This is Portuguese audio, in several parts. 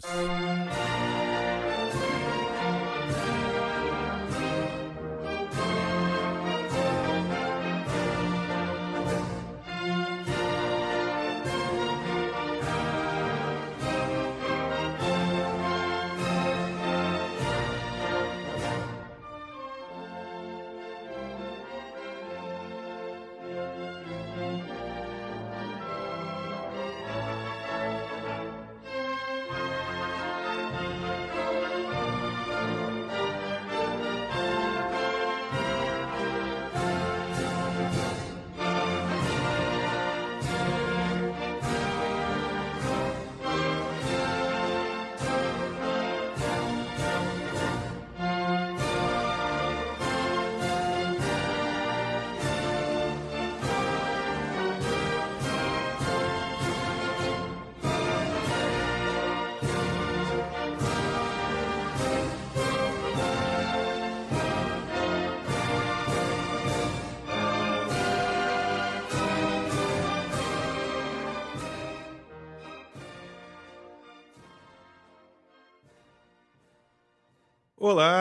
Oops.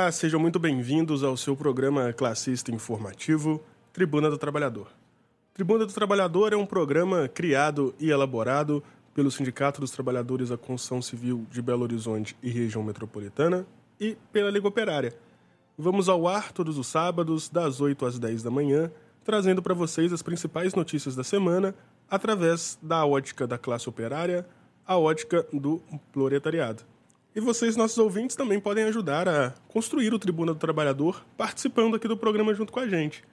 Olá, sejam muito bem-vindos ao seu programa classista informativo Tribuna do Trabalhador. Tribuna do Trabalhador é um programa criado e elaborado pelo Sindicato dos Trabalhadores da Construção Civil de Belo Horizonte e região metropolitana e pela Liga Operária. Vamos ao ar todos os sábados, das 8 às 10 da manhã, trazendo para vocês as principais notícias da semana através da ótica da classe operária, a ótica do proletariado. E vocês, nossos ouvintes, também podem ajudar a construir o Tribuna do Trabalhador participando aqui do programa junto com a gente.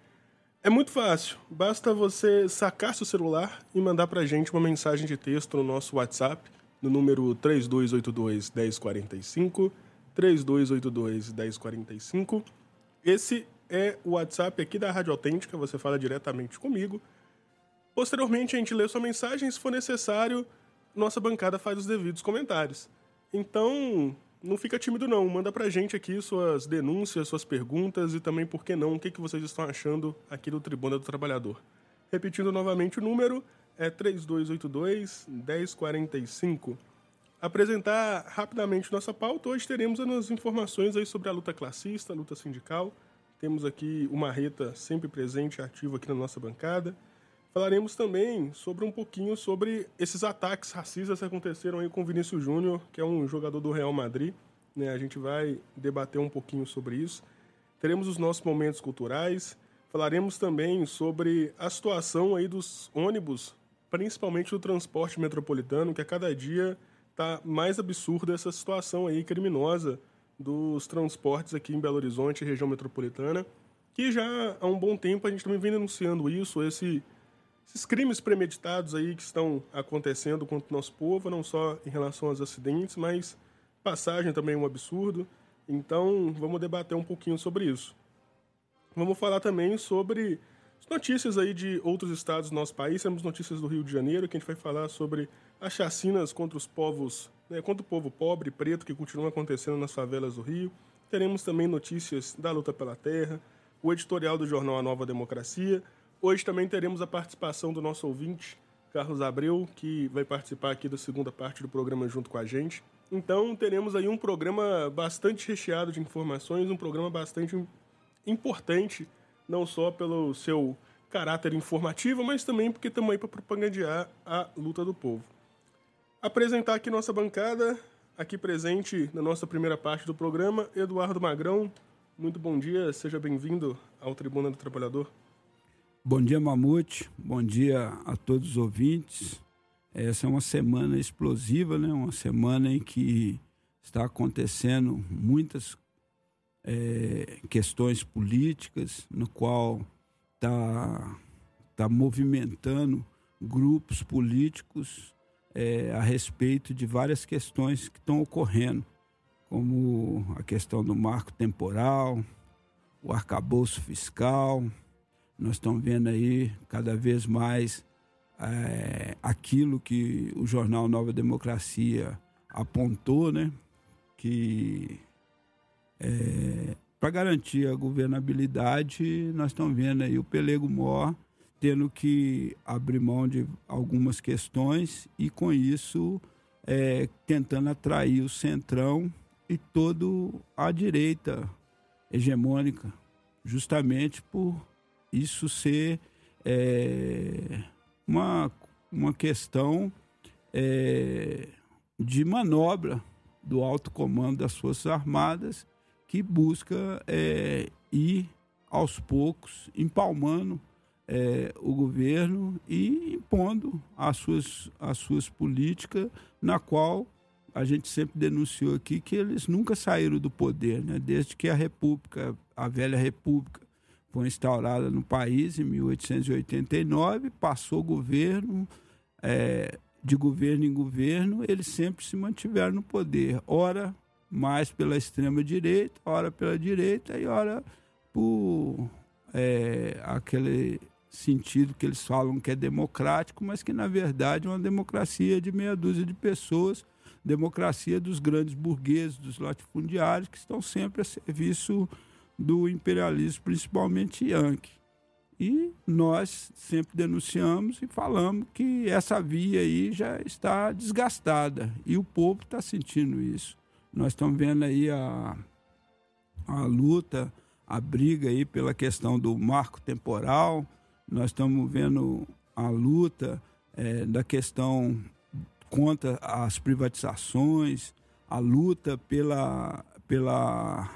É muito fácil, basta você sacar seu celular e mandar para a gente uma mensagem de texto no nosso WhatsApp, no número 3282 1045, 3282 1045. Esse é o WhatsApp aqui da Rádio Autêntica, você fala diretamente comigo. Posteriormente, a gente lê sua mensagem, se for necessário, nossa bancada faz os devidos comentários. Então, não fica tímido não, manda pra gente aqui suas denúncias, suas perguntas e também, por que não, o que, que vocês estão achando aqui do Tribuna do Trabalhador. Repetindo novamente o número, é 3282 1045. Apresentar rapidamente nossa pauta, hoje teremos as informações aí sobre a luta classista, a luta sindical. Temos aqui o Marreta sempre presente ativo aqui na nossa bancada. Falaremos também sobre um pouquinho sobre esses ataques racistas que aconteceram aí com o Vinícius Júnior, que é um jogador do Real Madrid. Né? A gente vai debater um pouquinho sobre isso. Teremos os nossos momentos culturais. Falaremos também sobre a situação aí dos ônibus, principalmente do transporte metropolitano, que a cada dia está mais absurda essa situação aí criminosa dos transportes aqui em Belo Horizonte, região metropolitana, que já há um bom tempo a gente também vem denunciando isso, esse esses crimes premeditados aí que estão acontecendo contra o nosso povo, não só em relação aos acidentes, mas passagem também é um absurdo. Então, vamos debater um pouquinho sobre isso. Vamos falar também sobre notícias aí de outros estados do nosso país. Temos notícias do Rio de Janeiro, que a gente vai falar sobre as chacinas contra os povos, né, contra o povo pobre, preto, que continuam acontecendo nas favelas do Rio. Teremos também notícias da luta pela terra, o editorial do jornal A Nova Democracia, Hoje também teremos a participação do nosso ouvinte, Carlos Abreu, que vai participar aqui da segunda parte do programa junto com a gente. Então, teremos aí um programa bastante recheado de informações, um programa bastante importante, não só pelo seu caráter informativo, mas também porque estamos aí para propagandear a luta do povo. Apresentar aqui nossa bancada, aqui presente na nossa primeira parte do programa, Eduardo Magrão. Muito bom dia, seja bem-vindo ao Tribuna do Trabalhador. Bom dia, Mamute. Bom dia a todos os ouvintes. Essa é uma semana explosiva, né? Uma semana em que está acontecendo muitas é, questões políticas, no qual está tá movimentando grupos políticos é, a respeito de várias questões que estão ocorrendo, como a questão do marco temporal, o arcabouço fiscal, nós estamos vendo aí cada vez mais é, aquilo que o jornal Nova Democracia apontou, né? Que é, para garantir a governabilidade, nós estamos vendo aí o Pelego Mor tendo que abrir mão de algumas questões e com isso é, tentando atrair o centrão e toda a direita hegemônica, justamente por isso ser é, uma, uma questão é, de manobra do alto comando das Forças Armadas que busca é, ir aos poucos empalmando é, o governo e impondo as suas, as suas políticas, na qual a gente sempre denunciou aqui que eles nunca saíram do poder, né? desde que a República, a velha República, foi instaurada no país em 1889, passou governo, é, de governo em governo, eles sempre se mantiveram no poder, ora mais pela extrema direita, ora pela direita e ora por é, aquele sentido que eles falam que é democrático, mas que na verdade é uma democracia de meia dúzia de pessoas, democracia dos grandes burgueses, dos latifundiários, que estão sempre a serviço do imperialismo, principalmente Yankee. E nós sempre denunciamos e falamos que essa via aí já está desgastada e o povo está sentindo isso. Nós estamos vendo aí a, a luta, a briga aí pela questão do marco temporal, nós estamos vendo a luta é, da questão contra as privatizações, a luta pela, pela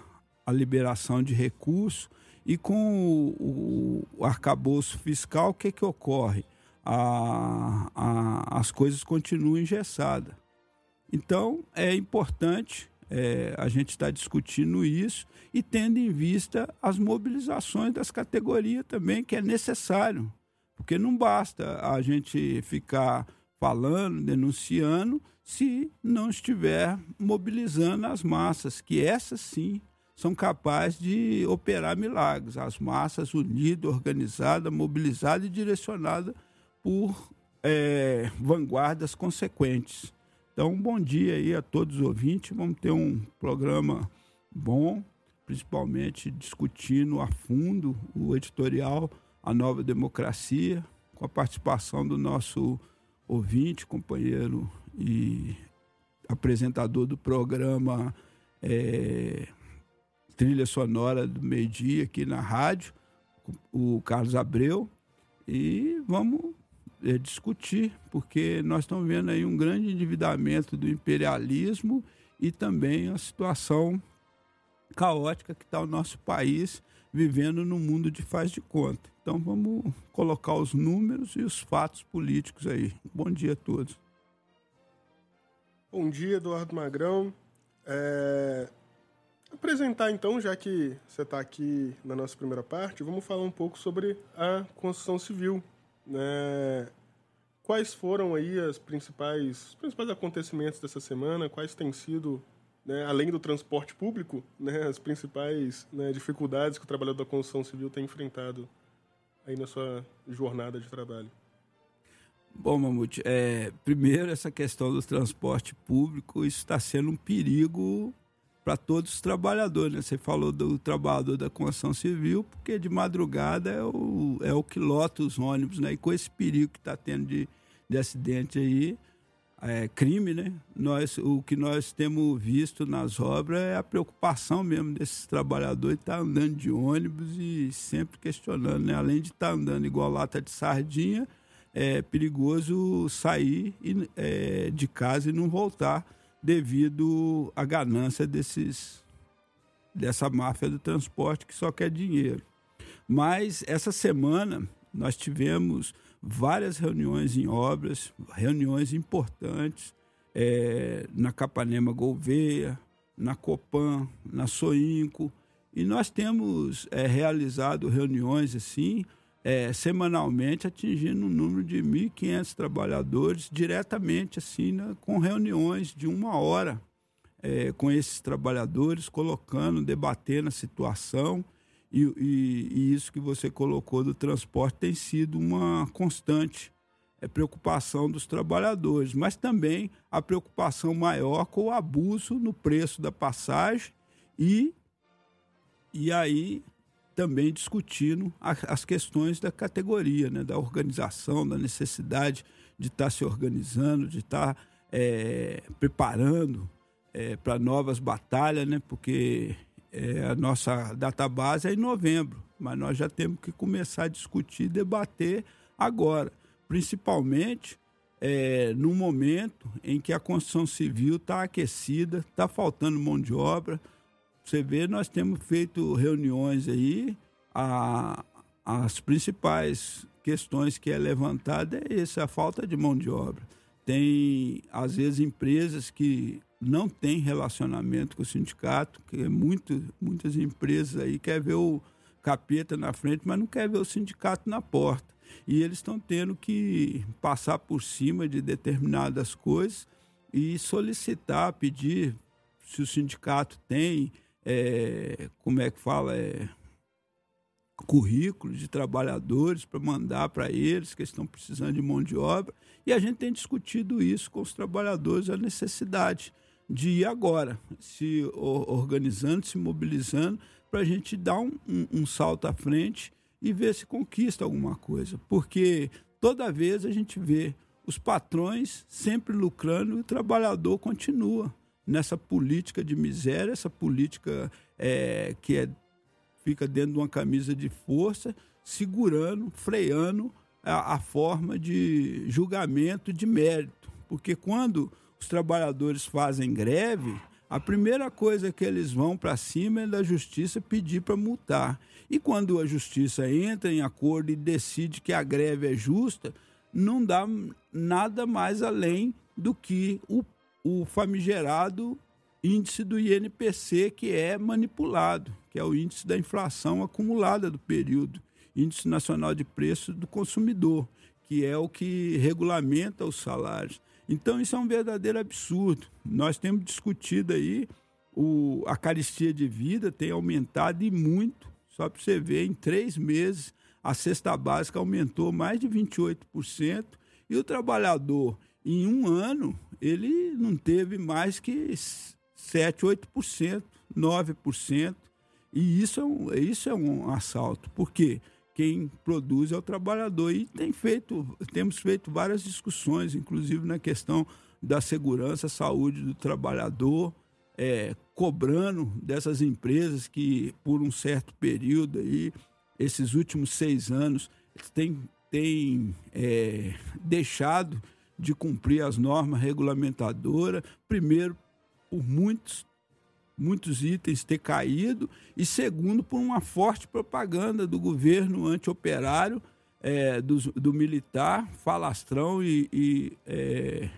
a liberação de recursos e com o, o arcabouço fiscal, o que, que ocorre? A, a, as coisas continuam engessadas. Então, é importante é, a gente estar tá discutindo isso e tendo em vista as mobilizações das categorias também, que é necessário. Porque não basta a gente ficar falando, denunciando, se não estiver mobilizando as massas, que essas sim são capazes de operar milagres. As massas unidas, organizadas, mobilizadas e direcionadas por é, vanguardas consequentes. Então, bom dia aí a todos os ouvintes. Vamos ter um programa bom, principalmente discutindo a fundo o editorial A Nova Democracia, com a participação do nosso ouvinte, companheiro e apresentador do programa é, Trilha Sonora do Meio Dia aqui na rádio, o Carlos Abreu. E vamos é, discutir, porque nós estamos vendo aí um grande endividamento do imperialismo e também a situação caótica que está o nosso país vivendo no mundo de faz de conta. Então vamos colocar os números e os fatos políticos aí. Bom dia a todos. Bom dia, Eduardo Magrão. É... Apresentar então, já que você está aqui na nossa primeira parte, vamos falar um pouco sobre a Constituição Civil, né? Quais foram aí as principais, os principais acontecimentos dessa semana? Quais têm sido, né, além do transporte público, né, as principais né, dificuldades que o trabalhador da construção civil tem enfrentado aí na sua jornada de trabalho? Bom, Mamute, é, primeiro essa questão do transporte público, isso está sendo um perigo para todos os trabalhadores. Né? Você falou do trabalhador da construção civil, porque de madrugada é o, é o que lota os ônibus, né? E com esse perigo que está tendo de, de acidente aí, é crime, né? Nós, o que nós temos visto nas obras é a preocupação mesmo desses trabalhadores estar tá andando de ônibus e sempre questionando, né? Além de estar tá andando igual lata de sardinha, é perigoso sair é, de casa e não voltar devido à ganância desses dessa máfia do transporte que só quer dinheiro. Mas essa semana nós tivemos várias reuniões em obras, reuniões importantes é, na Capanema Gouveia, na Copan, na Soinco, e nós temos é, realizado reuniões assim é, semanalmente atingindo um número de 1.500 trabalhadores diretamente assim né, com reuniões de uma hora é, com esses trabalhadores, colocando, debatendo a situação. E, e, e, isso que você colocou do transporte tem sido uma constante é, preocupação dos trabalhadores, mas também a preocupação maior com o abuso no preço da passagem e, e aí também discutindo as questões da categoria, né, da organização, da necessidade de estar tá se organizando, de estar tá, é, preparando é, para novas batalhas, né? porque é, a nossa database é em novembro, mas nós já temos que começar a discutir e debater agora, principalmente é, no momento em que a construção civil está aquecida, está faltando mão de obra. Você vê, nós temos feito reuniões aí, a, as principais questões que é levantada é essa, a falta de mão de obra. Tem, às vezes, empresas que não têm relacionamento com o sindicato, que é muito, muitas empresas aí quer ver o capeta na frente, mas não quer ver o sindicato na porta. E eles estão tendo que passar por cima de determinadas coisas e solicitar, pedir se o sindicato tem, é, como é que fala, é, currículos de trabalhadores para mandar para eles que estão precisando de mão de obra. E a gente tem discutido isso com os trabalhadores, a necessidade de ir agora, se organizando, se mobilizando, para a gente dar um, um, um salto à frente e ver se conquista alguma coisa. Porque toda vez a gente vê os patrões sempre lucrando e o trabalhador continua nessa política de miséria, essa política é, que é fica dentro de uma camisa de força, segurando, freando a, a forma de julgamento de mérito. Porque quando os trabalhadores fazem greve, a primeira coisa que eles vão para cima é da justiça pedir para multar. E quando a justiça entra em acordo e decide que a greve é justa, não dá nada mais além do que o, o famigerado índice do INPC que é manipulado, que é o índice da inflação acumulada do período, índice nacional de preço do consumidor, que é o que regulamenta os salários. Então isso é um verdadeiro absurdo. Nós temos discutido aí o, a caristia de vida tem aumentado e muito. Só para você ver, em três meses a cesta básica aumentou mais de 28% e o trabalhador, em um ano, ele não teve mais que 7, 8%, 9%. E isso é um, isso é um assalto, porque quem produz é o trabalhador. E tem feito, temos feito várias discussões, inclusive na questão da segurança, saúde do trabalhador, é, cobrando dessas empresas que, por um certo período aí, esses últimos seis anos, têm, têm é, deixado de cumprir as normas regulamentadoras, primeiro por muitos muitos itens ter caído e segundo por uma forte propaganda do governo anti-operário é, do, do, militar falastrão e, e, é,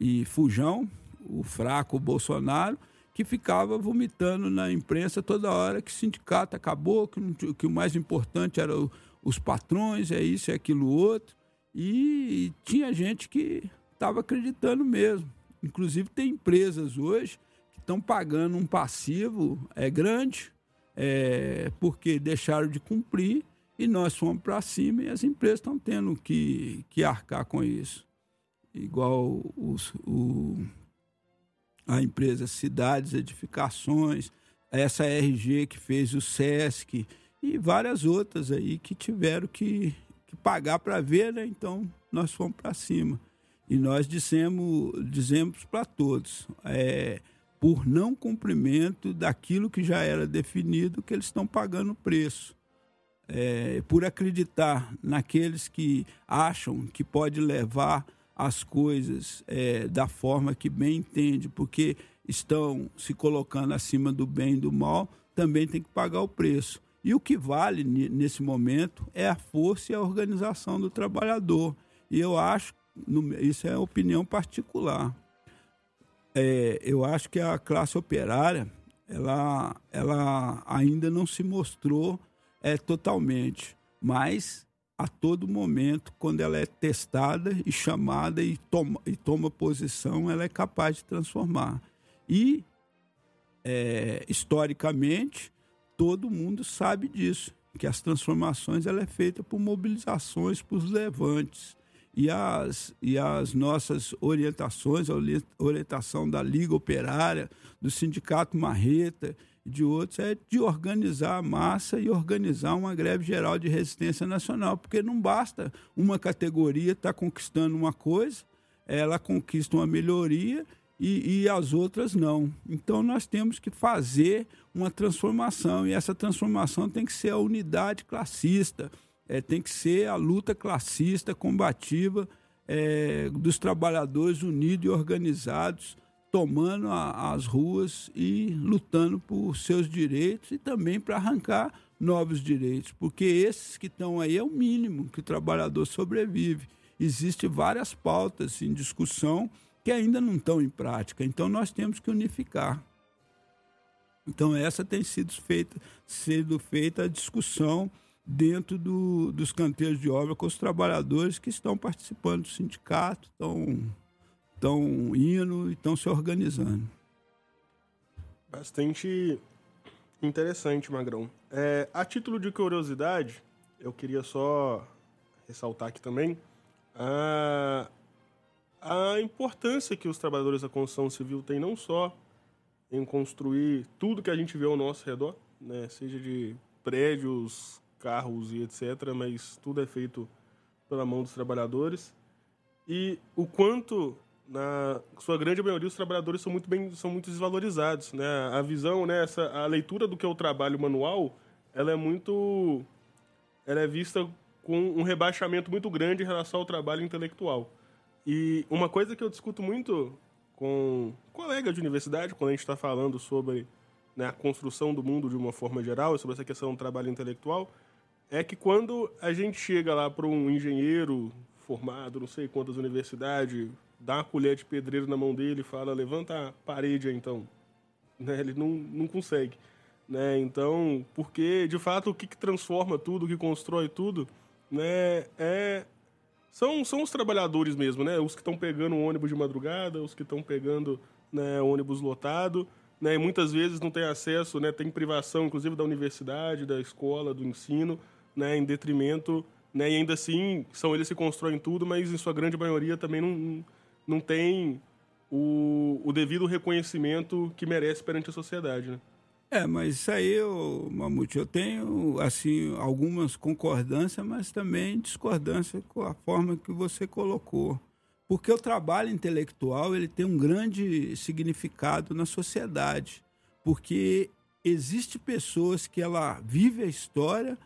e fujão o fraco Bolsonaro que ficava vomitando na imprensa toda hora que sindicato acabou que, que o mais importante era o, os patrões é isso é aquilo outro e, tinha gente que estava acreditando mesmo Inclusive, tem empresas hoje que estão pagando um passivo é grande, é, porque deixaram de cumprir e nós fomos para cima e as empresas estão tendo que, que arcar com isso. Igual os, o, a empresa Cidades Edificações, essa RG que fez o SESC e várias outras aí que tiveram que, que pagar para ver, né? Então nós fomos para cima. E nós dissemos, dizemos para todos, é, por não cumprimento daquilo que já era definido, que eles estão pagando preço. É, por acreditar naqueles que acham que pode levar as coisas é, da forma que bem entende, porque estão se colocando acima do bem e do mal, também tem que pagar o preço. E o que vale nesse momento é a força e a organização do trabalhador. E eu acho isso é opinião particular. É, eu acho que a classe operária ela, ela ainda não se mostrou é, totalmente, mas a todo momento, quando ela é testada e chamada e toma, e toma posição, ela é capaz de transformar. E, é, historicamente, todo mundo sabe disso, que as transformações ela é feita por mobilizações, por levantes. E as, e as nossas orientações, a orientação da Liga Operária, do Sindicato Marreta e de outros, é de organizar a massa e organizar uma greve geral de resistência nacional, porque não basta uma categoria estar tá conquistando uma coisa, ela conquista uma melhoria e, e, as outras não. Então nós temos que fazer uma transformação e essa transformação tem que ser a unidade classista, é, tem que ser a luta classista combativa é, dos trabalhadores unidos e organizados, tomando a, as ruas e lutando por seus direitos e também para arrancar novos direitos, porque esses que estão aí é o mínimo que o trabalhador sobrevive. Existem várias pautas em discussão que ainda não estão em prática. Então nós temos que unificar. Então essa tem sido feita, sido feita a discussão dentro do, dos canteiros de obra com os trabalhadores que estão participando do sindicato, estão, estão indo e estão se organizando. Bastante interessante, Magrão. É, a título de curiosidade, eu queria só ressaltar aqui também a, a importância que os trabalhadores da construção civil têm não só em construir tudo que a gente vê ao nosso redor, né, seja de prédios, carros e etc., mas tudo é feito pela mão dos trabalhadores. E o quanto, na sua grande maioria, os trabalhadores são muito bem, são muito desvalorizados, né? A visão, né, essa, a leitura do que é o trabalho manual, ela é muito, ela é vista com um rebaixamento muito grande em relação ao trabalho intelectual. E uma coisa que eu discuto muito com colegas de universidade, quando a gente está falando sobre né, a construção do mundo de uma forma geral, e sobre essa questão do trabalho intelectual, é que quando a gente chega lá para um engenheiro formado, não sei quantas universidades, dá uma colher de pedreiro na mão dele e fala, levanta a parede então. Né, ele não, não consegue. Né? Então, porque, de fato, o que, que transforma tudo, o que constrói tudo, né, é são, são os trabalhadores mesmo, né? Os que estão pegando ônibus de madrugada, os que estão pegando né, ônibus lotado, né? E muitas vezes não tem acesso, né? Tem privação, inclusive, da universidade, da escola, do ensino, né? Em detrimento, né? E ainda assim, são eles que constroem tudo, mas em sua grande maioria também não, não tem o, o devido reconhecimento que merece perante a sociedade, né? É, mas isso aí, eu, Mamute, eu tenho assim algumas concordâncias, mas também discordância com a forma que você colocou. Porque o trabalho intelectual ele tem um grande significado na sociedade. Porque existe pessoas que ela vive a história,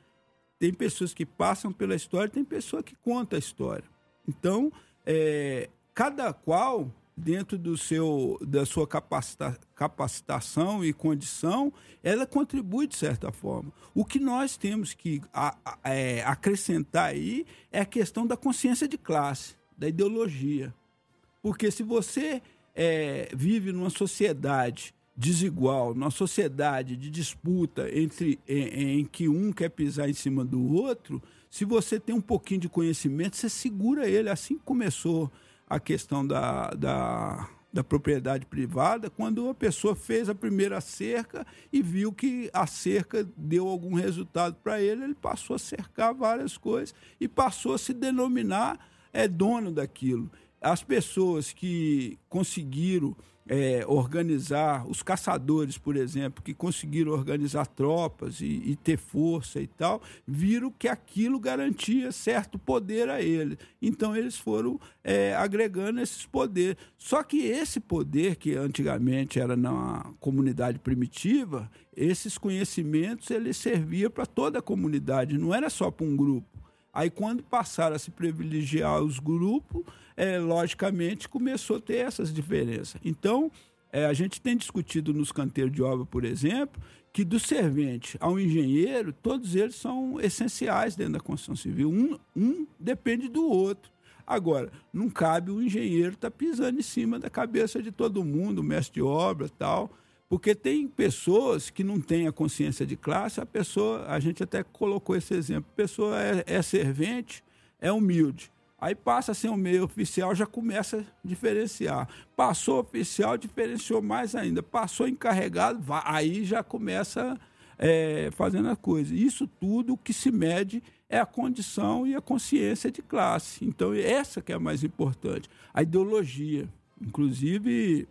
tem pessoas que passam pela história, tem pessoa que conta a história. Então, é, cada qual dentro do seu, da sua capacita, capacitação e condição, ela contribui de certa forma. O que nós temos que a, a, é, acrescentar aí é a questão da consciência de classe, da ideologia. Porque se você é, vive numa sociedade desigual, numa sociedade de disputa entre em, em, que um quer pisar em cima do outro, se você tem um pouquinho de conhecimento, você segura ele. Assim começou a questão da, da, da propriedade privada quando a pessoa fez a primeira cerca e viu que a cerca deu algum resultado para ele, ele passou a cercar várias coisas e passou a se denominar é, dono daquilo. As pessoas que conseguiram é, organizar, os caçadores, por exemplo, que conseguiram organizar tropas e, e, ter força e tal, viram que aquilo garantia certo poder a eles. Então eles foram é, agregando esses poderes. Só que esse poder, que antigamente era na comunidade primitiva, esses conhecimentos ele servia para toda a comunidade, não era só para um grupo. Aí, quando passaram a se privilegiar os grupos, é, logicamente começou a ter essas diferenças. Então, é, a gente tem discutido nos canteiros de obra, por exemplo, que do servente ao engenheiro, todos eles são essenciais dentro da construção civil. Um, um depende do outro. Agora, não cabe o engenheiro estar tá pisando em cima da cabeça de todo mundo, o mestre de obra tal. Porque tem pessoas que não têm a consciência de classe, a pessoa, a gente até colocou esse exemplo, a pessoa é, é servente, é humilde. Aí passa a ser um meio oficial, já começa a diferenciar. Passou oficial, diferenciou mais ainda. Passou encarregado, vai, aí já começa é, fazendo a coisa. Isso tudo que se mede é a condição e a consciência de classe. Então, essa que é a mais importante. A ideologia. Inclusive,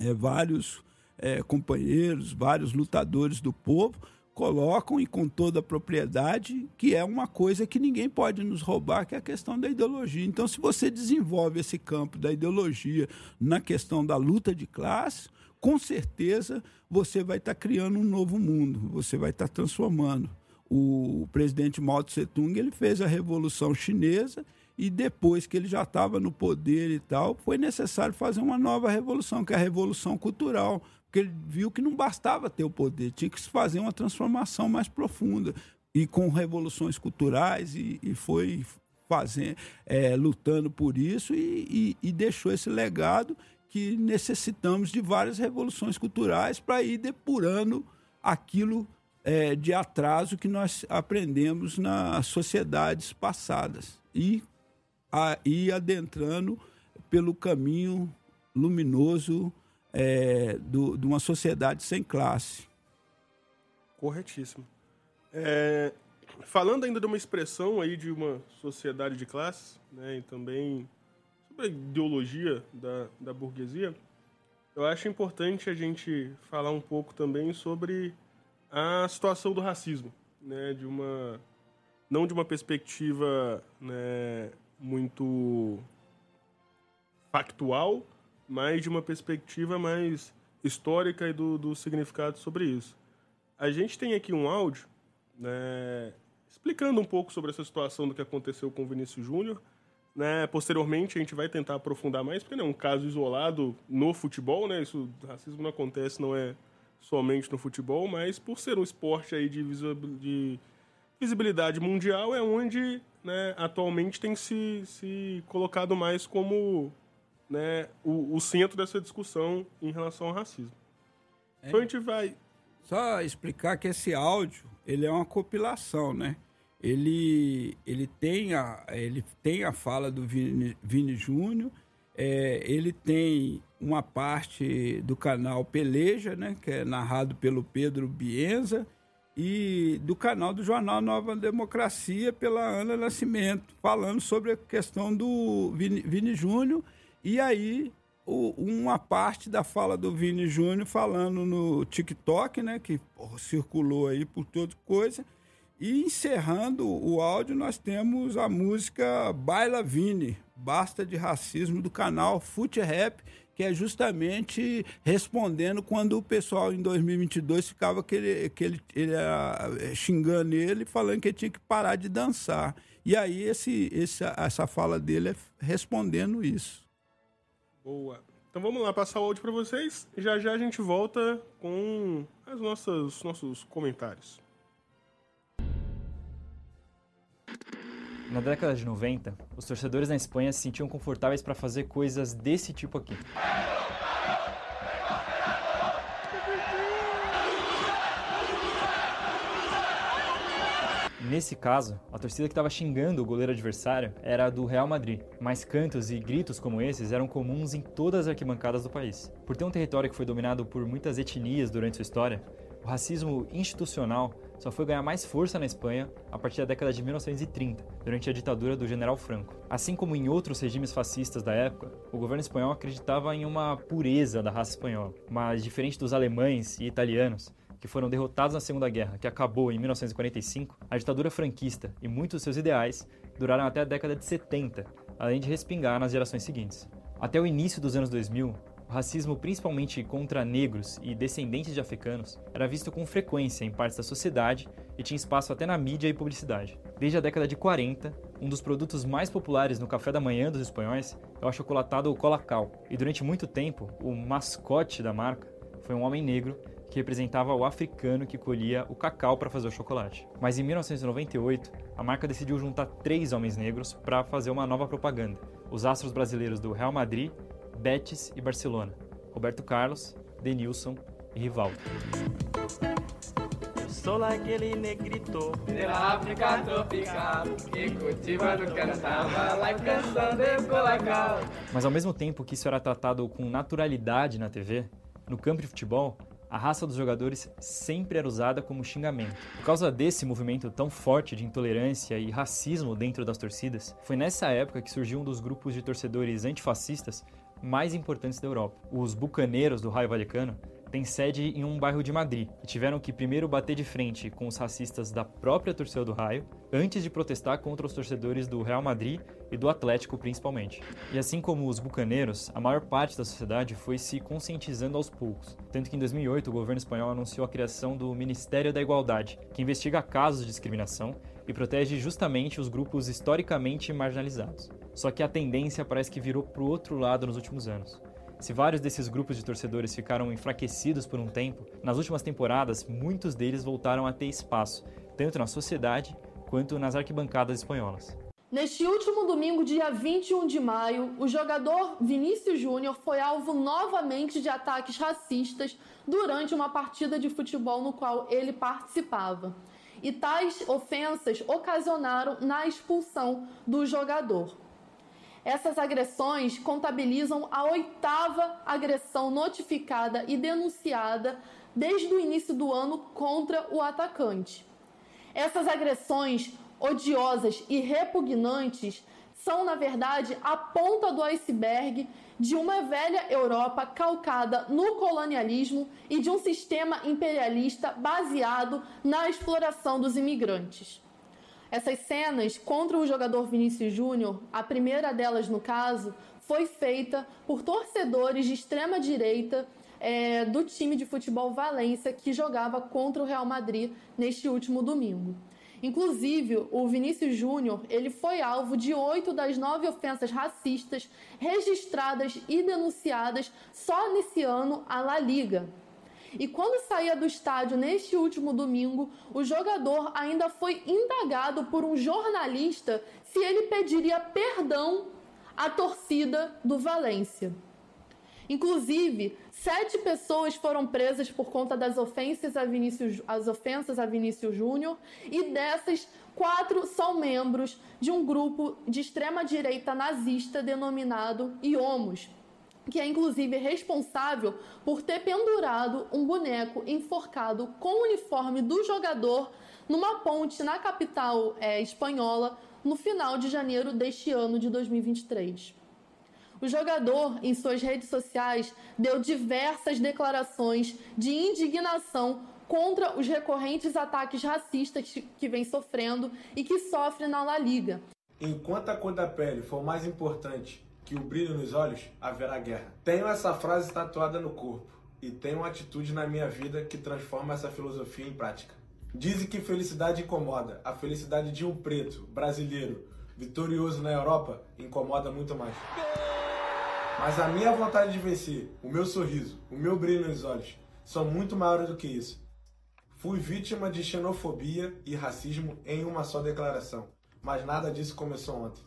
é, vários é, companheiros, vários lutadores do povo, colocam e com toda a propriedade que é uma coisa que ninguém pode nos roubar, que é a questão da ideologia. Então, se você desenvolve esse campo da ideologia na questão da luta de classe, com certeza você vai estar tá criando um novo mundo, você vai estar tá transformando. O presidente Mao Tse Tung ele fez a Revolução Chinesa e depois que ele já estava no poder e tal, foi necessário fazer uma nova revolução, que é a Revolução Cultural, porque ele viu que não bastava ter o poder, tinha que se fazer uma transformação mais profunda. E com revoluções culturais, e, e foi fazendo, é, lutando por isso, e, e, e deixou esse legado que necessitamos de várias revoluções culturais para ir depurando aquilo é, de atraso que nós aprendemos nas sociedades passadas e a, adentrando pelo caminho luminoso é, do, de uma sociedade sem classe. Corretíssimo. É, falando ainda de uma expressão aí de uma sociedade de classes, né, e também sobre a ideologia da, da burguesia, eu acho importante a gente falar um pouco também sobre a situação do racismo, né, de uma não de uma perspectiva né, muito factual, mas de uma perspectiva mais histórica e do, do significado sobre isso. A gente tem aqui um áudio né, explicando um pouco sobre essa situação do que aconteceu com o Vinícius Júnior. Né, posteriormente a gente vai tentar aprofundar mais, porque não é um caso isolado no futebol, né? Isso, racismo não acontece, não é somente no futebol, mas por ser um esporte aí de, de visibilidade mundial, é onde né, atualmente tem se, se colocado mais como né, o, o centro dessa discussão em relação ao racismo. É. Então a gente vai. Só explicar que esse áudio ele é uma compilação, né? Ele, ele, tem, a, ele tem a fala do Vini, Vini Júnior, é, ele tem uma parte do canal Peleja, né, que é narrado pelo Pedro Bienza, e do canal do jornal Nova Democracia pela Ana Nascimento, falando sobre a questão do Vini, Vini Júnior e aí, o, uma parte da fala do Vini Júnior falando no TikTok, né? Que porra, circulou aí por toda coisa. E encerrando o áudio, nós temos a música Baila Vini, Basta de Racismo, do canal Fute Rap, que é justamente respondendo quando o pessoal em 2022 ficava que ele, que ele, ele era eh, xingando ele, falando que ele tinha que parar de dançar. E aí esse, esse, essa fala dele é respondendo isso. Boa. Então vamos lá, passar o áudio para vocês. Já já a gente volta com os nossos, nossos comentários. Na década de 90, os torcedores na Espanha se sentiam confortáveis para fazer coisas desse tipo aqui. Nesse caso, a torcida que estava xingando o goleiro adversário era a do Real Madrid, mas cantos e gritos como esses eram comuns em todas as arquibancadas do país. Por ter um território que foi dominado por muitas etnias durante sua história, o racismo institucional só foi ganhar mais força na Espanha a partir da década de 1930, durante a ditadura do general Franco. Assim como em outros regimes fascistas da época, o governo espanhol acreditava em uma pureza da raça espanhola, mas diferente dos alemães e italianos, que foram derrotados na Segunda Guerra, que acabou em 1945, a ditadura franquista e muitos de seus ideais duraram até a década de 70, além de respingar nas gerações seguintes. Até o início dos anos 2000, o racismo, principalmente contra negros e descendentes de africanos, era visto com frequência em partes da sociedade e tinha espaço até na mídia e publicidade. Desde a década de 40, um dos produtos mais populares no café da manhã dos espanhóis é o achocolatado Colacau, e durante muito tempo, o mascote da marca foi um homem negro que representava o africano que colhia o cacau para fazer o chocolate. Mas em 1998, a marca decidiu juntar três homens negros para fazer uma nova propaganda: os astros brasileiros do Real Madrid, Betis e Barcelona, Roberto Carlos, Denilson e Rivaldo. Sou aquele negrito da África tropical que cultiva no carnaval a canção de Colacau. Mas ao mesmo tempo que isso era tratado com naturalidade na TV, no campo de futebol, a raça dos jogadores sempre era usada como xingamento. Por causa desse movimento tão forte de intolerância e racismo dentro das torcidas, foi nessa época que surgiu um dos grupos de torcedores antifascistas mais importantes da Europa. Os bucaneiros do raio valecano tem sede em um bairro de Madrid e tiveram que primeiro bater de frente com os racistas da própria torcida do Raio, antes de protestar contra os torcedores do Real Madrid e do Atlético principalmente. E assim como os bucaneiros, a maior parte da sociedade foi se conscientizando aos poucos, tanto que em 2008 o governo espanhol anunciou a criação do Ministério da Igualdade, que investiga casos de discriminação e protege justamente os grupos historicamente marginalizados. Só que a tendência parece que virou para o outro lado nos últimos anos. Se vários desses grupos de torcedores ficaram enfraquecidos por um tempo, nas últimas temporadas muitos deles voltaram a ter espaço, tanto na sociedade quanto nas arquibancadas espanholas. Neste último domingo, dia 21 de maio, o jogador Vinícius Júnior foi alvo novamente de ataques racistas durante uma partida de futebol no qual ele participava. E tais ofensas ocasionaram na expulsão do jogador. Essas agressões contabilizam a oitava agressão notificada e denunciada desde o início do ano contra o atacante. Essas agressões odiosas e repugnantes são, na verdade, a ponta do iceberg de uma velha Europa calcada no colonialismo e de um sistema imperialista baseado na exploração dos imigrantes. Essas cenas contra o jogador Vinícius Júnior, a primeira delas no caso, foi feita por torcedores de extrema direita é, do time de futebol Valência que jogava contra o Real Madrid neste último domingo. Inclusive, o Vinícius Júnior ele foi alvo de oito das nove ofensas racistas registradas e denunciadas só nesse ano à La Liga. E quando saía do estádio neste último domingo, o jogador ainda foi indagado por um jornalista se ele pediria perdão à torcida do Valência. Inclusive, sete pessoas foram presas por conta das ofensas a Vinícius, as ofensas a Vinícius Júnior e dessas, quatro são membros de um grupo de extrema-direita nazista denominado IOMOS, que é inclusive responsável por ter pendurado um boneco enforcado com o uniforme do jogador numa ponte na capital é, espanhola no final de janeiro deste ano de 2023. O jogador, em suas redes sociais, deu diversas declarações de indignação contra os recorrentes ataques racistas que vem sofrendo e que sofre na La Liga. Enquanto a cor da pele for mais importante que o brilho nos olhos, haverá guerra. Tenho essa frase tatuada no corpo e tenho uma atitude na minha vida que transforma essa filosofia em prática. Dizem que felicidade incomoda. A felicidade de um preto, brasileiro, vitorioso na Europa, incomoda muito mais. Mas a minha vontade de vencer, o meu sorriso, o meu brilho nos olhos, são muito maiores do que isso. Fui vítima de xenofobia e racismo em uma só declaração, mas nada disso começou ontem.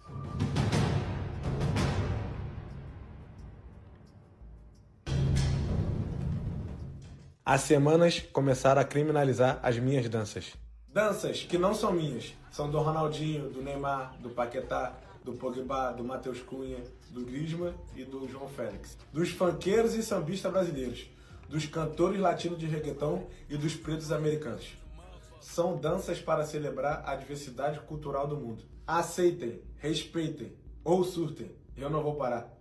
Há semanas começaram a criminalizar as minhas danças. Danças que não são minhas, são do Ronaldinho, do Neymar, do Paquetá, do Pogba, do Matheus Cunha, do Griezmann e do João Félix. Dos funkeiros e sambistas brasileiros, dos cantores latinos de reggaeton e dos pretos americanos. São danças para celebrar a diversidade cultural do mundo. Aceitem, respeitem ou surtem. Eu não vou parar.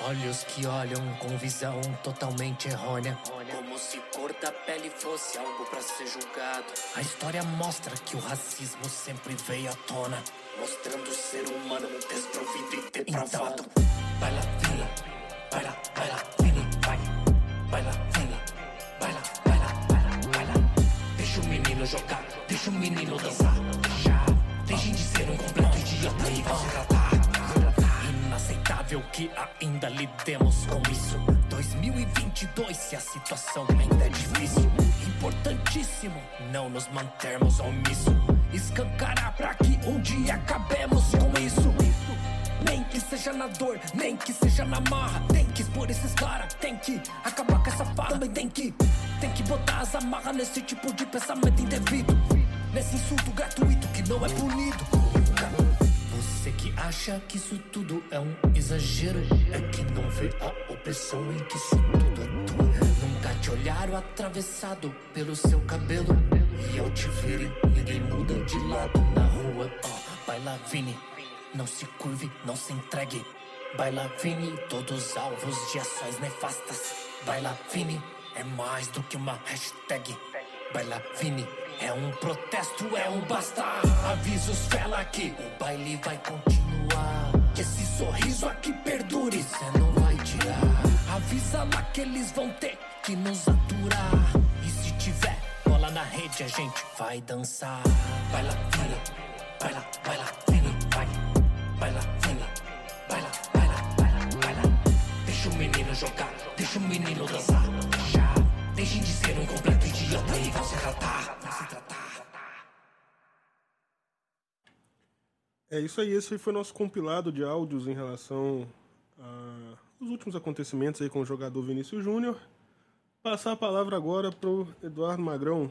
Olhos que olham com visão totalmente errônea. Como se cor da pele fosse algo para ser julgado. A história mostra que o racismo sempre veio à tona, mostrando o ser humano desprovido e depravado. Então, baila, fila, baila, baila, fila, vai. Baila, fila, baila, baila, baila, baila. Deixa o menino jogar, deixa o menino dançar. Deixa, deixem de ser um completo idiota e vão se tratar que ainda lidemos com isso. 2022, se a situação ainda é difícil, importantíssimo não nos mantermos omisso. Escancarar pra que um dia acabemos com isso. Nem que seja na dor, nem que seja na marra. Tem que expor esses caras, tem que acabar com essa farra. Também tem que, tem que botar as amarras nesse tipo de pensamento indevido. Nesse insulto gratuito que não é punido. Acha que isso tudo é um exagero? É que não vê a opressão em que isso tudo atua. Nunca te olharam atravessado pelo seu cabelo. E ao te verem, ninguém muda de lado na rua. Oh, Baila Vini, não se curve, não se entregue. Baila Vini, todos alvos de ações nefastas. Baila Vini. É mais do que uma hashtag. Baila Vini. É um protesto, é um basta. Avisa os fela que o baile vai continuar. Que esse sorriso aqui perdure, cê não vai tirar. Avisa lá que eles vão ter que nos aturar. E se tiver bola na rede, a gente vai dançar. Vini, baila, baila Vini, vai. Baila Vini, baila, baila, baila, baila. Deixa o menino jogar, deixa o menino dançar. Deixa, deixem de ser um completo idiota e vão se tratar. Vão se tratar. É isso aí, esse foi nosso compilado de áudios em relação aos últimos acontecimentos aí com o jogador Vinícius Júnior. Passar a palavra agora para o Eduardo Magrão.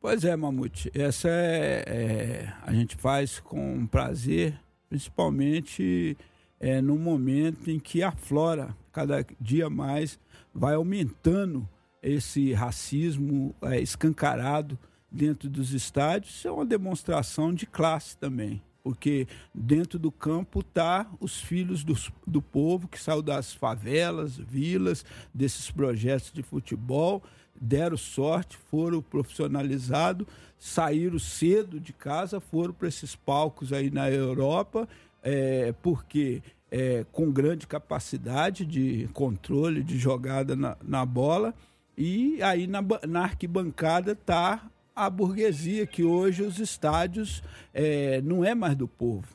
Pois é, Mamute. Essa é, é, a gente faz com prazer, principalmente é, no momento em que aflora cada dia mais, vai aumentando esse racismo é, escancarado dentro dos estádios. Isso é uma demonstração de classe também porque dentro do campo tá os filhos do, do povo que saiu das favelas, vilas, desses projetos de futebol, deram sorte, foram profissionalizados, saíram cedo de casa, foram para esses palcos aí na Europa, é, porque é, com grande capacidade de controle, de jogada na, na bola, e aí na, na arquibancada está a burguesia, que hoje os estádios é, não é mais do povo.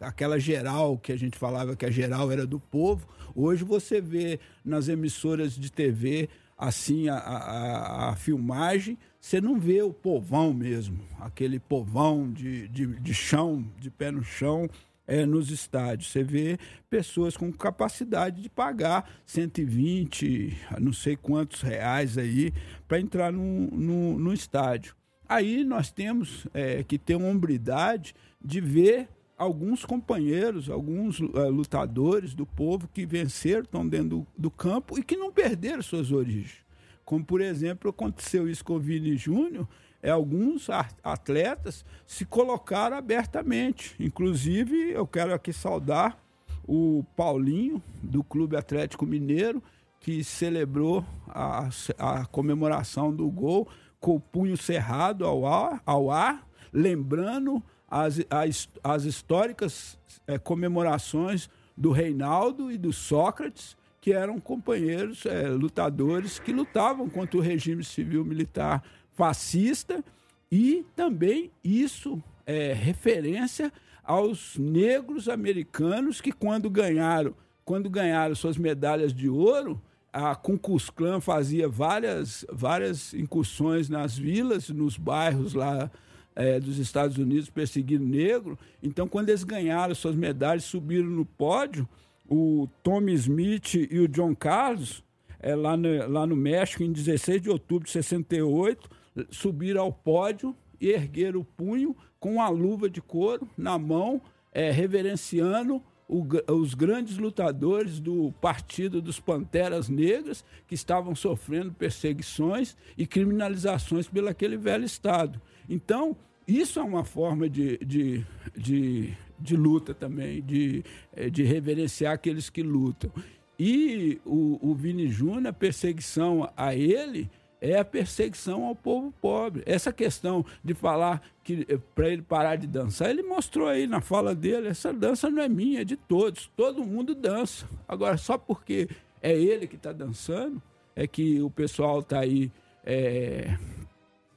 Aquela geral que a gente falava que a geral era do povo, hoje você vê nas emissoras de TV assim a, a, a filmagem, você não vê o povão mesmo, aquele povão de, de, de chão, de pé no chão, é, nos estádios. Você vê pessoas com capacidade de pagar 120, não sei quantos reais aí, para entrar no, no, no, estádio. Aí nós temos é, que ter uma hombridade de ver alguns companheiros, alguns uh, lutadores do povo que venceram, estão dentro do, do, campo e que não perderam suas origens. Como, por exemplo, aconteceu isso com o Vini Júnior, é, alguns atletas se colocaram abertamente. Inclusive, eu quero aqui saudar o Paulinho, do Clube Atlético Mineiro, que celebrou a, a comemoração do gol com o punho cerrado ao ar, ao ar lembrando as, as, as históricas é, comemorações do Reinaldo e do Sócrates, que eram companheiros é, lutadores que lutavam contra o regime civil militar fascista e também isso é referência aos negros americanos que quando ganharam quando ganharam suas medalhas de ouro a Klan fazia várias, várias incursões nas vilas, nos bairros lá é, dos Estados Unidos perseguindo negro. Então, quando eles ganharam suas medalhas, subiram no pódio, o Tommy Smith e o John Carlos, é, lá, no, lá no México, em 16 de outubro de 68, subiram ao pódio e ergueram o punho com a luva de couro na mão, é, reverenciando o, os grandes lutadores do Partido dos Panteras Negras, que estavam sofrendo perseguições e criminalizações pelo aquele velho Estado. Então, isso é uma forma de, de, de, de luta também, de, eh, de reverenciar aqueles que lutam. E o, o Vini Júnior, a perseguição a ele é a perseguição ao povo pobre. Essa questão de falar que eh, para ele parar de dançar, ele mostrou aí na fala dele, essa dança não é minha, é de todos. Todo mundo dança. Agora, só porque é ele que está dançando, é que o pessoal está aí é,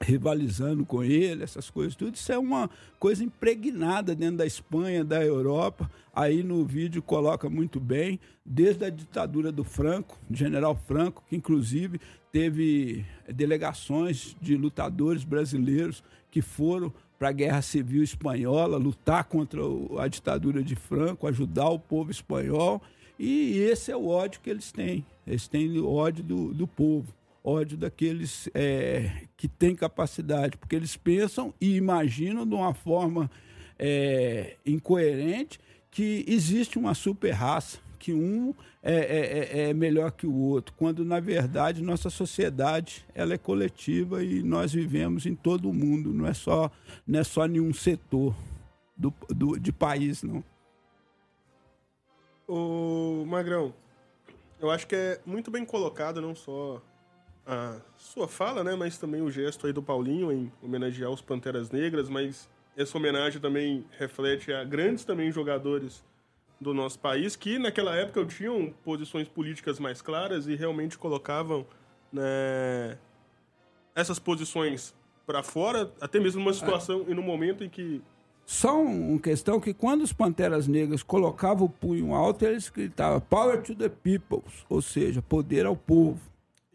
rivalizando com ele, essas coisas tudo. Isso é uma coisa impregnada dentro da Espanha, da Europa. Aí no vídeo coloca muito bem, desde a ditadura do Franco, General Franco, que inclusive teve delegações de lutadores brasileiros que foram para a Guerra Civil Espanhola, lutar contra a ditadura de Franco, ajudar o povo espanhol. E esse é o ódio que eles têm. Eles têm ódio do, do povo, ódio daqueles é, que têm capacidade, porque eles pensam e imaginam de uma forma é, incoerente que existe uma super raça que um é, é, é, é, melhor que o outro, quando na verdade nossa sociedade ela é coletiva e nós vivemos em todo o mundo, não é só, não é só nenhum setor do, do, de país, não. O Magrão, eu acho que é muito bem colocado não só a sua fala, né, mas também o gesto aí do Paulinho em homenagear os Panteras Negras, mas essa homenagem também reflete a grandes também jogadores do nosso país que naquela época tinham posições políticas mais claras e realmente colocavam né, essas posições para fora, até mesmo numa situação e no momento em que só uma questão que quando os Panteras Negras colocavam o punho alto, eles gritavam Power to the people, ou seja, poder ao povo.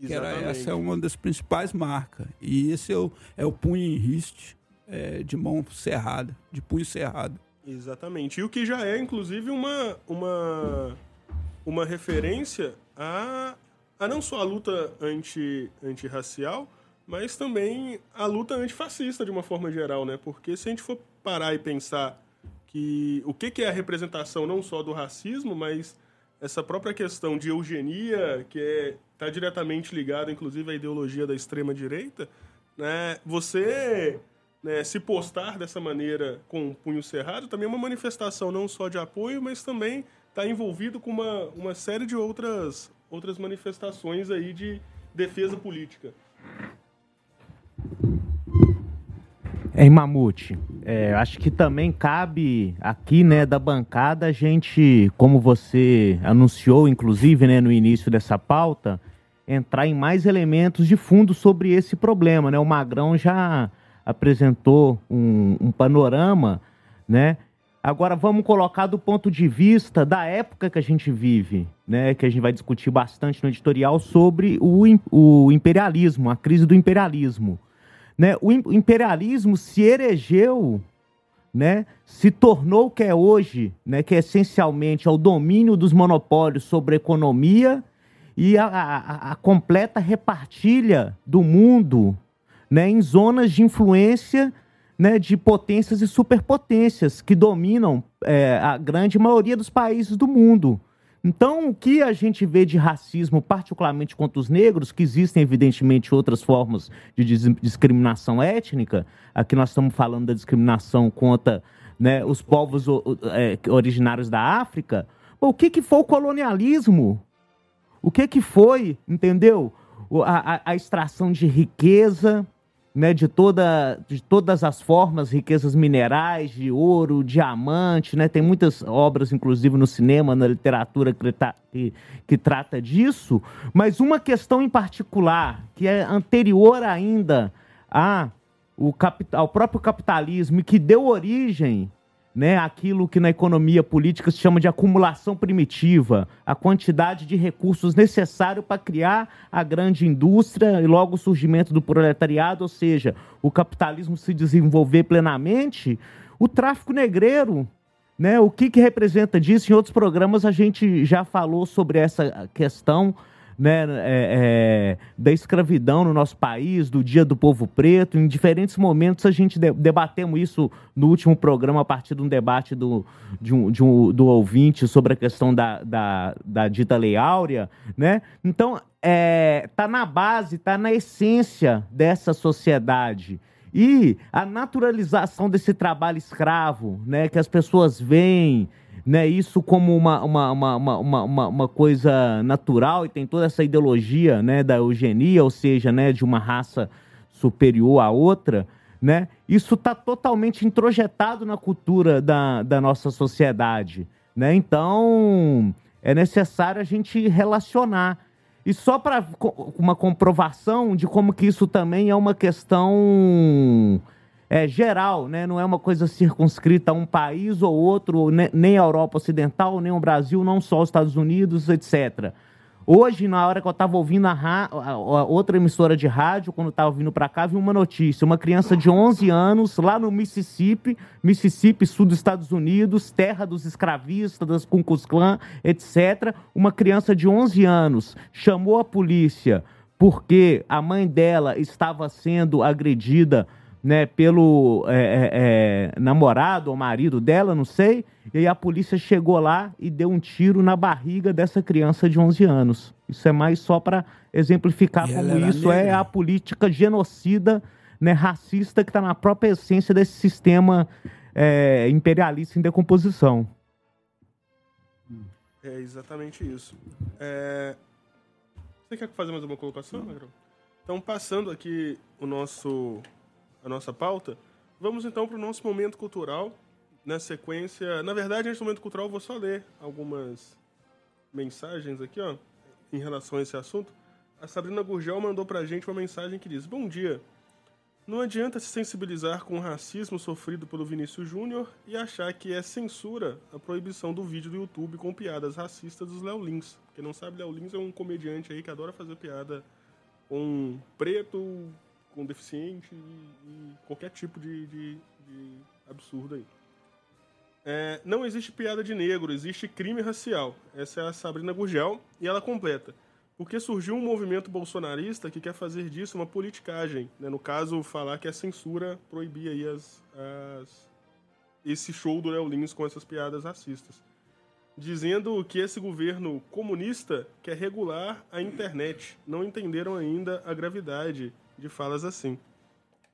Que era, essa é uma das principais marcas. E esse é o, é o punho em riste é, de mão cerrada, de punho cerrado. Exatamente. E o que já é, inclusive, uma, uma, uma referência a, a não só a luta anti, antirracial, mas também a luta antifascista, de uma forma geral, né? Porque se a gente for parar e pensar que o que, que é a representação não só do racismo, mas essa própria questão de eugenia, que está é, tá diretamente ligada, inclusive, à ideologia da extrema-direita, né? Você né, se postar dessa maneira com o punho cerrado também é uma manifestação não só de apoio, mas também está envolvido com uma, uma série de outras, outras manifestações aí de defesa política. Em Mamute, é, acho que também cabe aqui, né, da bancada, a gente, como você anunciou, inclusive, né, no início dessa pauta, entrar em mais elementos de fundo sobre esse problema, né? O Magrão já apresentou um, um panorama, né? Agora vamos colocar do ponto de vista da época que a gente vive, né? Que a gente vai discutir bastante no editorial sobre o, o imperialismo, a crise do imperialismo. Né? O imperialismo se erigeu, né? se tornou o que é hoje, né? que é essencialmente é o domínio dos monopólios sobre a economia e a, a, a completa repartilha do mundo né, em zonas de influência né, de potências e superpotências que dominam é, a grande maioria dos países do mundo. Então, o que a gente vê de racismo, particularmente contra os negros, que existem, evidentemente, outras formas de discriminação étnica, aqui nós estamos falando da discriminação contra né, os povos é, originários da África, o que, que foi o colonialismo? O que, que foi, entendeu? A, a, a extração de riqueza, né, de, toda, de todas as formas, riquezas minerais, de ouro, diamante, né? Tem muitas obras, inclusive no cinema, na literatura que, que, que trata disso. Mas uma questão em particular, que é anterior ainda a, o capital, ao próprio capitalismo e que deu origem né, aquilo que na economia política se chama de acumulação primitiva, a quantidade de recursos necessário para criar a grande indústria e logo o surgimento do proletariado, ou seja, o capitalismo se desenvolver plenamente, o tráfico negreiro, né, o que, que representa disso? Em outros programas a gente já falou sobre essa questão né, é, é, da escravidão no nosso país, do Dia do Povo Preto. Em diferentes momentos a gente de, debatemos isso no último programa, a partir de um debate do, de um, de um, do ouvinte sobre a questão da, da, da dita Lei Áurea. Né? Então, é, tá na base, está na essência dessa sociedade. E a naturalização desse trabalho escravo, né, que as pessoas veem né, isso como uma, uma, uma, uma, uma, uma, coisa natural e tem toda essa ideologia né, da eugenia, ou seja, né, de uma raça superior à outra, né, isso está totalmente introjetado na cultura da, da nossa sociedade. Né? Então, é necessário a gente relacionar. E só para uma comprovação de como que isso também é uma questão é, geral, né? não é uma coisa circunscrita a um país ou outro, nem a Europa Ocidental, nem o Brasil, não só os Estados Unidos, etc. Hoje, na hora que eu estava ouvindo a, a, a, outra emissora de rádio, quando estava vindo para cá, vi uma notícia. Uma criança de 11 anos, lá no Mississippi, Mississippi, sul dos Estados Unidos, terra dos escravistas, das Ku Klux Klan, etc. Uma criança de 11 anos chamou a polícia porque a mãe dela estava sendo agredida né, pelo é, é, é, namorado ou marido dela, não sei, e aí a polícia chegou lá e deu um tiro na barriga dessa criança de 11 anos. Isso é mais só para exemplificar e como isso é negra. é a política genocida, né, racista, que está na própria essência desse sistema é, imperialista em decomposição. É exatamente isso. É... Você quer fazer mais uma colocação, Magrão? Então, passando aqui o nosso, nossa pauta, vamos então para o nosso momento cultural. Na sequência, na verdade, nesse momento cultural, eu vou só ler algumas mensagens aqui, ó, em relação a esse assunto. A Sabrina Gurgel mandou para a gente uma mensagem que diz: Bom dia. Não adianta se sensibilizar com o racismo sofrido pelo Vinícius Júnior e achar que é censura a proibição do vídeo do YouTube com piadas racistas dos Léo Lins. Quem não sabe, Léo Lins é um comediante aí que adora fazer piada com preto, com deficiente e, e qualquer tipo de, de, de absurdo aí. É, não existe piada de negro, existe crime racial. Essa é a Sabrina Gurgel e ela completa. Porque surgiu um movimento bolsonarista que quer fazer disso uma politicagem. Né? No caso, falar que é censura proibir aí as, as... esse show do Léo Lins com essas piadas racistas. Dizendo que esse governo comunista quer regular a internet. Não entenderam ainda a gravidade de falas assim.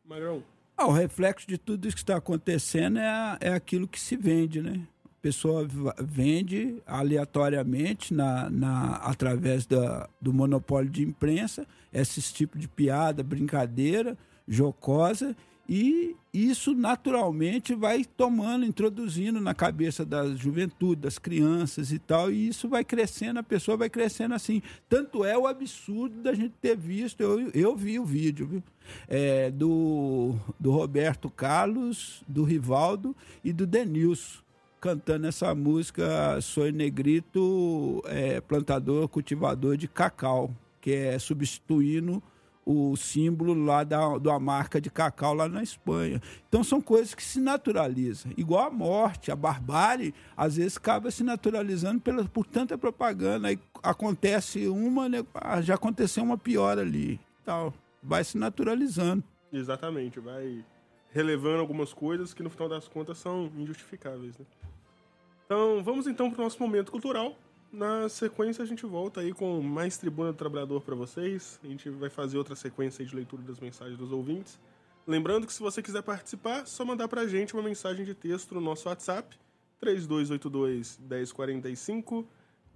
Magrão. Ah, o reflexo de tudo isso que está acontecendo é, é aquilo que se vende, né? pessoa vende aleatoriamente na, na, através da, do monopólio de imprensa esses tipos de piada, brincadeira, jocosa, e isso naturalmente vai tomando, introduzindo na cabeça da juventude, das crianças e tal, e isso vai crescendo, a pessoa vai crescendo assim. Tanto é o absurdo da gente ter visto, eu, eu vi o vídeo, viu? É, do, do Roberto Carlos, do Rivaldo e do Denilson cantando essa música Sou Negrito, é, plantador, cultivador de cacau, que é substituindo o símbolo lá da, da marca de cacau lá na Espanha. Então são coisas que se naturalizam. Igual a morte, a barbárie, às vezes acaba se naturalizando pela, por tanta propaganda. Aí acontece uma, né, ah, já aconteceu uma pior ali. Tal. Vai se naturalizando. Exatamente, vai relevando algumas coisas que no final das contas são injustificáveis. Né? Então, vamos então para o nosso momento cultural. Na sequência, a gente volta aí com mais Tribuna do Trabalhador para vocês. A gente vai fazer outra sequência de leitura das mensagens dos ouvintes. Lembrando que se você quiser participar, só mandar para a gente uma mensagem de texto no nosso WhatsApp, 3282 1045,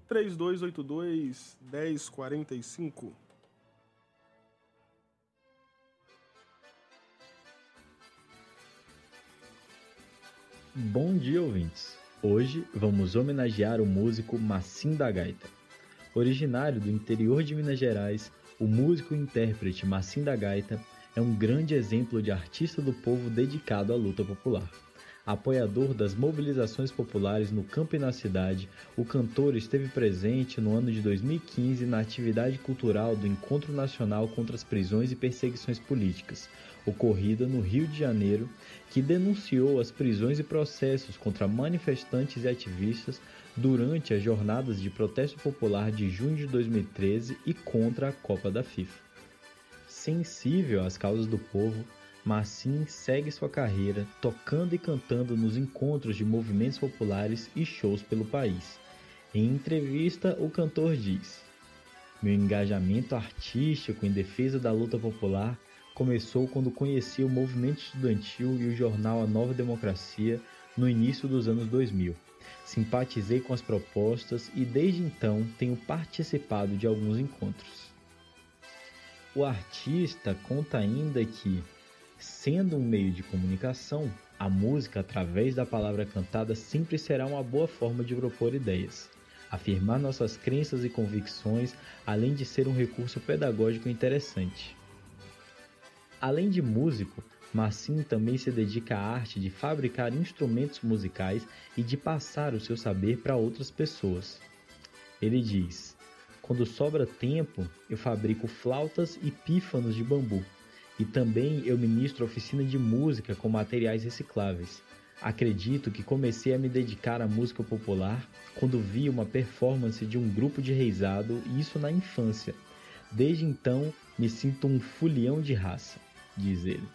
3282 1045. Bom dia, ouvintes. Hoje vamos homenagear o músico Massim da Gaita. Originário do interior de Minas Gerais, o músico e intérprete Massim da Gaita é um grande exemplo de artista do povo dedicado à luta popular. Apoiador das mobilizações populares no campo e na cidade, o cantor esteve presente no ano de 2015 na atividade cultural do Encontro Nacional contra as Prisões e Perseguições Políticas, ocorrida no Rio de Janeiro, que denunciou as prisões e processos contra manifestantes e ativistas durante as jornadas de protesto popular de junho de 2013 e contra a Copa da FIFA. Sensível às causas do povo, Massim segue sua carreira tocando e cantando nos encontros de movimentos populares e shows pelo país. Em entrevista, o cantor diz: Meu engajamento artístico em defesa da luta popular começou quando conheci o movimento estudantil e o jornal A Nova Democracia no início dos anos 2000. Simpatizei com as propostas e desde então tenho participado de alguns encontros. O artista conta ainda que, sendo um meio de comunicação, a música através da palavra cantada sempre será uma boa forma de propor ideias, afirmar nossas crenças e convicções, além de ser um recurso pedagógico interessante. Além de músico, Massim também se dedica à arte de fabricar instrumentos musicais e de passar o seu saber para outras pessoas. Ele diz: Quando sobra tempo, eu fabrico flautas e pífanos de bambu. E também eu ministro oficina de música com materiais recicláveis. Acredito que comecei a me dedicar à música popular quando vi uma performance de um grupo de reizado, e isso na infância. Desde então, me sinto um fulião de raça diz ele.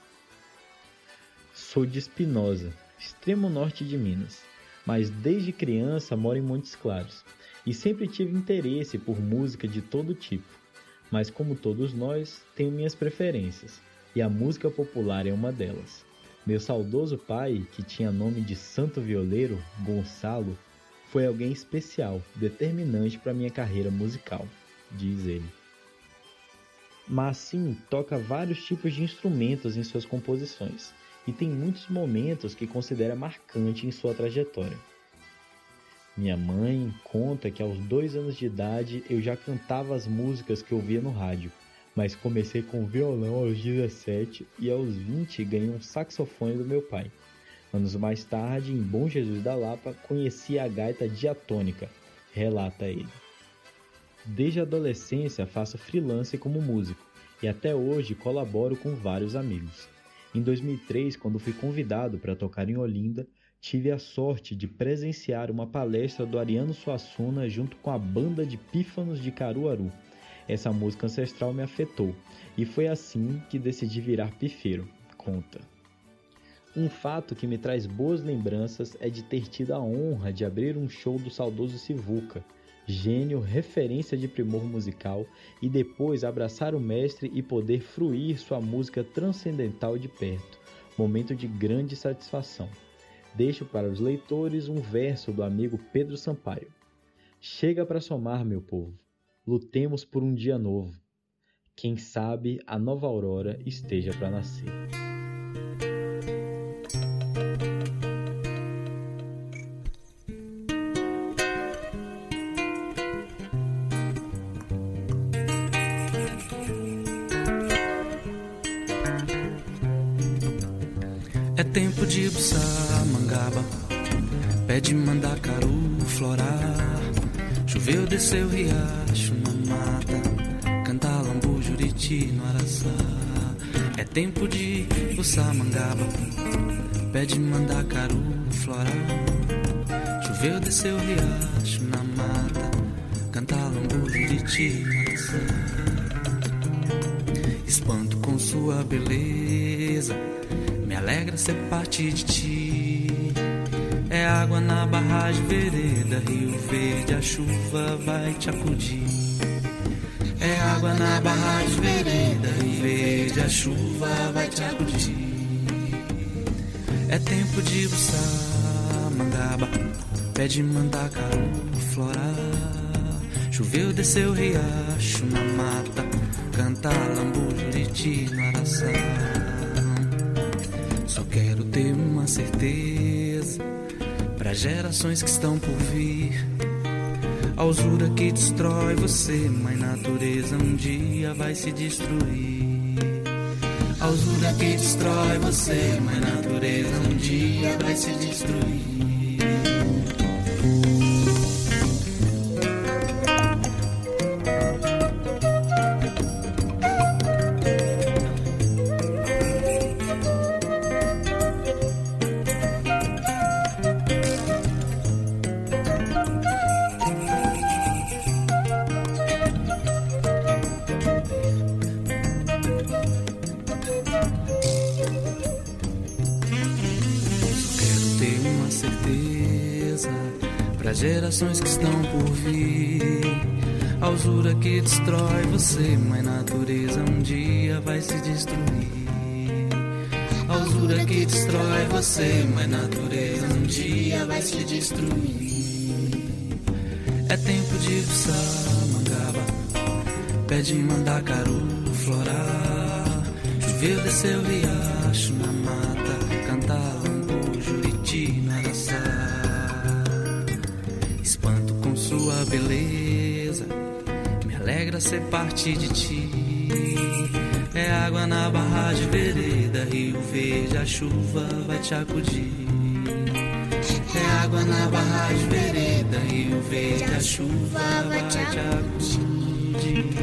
Sou de Espinosa, extremo norte de Minas, mas desde criança moro em Montes Claros e sempre tive interesse por música de todo tipo. Mas como todos nós, tenho minhas preferências, e a música popular é uma delas. Meu saudoso pai, que tinha nome de Santo Violeiro, Gonçalo, foi alguém especial, determinante para minha carreira musical, diz ele. Massim toca vários tipos de instrumentos em suas composições e tem muitos momentos que considera marcante em sua trajetória. Minha mãe conta que aos dois anos de idade eu já cantava as músicas que ouvia no rádio, mas comecei com violão aos 17 e aos 20 ganhei um saxofone do meu pai. Anos mais tarde, em Bom Jesus da Lapa, conheci a gaita diatônica, relata ele. Desde a adolescência faço freelance como músico e até hoje colaboro com vários amigos. Em 2003, quando fui convidado para tocar em Olinda, tive a sorte de presenciar uma palestra do Ariano Suassuna junto com a banda de pífanos de Caruaru. Essa música ancestral me afetou e foi assim que decidi virar pifeiro, conta. Um fato que me traz boas lembranças é de ter tido a honra de abrir um show do saudoso Sivuca, gênio, referência de primor musical, e depois abraçar o mestre e poder fruir sua música transcendental de perto, momento de grande satisfação. Deixo para os leitores um verso do amigo Pedro Sampaio. Chega para somar, meu povo, lutemos por um dia novo. Quem sabe a nova aurora esteja para nascer. Desceu riacho na mata, cantar lambu, juriti no araçá. É tempo de buçar mangaba, pé de mandacaru florar. Choveu, desceu riacho na mata, cantar lambu, juriti no araçá. Espanto com sua beleza me alegra ser parte de ti. Água na barragem, vereda, rio verde, a chuva vai te acudir. É água na barragem, vereda, rio verde, a chuva vai te acudir. É tempo de buçar mangaba, pé de mandacaru florar. Choveu, desceu riacho na mata, cantar lambu, juriti no araçá. Para gerações que estão por vir. A usura que destrói você, mãe natureza, um dia vai se destruir. A usura que destrói você, mãe natureza, um dia vai se destruir. Destruir. É tempo de buçar mangaba, pé de mandacaru florar. Choveu, desceu riacho na mata, cantar lambu, juriti no araçá sua beleza. Me alegra ser parte de ti. É água na barragem, vereda, rio verde, a chuva vai te acudir. Na barragem, vereda, rio verde, a chuva vai te acudir.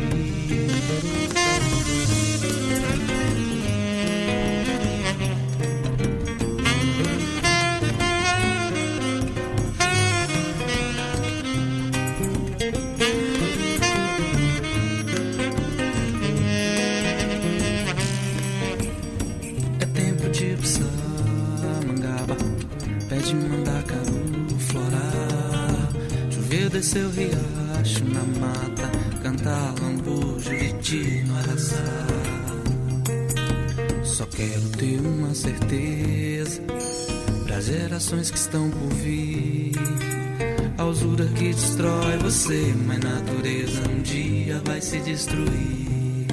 Desceu riacho na mata, cantar lambu, juriti no araçá. Só quero ter uma certeza, para gerações que estão por vir. A usura que destrói você, mas natureza um dia vai se destruir.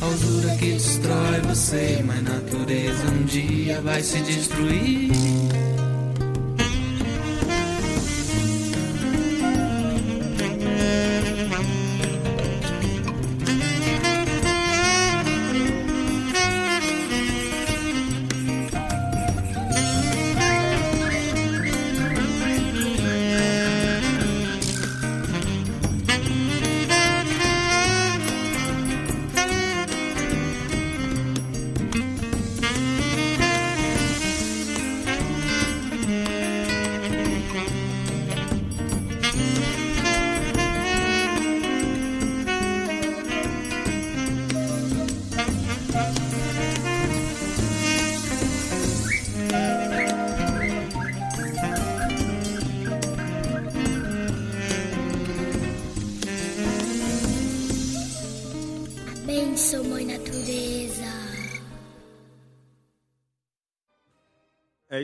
A usura que destrói você, mas natureza um dia vai se destruir.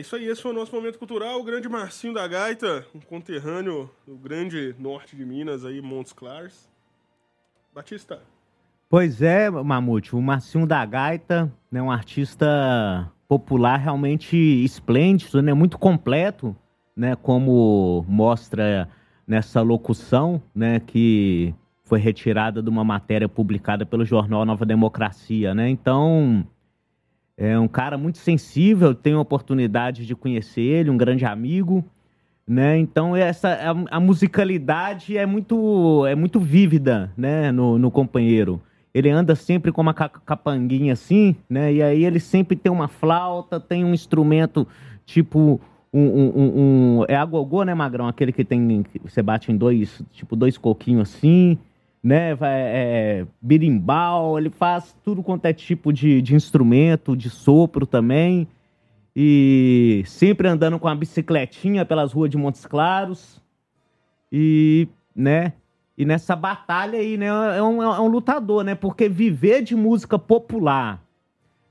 Isso aí, esse foi o nosso momento cultural. O grande Marcinho da Gaita, um conterrâneo do grande norte de Minas, aí, Montes Claros. Batista. Pois é, Mamute, o Marcinho da Gaita, né, um artista popular realmente esplêndido, né, muito completo, né, como mostra nessa locução, né, que foi retirada de uma matéria publicada pelo jornal Nova Democracia, né? Então, é um cara muito sensível, tenho a oportunidade de conhecer ele, um grande amigo, né? Então essa a, a musicalidade é muito é muito vívida, né, no, no companheiro. Ele anda sempre com uma ca- capanguinha assim, né? E aí ele sempre tem uma flauta, tem um instrumento tipo um, um, um- um- é agogô, né, Magrão? Aquele que tem que você bate em dois, tipo dois coquinhos assim, né? Vai, é, birimbau, ele faz tudo quanto é tipo de, de instrumento, de sopro também. E sempre andando com a bicicletinha pelas ruas de Montes Claros. E, né? E nessa batalha aí, né? É um, é um lutador, né? Porque viver de música popular,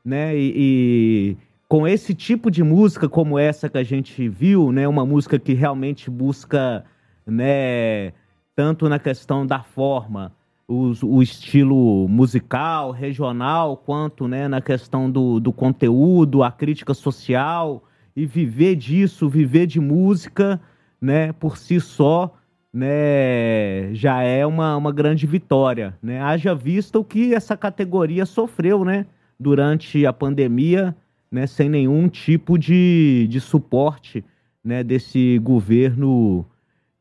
né? E, e com esse tipo de música como essa que a gente viu, né? Uma música que realmente busca, né? Tanto na questão da forma, o estilo musical, regional, quanto né, na questão do, do conteúdo, a crítica social, e viver disso, viver de música, né, por si só, né, já é uma, uma grande vitória. Né? Haja vista o que essa categoria sofreu né, durante a pandemia, né, sem nenhum tipo de, de suporte né, desse governo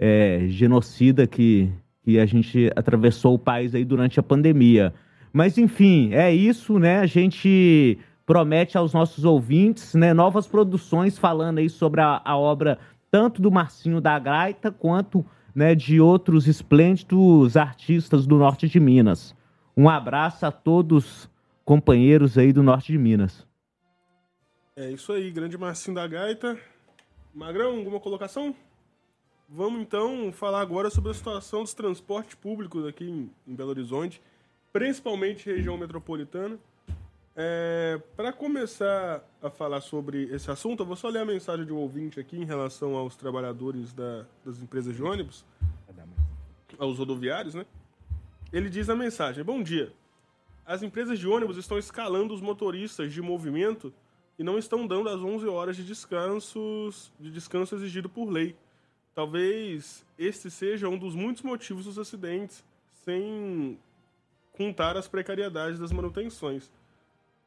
é, genocida que, que a gente atravessou o país aí durante a pandemia. Mas enfim, é isso, né? A gente promete aos nossos ouvintes, né, novas produções falando aí sobre a, a obra tanto do Marcinho da Gaita quanto né, de outros esplêndidos artistas do norte de Minas. Um abraço a todos companheiros aí do norte de Minas. É isso aí, grande Marcinho da Gaita. Magrão, alguma colocação? Vamos então falar agora sobre a situação dos transportes públicos aqui em, Belo Horizonte, principalmente região metropolitana. Para começar a falar sobre esse assunto, eu vou só ler a mensagem de um ouvinte aqui em relação aos trabalhadores da- das empresas de ônibus, aos rodoviários, né? Ele diz na mensagem: Bom dia. As empresas de ônibus estão escalando os motoristas de movimento e não estão dando as 11 horas de descansos de descanso exigido por lei. Talvez este seja um dos muitos motivos dos acidentes, sem contar as precariedades das manutenções.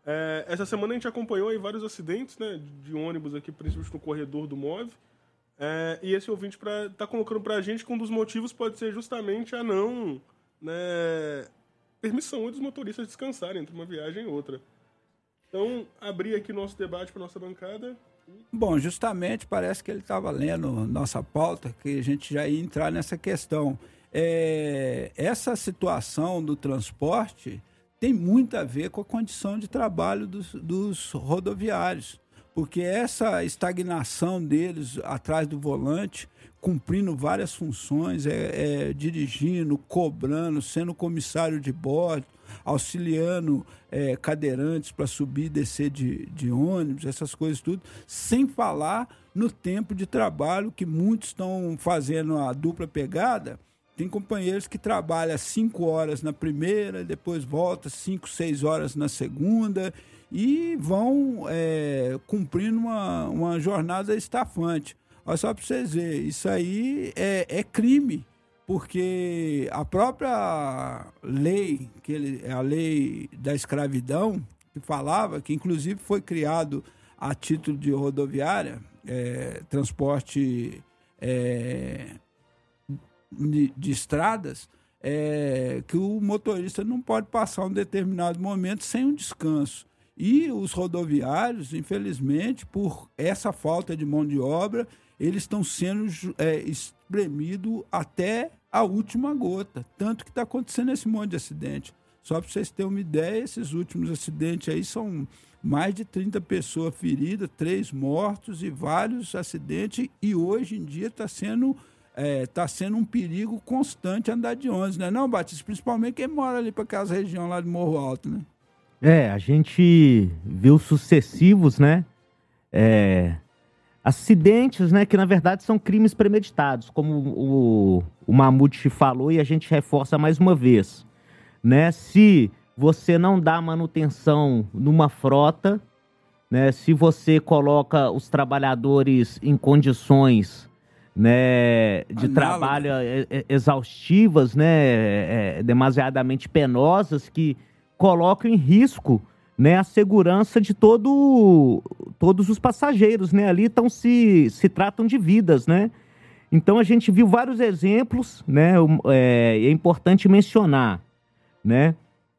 É, essa semana a gente acompanhou aí vários acidentes né, de ônibus aqui, principalmente no corredor do MOV. É, e esse ouvinte está colocando para a gente que um dos motivos pode ser justamente a não né, permissão dos motoristas descansarem entre uma viagem e outra. Então, abrir aqui nosso debate para nossa bancada. Bom, justamente parece que ele estava lendo nossa pauta, que a gente já ia entrar nessa questão. É, essa situação do transporte tem muito a ver com a condição de trabalho dos, dos rodoviários, porque essa estagnação deles atrás do volante, cumprindo várias funções, é, é, dirigindo, cobrando, sendo comissário de bordo, auxiliando é, cadeirantes para subir e descer de, de ônibus, essas coisas tudo, sem falar no tempo de trabalho que muitos estão fazendo a dupla pegada. Tem companheiros que trabalham cinco horas na primeira, depois volta cinco, seis horas na segunda e vão é, cumprindo uma, uma jornada estafante. Olha só para vocês verem, isso aí é, é crime, porque a própria lei, que ele, a lei da escravidão, que falava, que inclusive foi criado a título de rodoviária, é, transporte é, de, de, estradas, é, que o motorista não pode passar um determinado momento sem um descanso. E os rodoviários, infelizmente, por essa falta de mão de obra, eles estão sendo é, espremidos até a última gota. Tanto que está acontecendo esse monte de acidente. Só para vocês terem uma ideia, esses últimos acidentes aí são mais de 30 pessoas feridas, três mortos e vários acidentes. E hoje em dia está sendo, é, tá sendo um perigo constante andar de ônibus, né? Não, Batista? Principalmente quem mora ali para aquelas regiões lá de Morro Alto, né? É, a gente viu sucessivos, né? É, acidentes, né? Que na verdade são crimes premeditados, como o, o Mamute falou e a gente reforça mais uma vez, né? Se você não dá manutenção numa frota, né? Se você coloca os trabalhadores em condições né, de Análogo. trabalho exaustivas, né, é, demasiadamente penosas que colocam em risco né, a segurança de todo, todos os passageiros, né? Ali então se, se tratam de vidas, né? Então a gente viu vários exemplos, né? É, é importante mencionar, né?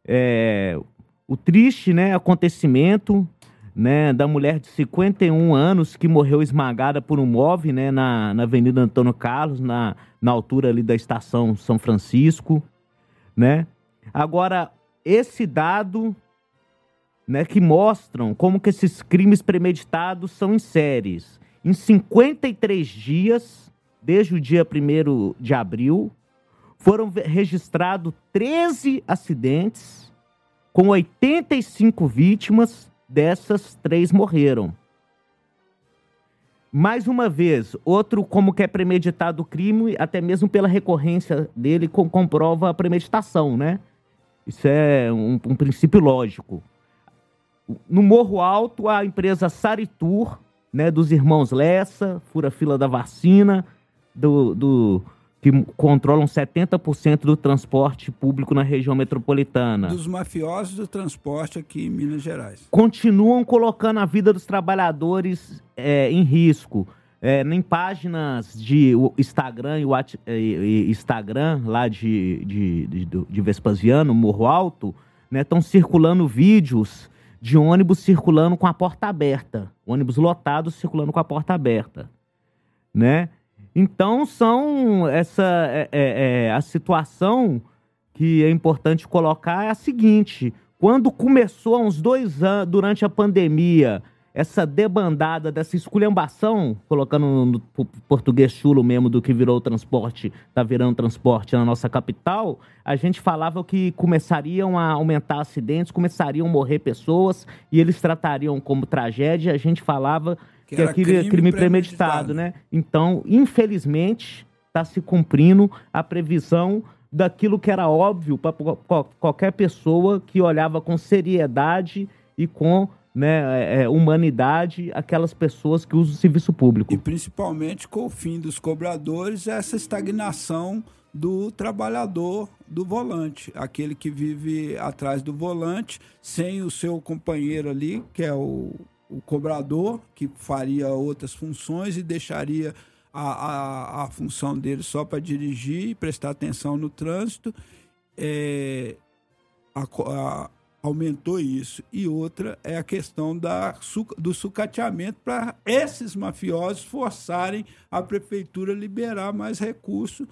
é, o triste né, acontecimento né, da mulher de 51 anos que morreu esmagada por um móvel né, na, na Avenida Antônio Carlos, na, na altura ali da estação São Francisco. Né? Agora, esse dado né, que mostram como que esses crimes premeditados são em séries. Em 53 dias, desde o dia 1 de abril, foram registrados 13 acidentes, com 85 vítimas, dessas três morreram. Mais uma vez, outro como que é premeditado o crime, até mesmo pela recorrência dele, com, comprova a premeditação, né? Isso é um, um princípio lógico. No Morro Alto, a empresa Saritur, né, dos irmãos Lessa, fura fila da vacina, do, do que controlam 70% do transporte público na região metropolitana. Dos mafiosos do transporte aqui em Minas Gerais. Continuam colocando a vida dos trabalhadores é, em risco. É, páginas de Instagram e Instagram lá de, de, de, de Vespasiano, Morro Alto, estão né, circulando vídeos de ônibus circulando com a porta aberta. Ônibus lotados circulando com a porta aberta. Né? Então, são essa é, é, é, a situação que é importante colocar é a seguinte: quando começou há uns dois anos, durante a pandemia, essa debandada dessa esculhambação, colocando no português chulo mesmo do que virou o transporte, tá virando transporte na nossa capital, a gente falava que começariam a aumentar acidentes, começariam a morrer pessoas e eles tratariam como tragédia. A gente falava que, que aquele crime, crime premeditado, premeditado, né? Então, infelizmente, está se cumprindo a previsão daquilo que era óbvio para qualquer pessoa que olhava com seriedade e com né, é, é, humanidade aquelas pessoas que usam o serviço público. E principalmente com o fim dos cobradores, essa estagnação do trabalhador do volante, aquele que vive atrás do volante, sem o seu companheiro ali, que é o o cobrador, que faria outras funções e deixaria a, a, a função dele só para dirigir e prestar atenção no trânsito. É, a, aumentou isso. E outra é a questão da, do sucateamento para esses mafiosos forçarem a prefeitura a liberar mais recursos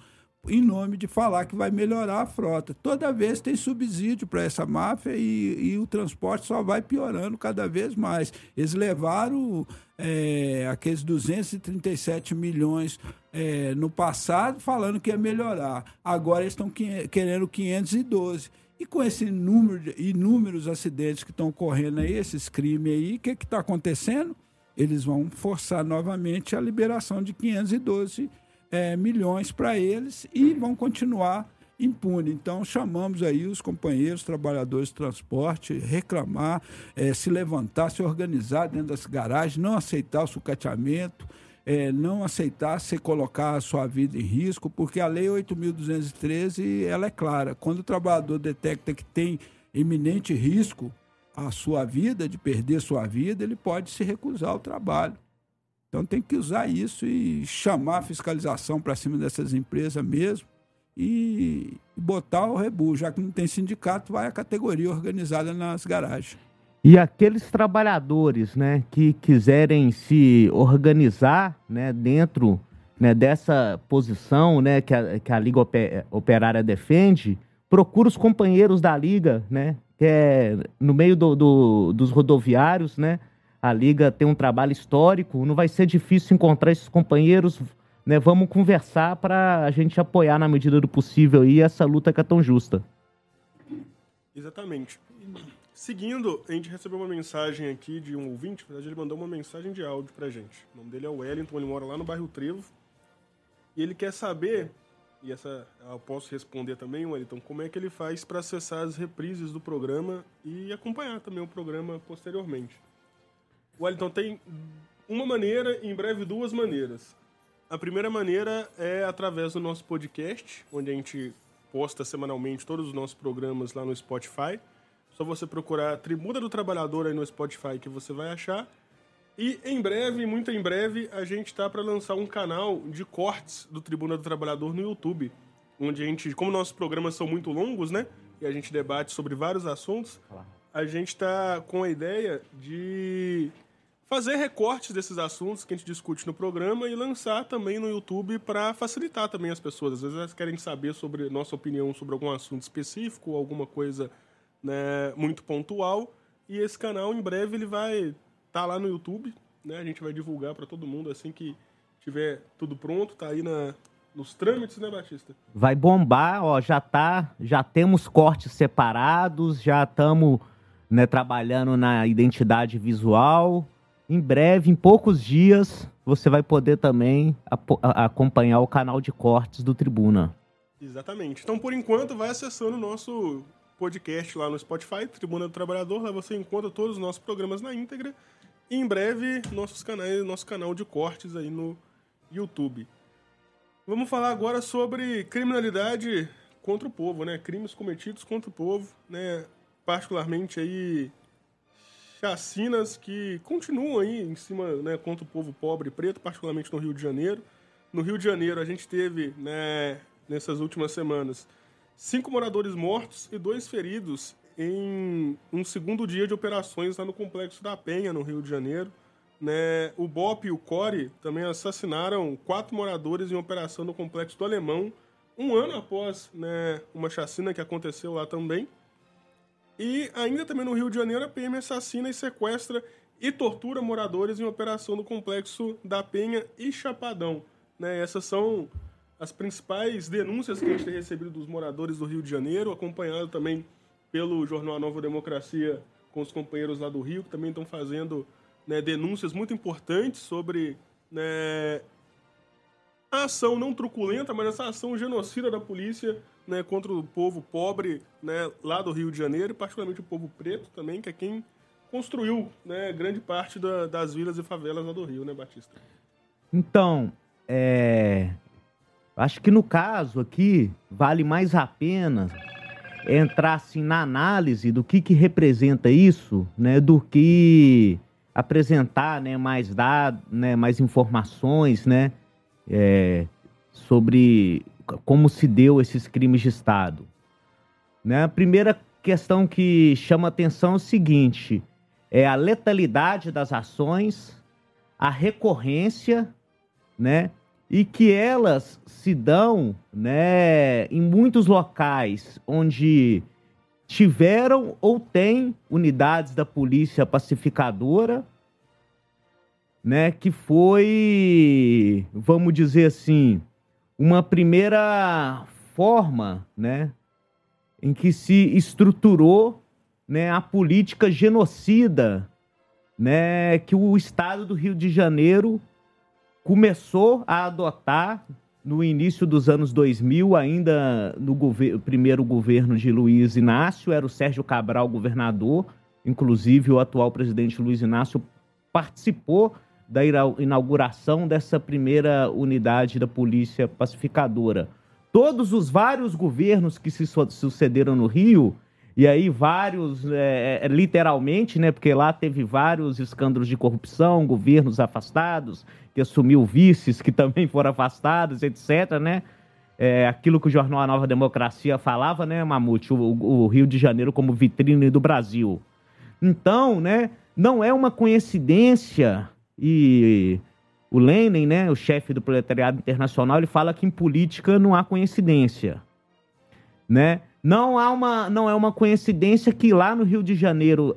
em nome de falar que vai melhorar a frota. Toda vez tem subsídio para essa máfia e, e, o transporte só vai piorando cada vez mais. Eles levaram é, aqueles 237 milhões é, no passado falando que ia melhorar. Agora eles estão querendo 512. E com esse número, inúmeros acidentes que estão ocorrendo aí, esses crimes aí, o que está acontecendo? eles vão forçar novamente a liberação de 512 é, milhões para eles e vão continuar impune. Então, chamamos aí os companheiros, trabalhadores de transporte, reclamar, é, se levantar, se organizar dentro das garagens, não aceitar o sucateamento, é, não aceitar se colocar a sua vida em risco, porque a Lei 8.213 ela é clara. Quando o trabalhador detecta que tem iminente risco à sua vida, de perder sua vida, ele pode se recusar ao trabalho. Então tem que usar isso e chamar a fiscalização para cima dessas empresas mesmo e botar o rebu. Já que não tem sindicato, vai a categoria organizada nas garagens. E aqueles trabalhadores né, que quiserem se organizar né, dentro né, dessa posição né, que, a, que a Liga Operária defende, procura os companheiros da Liga, né, que é no meio do, do, dos rodoviários, né, a Liga tem um trabalho histórico, não vai ser difícil encontrar esses companheiros, né, vamos conversar para a gente apoiar na medida do possível aí essa luta que é tão justa. Exatamente. Seguindo, a gente recebeu uma mensagem aqui de um ouvinte, na verdade ele mandou uma mensagem de áudio pra gente. O nome dele é Wellington, ele mora lá no bairro Trevo. E ele quer saber, e essa eu posso responder também, Wellington, como é que ele faz para acessar as reprises do programa e acompanhar também o programa posteriormente. Wellington tem uma maneira e em breve duas maneiras. A primeira maneira é através do nosso podcast, onde a gente posta semanalmente todos os nossos programas lá no Spotify. Só você procurar Tribuna do Trabalhador aí no Spotify que você vai achar. E em breve, muito em breve, a gente está para lançar um canal de cortes do Tribuna do Trabalhador no YouTube, onde a gente, como nossos programas são muito longos, né, e a gente debate sobre vários assuntos, a gente está com a ideia de fazer recortes desses assuntos que a gente discute no programa e lançar também no YouTube para facilitar também as pessoas. Às vezes elas querem saber sobre nossa opinião sobre algum assunto específico ou alguma coisa né, muito pontual. E esse canal em breve ele vai estar tá lá no YouTube, né? A gente vai divulgar para todo mundo assim que tiver tudo pronto, tá aí na nos trâmites, né, Batista? Vai bombar, ó, já tá, já temos cortes separados, já estamos né, trabalhando na identidade visual, em breve, em poucos dias, você vai poder também acompanhar o canal de cortes do Tribuna. Exatamente. Então, por enquanto, vai acessando o nosso podcast lá no Spotify, Tribuna do Trabalhador. Lá você encontra todos os nossos programas na íntegra. E em breve, nossos canais, nosso canal de cortes aí no YouTube. Vamos falar agora sobre criminalidade contra o povo, né? Crimes cometidos contra o povo, né? Particularmente aí chacinas que continuam aí em cima, né, contra o povo pobre e preto, particularmente no Rio de Janeiro. No Rio de Janeiro, a gente teve, né, nessas últimas semanas, cinco moradores mortos e dois feridos em um segundo dia de operações lá no Complexo da Penha, no Rio de Janeiro. Né, o BOP e o CORE também assassinaram quatro moradores em operação no Complexo do Alemão, um ano após né, uma chacina que aconteceu lá também. E ainda também no Rio de Janeiro, a PM assassina e sequestra e tortura moradores em operação no complexo da Penha e Chapadão. Né? Essas são as principais denúncias que a gente tem recebido dos moradores do Rio de Janeiro, acompanhado também pelo jornal Nova Democracia com os companheiros lá do Rio, que também estão fazendo né, denúncias muito importantes sobre né, a ação não truculenta, mas essa ação genocida da polícia né, contra o povo pobre né, lá do Rio de Janeiro, particularmente o povo preto também, que é quem construiu né, grande parte da, das vilas e favelas lá do Rio, né, Batista? Então, é... acho que no caso aqui vale mais a pena entrar assim, na análise do que, que representa isso, né, do que apresentar né, mais dados, né, mais informações, né, é, sobre como se deu esses crimes de Estado. Né? A primeira questão que chama atenção é o seguinte: é a letalidade das ações, a recorrência, né? E que elas se dão, né, em muitos locais onde tiveram ou têm unidades da polícia pacificadora, né, que foi, vamos dizer assim, uma primeira forma, né, em que se estruturou, né, a política genocida né, que o estado do Rio de Janeiro começou a adotar no início dos anos 2000, ainda no gover primeiro governo de Luiz Inácio, era o Sérgio Cabral governador, inclusive o atual presidente Luiz Inácio participou da inauguração dessa primeira unidade da Polícia Pacificadora. Todos os vários governos que se sucederam no Rio, e aí vários, é, é, literalmente, né, porque lá teve vários escândalos de corrupção, governos afastados, que assumiu vices que também foram afastados, etc., né? É, aquilo que o jornal A Nova Democracia falava, né, Mamute? O, o Rio de Janeiro como vitrine do Brasil. Então, né, não é uma coincidência e o Lenin, né, o chefe do proletariado internacional, ele fala que em política não há coincidência, né? Não há uma, não é uma coincidência que lá no Rio de Janeiro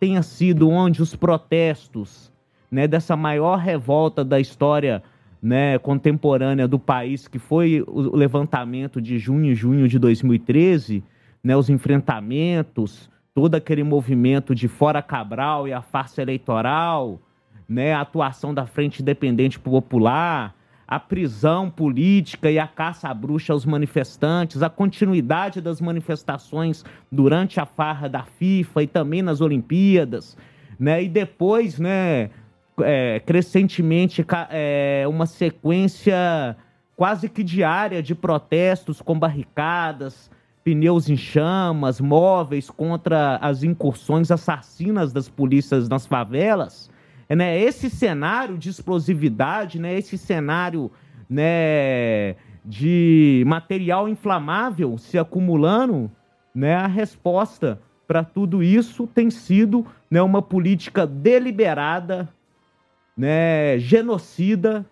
tenha sido onde os protestos, né, dessa maior revolta da história, né, contemporânea do país, que foi o levantamento de junho e junho de 2013, né, os enfrentamentos, todo aquele movimento de fora Cabral e a farsa eleitoral, né, a atuação da Frente Independente Popular, a prisão política e a caça à bruxa aos manifestantes, a continuidade das manifestações durante a farra da FIFA e também nas Olimpíadas, né, e depois, né, é, crescentemente é, uma sequência quase que diária de protestos com barricadas, pneus em chamas, móveis contra as incursões assassinas das polícias nas favelas, né, esse cenário de explosividade, né, esse cenário né, de material inflamável se acumulando, né, a resposta para tudo isso tem sido né, uma política deliberada, né, genocida.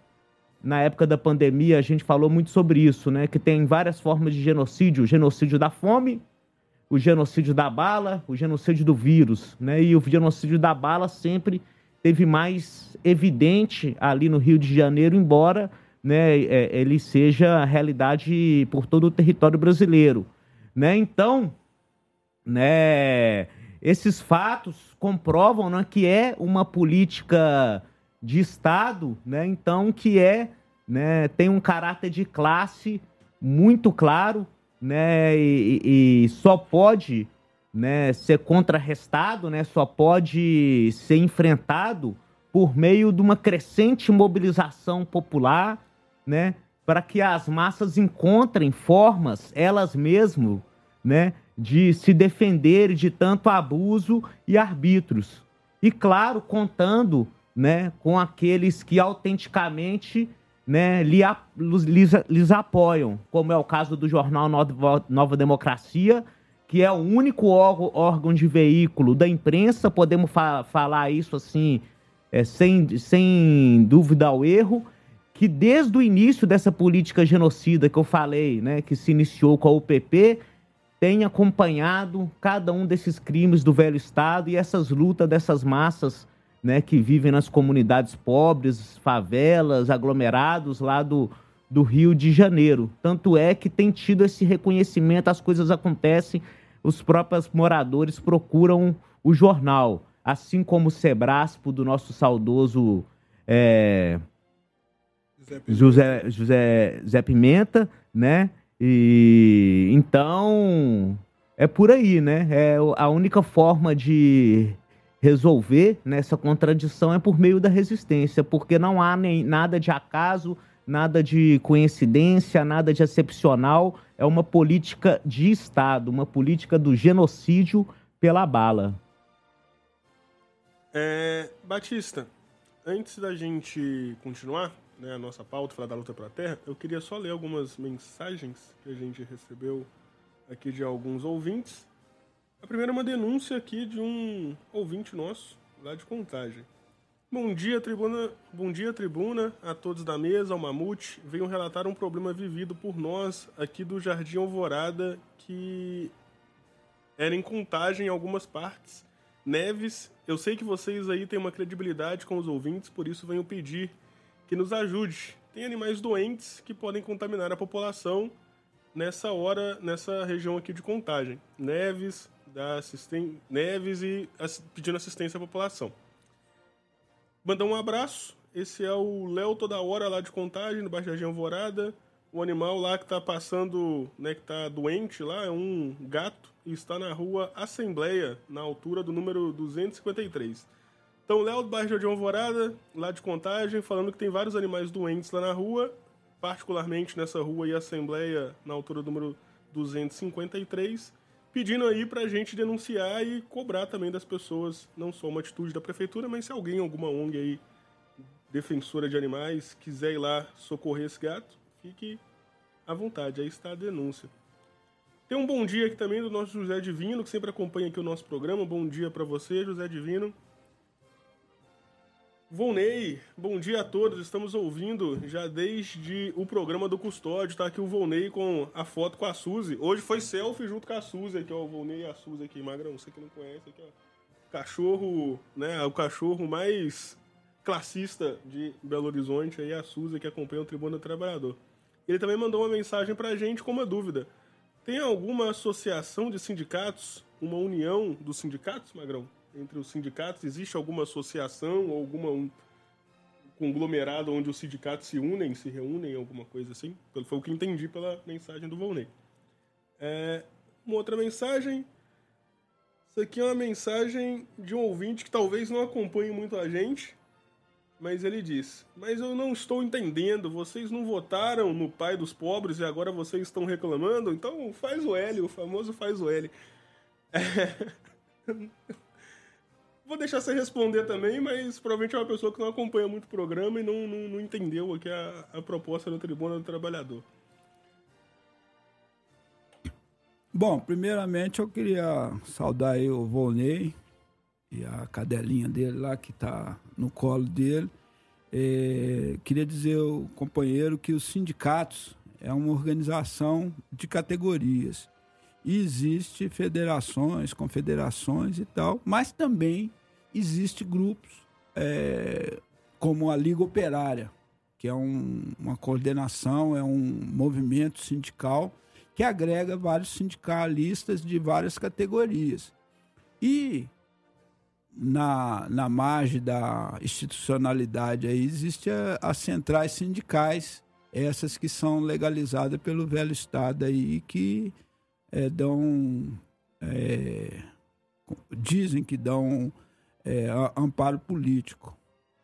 Na época da pandemia, a gente falou muito sobre isso, né, que tem várias formas de genocídio: o genocídio da fome, o genocídio da bala, o genocídio do vírus, né, e o genocídio da bala sempre teve mais evidente ali no Rio de Janeiro, embora né, é, ele seja realidade por todo o território brasileiro. Né? Então, né, esses fatos comprovam né, que é uma política de Estado, né, então que é né, tem um caráter de classe muito claro né, e, e só pode né, ser contrarrestado, né, só pode ser enfrentado por meio de uma crescente mobilização popular, né, para que as massas encontrem formas, elas mesmas, né, de se defender de tanto abuso e arbítrios. E claro, contando, né, com aqueles que autenticamente, né, lhe, lhes, lhes apoiam, como é o caso do jornal Nova Democracia, que é o único órgão de veículo da imprensa, podemos fa falar isso assim, é, sem, sem dúvida ao erro, que desde o início dessa política genocida que eu falei, né, que se iniciou com a UPP, tem acompanhado cada um desses crimes do velho Estado e essas lutas dessas massas né, que vivem nas comunidades pobres, favelas, aglomerados lá do, do Rio de Janeiro. Tanto é que tem tido esse reconhecimento, as coisas acontecem os próprios moradores procuram o jornal, assim como o Sebraspo do nosso saudoso é, José, José, José Pimenta, né? E então é por aí, né? É a única forma de resolver nessa contradição é por meio da resistência, porque não há nem nada de acaso, nada de coincidência, nada de excepcional. É uma política de Estado, uma política do genocídio pela bala. É, Batista, antes da gente continuar né, a nossa pauta, falar da luta pela terra, eu queria só ler algumas mensagens que a gente recebeu aqui de alguns ouvintes. A primeira é uma denúncia aqui de um ouvinte nosso, lá de Contagem. Bom dia, tribuna. Bom dia, tribuna, a todos da mesa, ao Mamute. Venho relatar um problema vivido por nós aqui do Jardim Alvorada, que era em contagem em algumas partes. Neves, eu sei que vocês aí têm uma credibilidade com os ouvintes, por isso venho pedir que nos ajude. Tem animais doentes que podem contaminar a população nessa hora, nessa região aqui de contagem. Neves, da assisten... Neves e pedindo assistência à população. Mandar um abraço. Esse é o Léo Toda Hora lá de Contagem, no Baixo Jardim Alvorada. O animal lá que tá passando, né, que tá doente lá, é um gato e está na rua Assembleia, na altura do número 253. Então, Léo do Bairro Jardim Alvorada, lá de Contagem, falando que tem vários animais doentes lá na rua, particularmente nessa rua e Assembleia, na altura do número 253, pedindo aí pra gente denunciar e cobrar também das pessoas, não só uma atitude da prefeitura, mas se alguém, alguma ONG aí, defensora de animais, quiser ir lá socorrer esse gato, fique à vontade, aí está a denúncia. Tem um bom dia aqui também do nosso José Divino, que sempre acompanha aqui o nosso programa. Bom dia para você, José Divino. Volney, bom dia a todos. Estamos ouvindo já desde o programa do Custódio. Tá aqui o Volney com a foto com a Suzy. Hoje foi selfie junto com a Suzy aqui, ó. O Volney e a Suzy aqui, Magrão. Você que não conhece aqui, ó. Cachorro, né? O cachorro mais classista de Belo Horizonte aí, a Suzy que acompanha o Tribuna do Trabalhador. Ele também mandou uma mensagem pra gente com uma dúvida. Tem alguma associação de sindicatos, uma união dos sindicatos, Magrão? Entre os sindicatos, existe alguma associação alguma um conglomerado onde os sindicatos se unem, se reúnem, alguma coisa assim? Foi o que entendi pela mensagem do Volney. É, uma outra mensagem. Isso aqui é uma mensagem de um ouvinte que talvez não acompanhe muito a gente, mas ele diz: Mas eu não estou entendendo, vocês não votaram no pai dos pobres e agora vocês estão reclamando? Então faz o L, o famoso faz o L. É... Vou deixar você responder também, mas provavelmente é uma pessoa que não acompanha muito o programa e não, não, não entendeu aqui a, a proposta da Tribuna do Trabalhador. Bom, primeiramente eu queria saudar aí o Volney, e a cadelinha dele lá que está no colo dele. É, queria dizer companheiro que os sindicatos é uma organização de categorias. E existe federações, confederações e tal, mas também existe grupos é, como a Liga Operária, que é um, uma coordenação, é um movimento sindical que agrega vários sindicalistas de várias categorias. E na, na margem da institucionalidade aí existe as centrais sindicais, essas que são legalizadas pelo velho Estado aí, que é, dão. É, dizem que dão é, amparo político,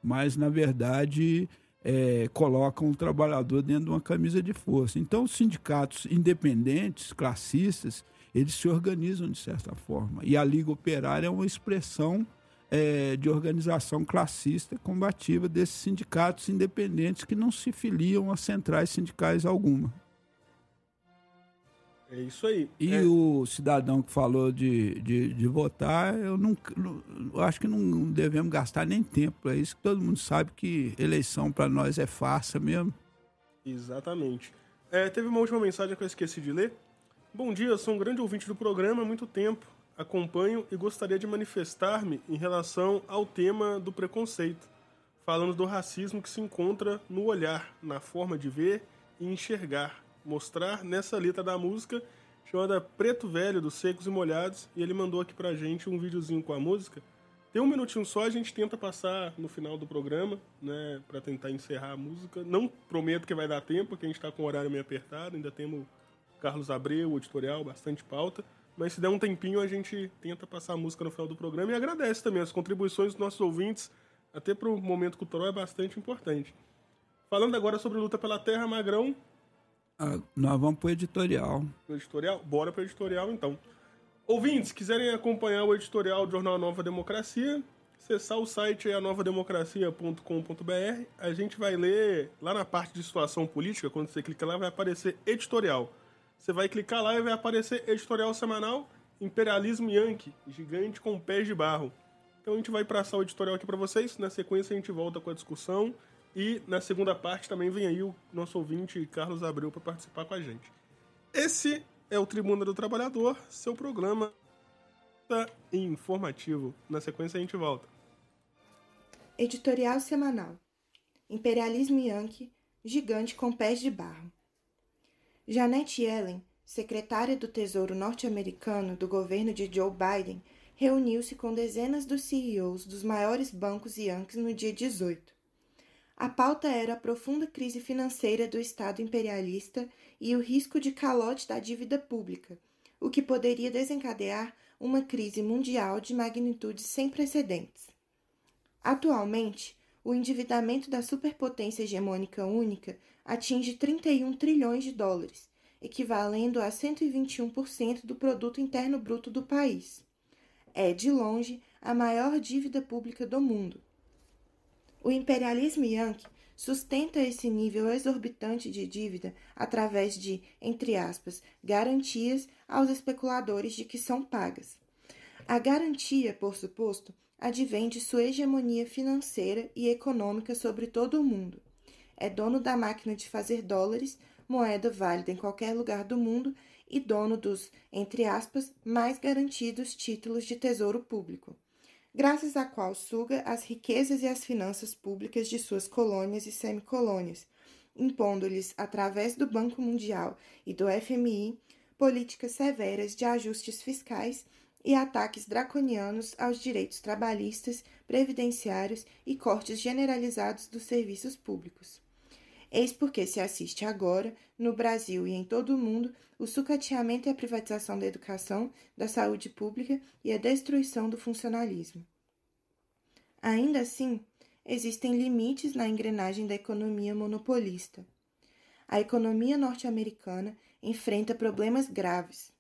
mas na verdade é, colocam o trabalhador dentro de uma camisa de força. Então, os sindicatos independentes, classistas, eles se organizam de certa forma. E a Liga Operária é uma expressão é, de organização classista combativa desses sindicatos independentes que não se filiam a centrais sindicais alguma. É isso aí. E é. o cidadão que falou de, de, de votar, eu não, eu acho que não devemos gastar nem tempo. É isso que todo mundo sabe que eleição para nós é farsa mesmo. Exatamente. É, teve uma última mensagem que eu esqueci de ler. Bom dia, sou um grande ouvinte do programa há muito tempo acompanho e gostaria de manifestar-me em relação ao tema do preconceito, falando do racismo que se encontra no olhar, na forma de ver e enxergar, mostrar nessa letra da música chamada Preto Velho dos Secos e Molhados, e ele mandou aqui pra gente um videozinho com a música. Tem um minutinho só, a gente tenta passar no final do programa, né, para tentar encerrar a música. Não prometo que vai dar tempo, porque a gente tá com o horário meio apertado, ainda temos Carlos Abreu, o editorial, bastante pauta. Mas se der um tempinho, a gente tenta passar a música no final do programa e agradece também as contribuições dos nossos ouvintes, até para o momento cultural é bastante importante. Falando agora sobre luta pela terra, Magrão. Ah, nós vamos para o editorial. Editorial? Bora para o editorial então. Ouvintes, quiserem acompanhar o editorial do Jornal Nova Democracia, acessar o site anovademocracia.com.br. A gente vai ler lá na parte de situação política, quando você clica lá, vai aparecer editorial. Você vai clicar lá e vai aparecer editorial semanal Imperialismo Yankee, gigante com pés de barro. Então a gente vai passar o editorial aqui para vocês. Na sequência a gente volta com a discussão. E na segunda parte também vem aí o nosso ouvinte Carlos Abreu para participar com a gente. Esse é o Tribuna do Trabalhador, seu programa informativo. Na sequência a gente volta. Editorial semanal. Imperialismo Yankee, gigante com pés de barro. Janet Yellen, secretária do Tesouro norte-americano do governo de Joe Biden, reuniu-se com dezenas dos CEOs dos maiores bancos Yankees no dia 18. A pauta era a profunda crise financeira do Estado imperialista e o risco de calote da dívida pública, o que poderia desencadear uma crise mundial de magnitude sem precedentes. Atualmente, o endividamento da superpotência hegemônica única atinge 31 trilhões de dólares, equivalendo a 121% do produto interno bruto do país. É, de longe, a maior dívida pública do mundo. O imperialismo yankee sustenta esse nível exorbitante de dívida através de, entre aspas, garantias aos especuladores de que são pagas. A garantia, por suposto, advém de sua hegemonia financeira e econômica sobre todo o mundo. É dono da máquina de fazer dólares, moeda válida em qualquer lugar do mundo, e dono dos, entre aspas, mais garantidos títulos de tesouro público, graças a qual suga as riquezas e as finanças públicas de suas colônias e semicolônias, impondo-lhes, através do Banco Mundial e do FMI, políticas severas de ajustes fiscais e ataques draconianos aos direitos trabalhistas, previdenciários e cortes generalizados dos serviços públicos. Eis porque se assiste agora, no Brasil e em todo o mundo, o sucateamento e a privatização da educação, da saúde pública e a destruição do funcionalismo. Ainda assim, existem limites na engrenagem da economia monopolista. A economia norte-americana enfrenta problemas graves.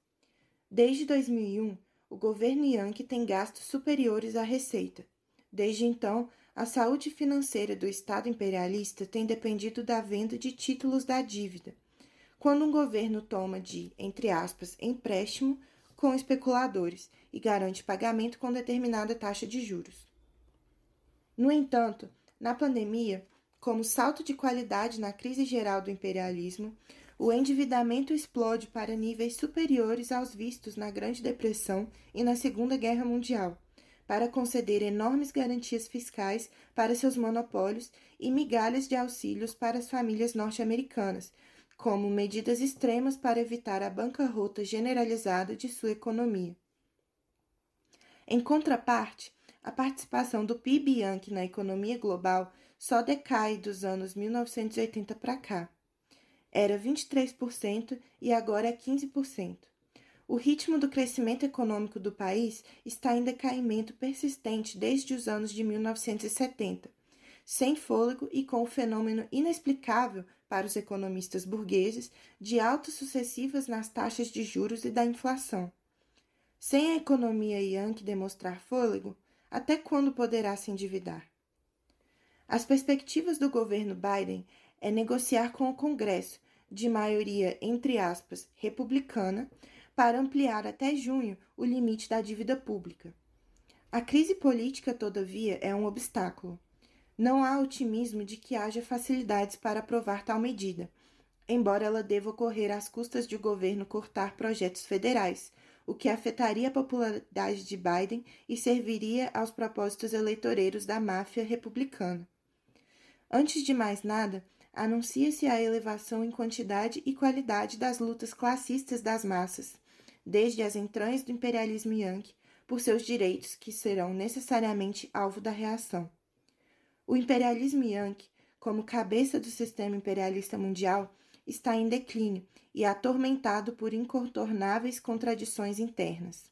Desde 2001, o governo Yankee tem gastos superiores à receita. Desde então, a saúde financeira do Estado imperialista tem dependido da venda de títulos da dívida. Quando um governo toma de, entre aspas, empréstimo com especuladores e garante pagamento com determinada taxa de juros. No entanto, na pandemia, como salto de qualidade na crise geral do imperialismo, o endividamento explode para níveis superiores aos vistos na Grande Depressão e na Segunda Guerra Mundial, para conceder enormes garantias fiscais para seus monopólios e migalhas de auxílios para as famílias norte-americanas, como medidas extremas para evitar a bancarrota generalizada de sua economia. Em contraparte, a participação do PIB Yankee na economia global só decai dos anos 1980 para cá era 23% e agora é 15%. O ritmo do crescimento econômico do país está em decaimento persistente desde os anos de 1970, sem fôlego e com o fenômeno inexplicável para os economistas burgueses de altas sucessivas nas taxas de juros e da inflação. Sem a economia yankee demonstrar fôlego, até quando poderá se endividar? As perspectivas do governo Biden é negociar com o Congresso, de maioria, entre aspas, republicana, para ampliar até junho o limite da dívida pública. A crise política, todavia, é um obstáculo. Não há otimismo de que haja facilidades para aprovar tal medida, embora ela deva ocorrer às custas de o governo cortar projetos federais, o que afetaria a popularidade de Biden e serviria aos propósitos eleitoreiros da máfia republicana. Antes de mais nada, anuncia-se a elevação em quantidade e qualidade das lutas classistas das massas, desde as entranhas do imperialismo yankee, por seus direitos que serão necessariamente alvo da reação. O imperialismo yankee, como cabeça do sistema imperialista mundial, está em declínio e atormentado por incontornáveis contradições internas.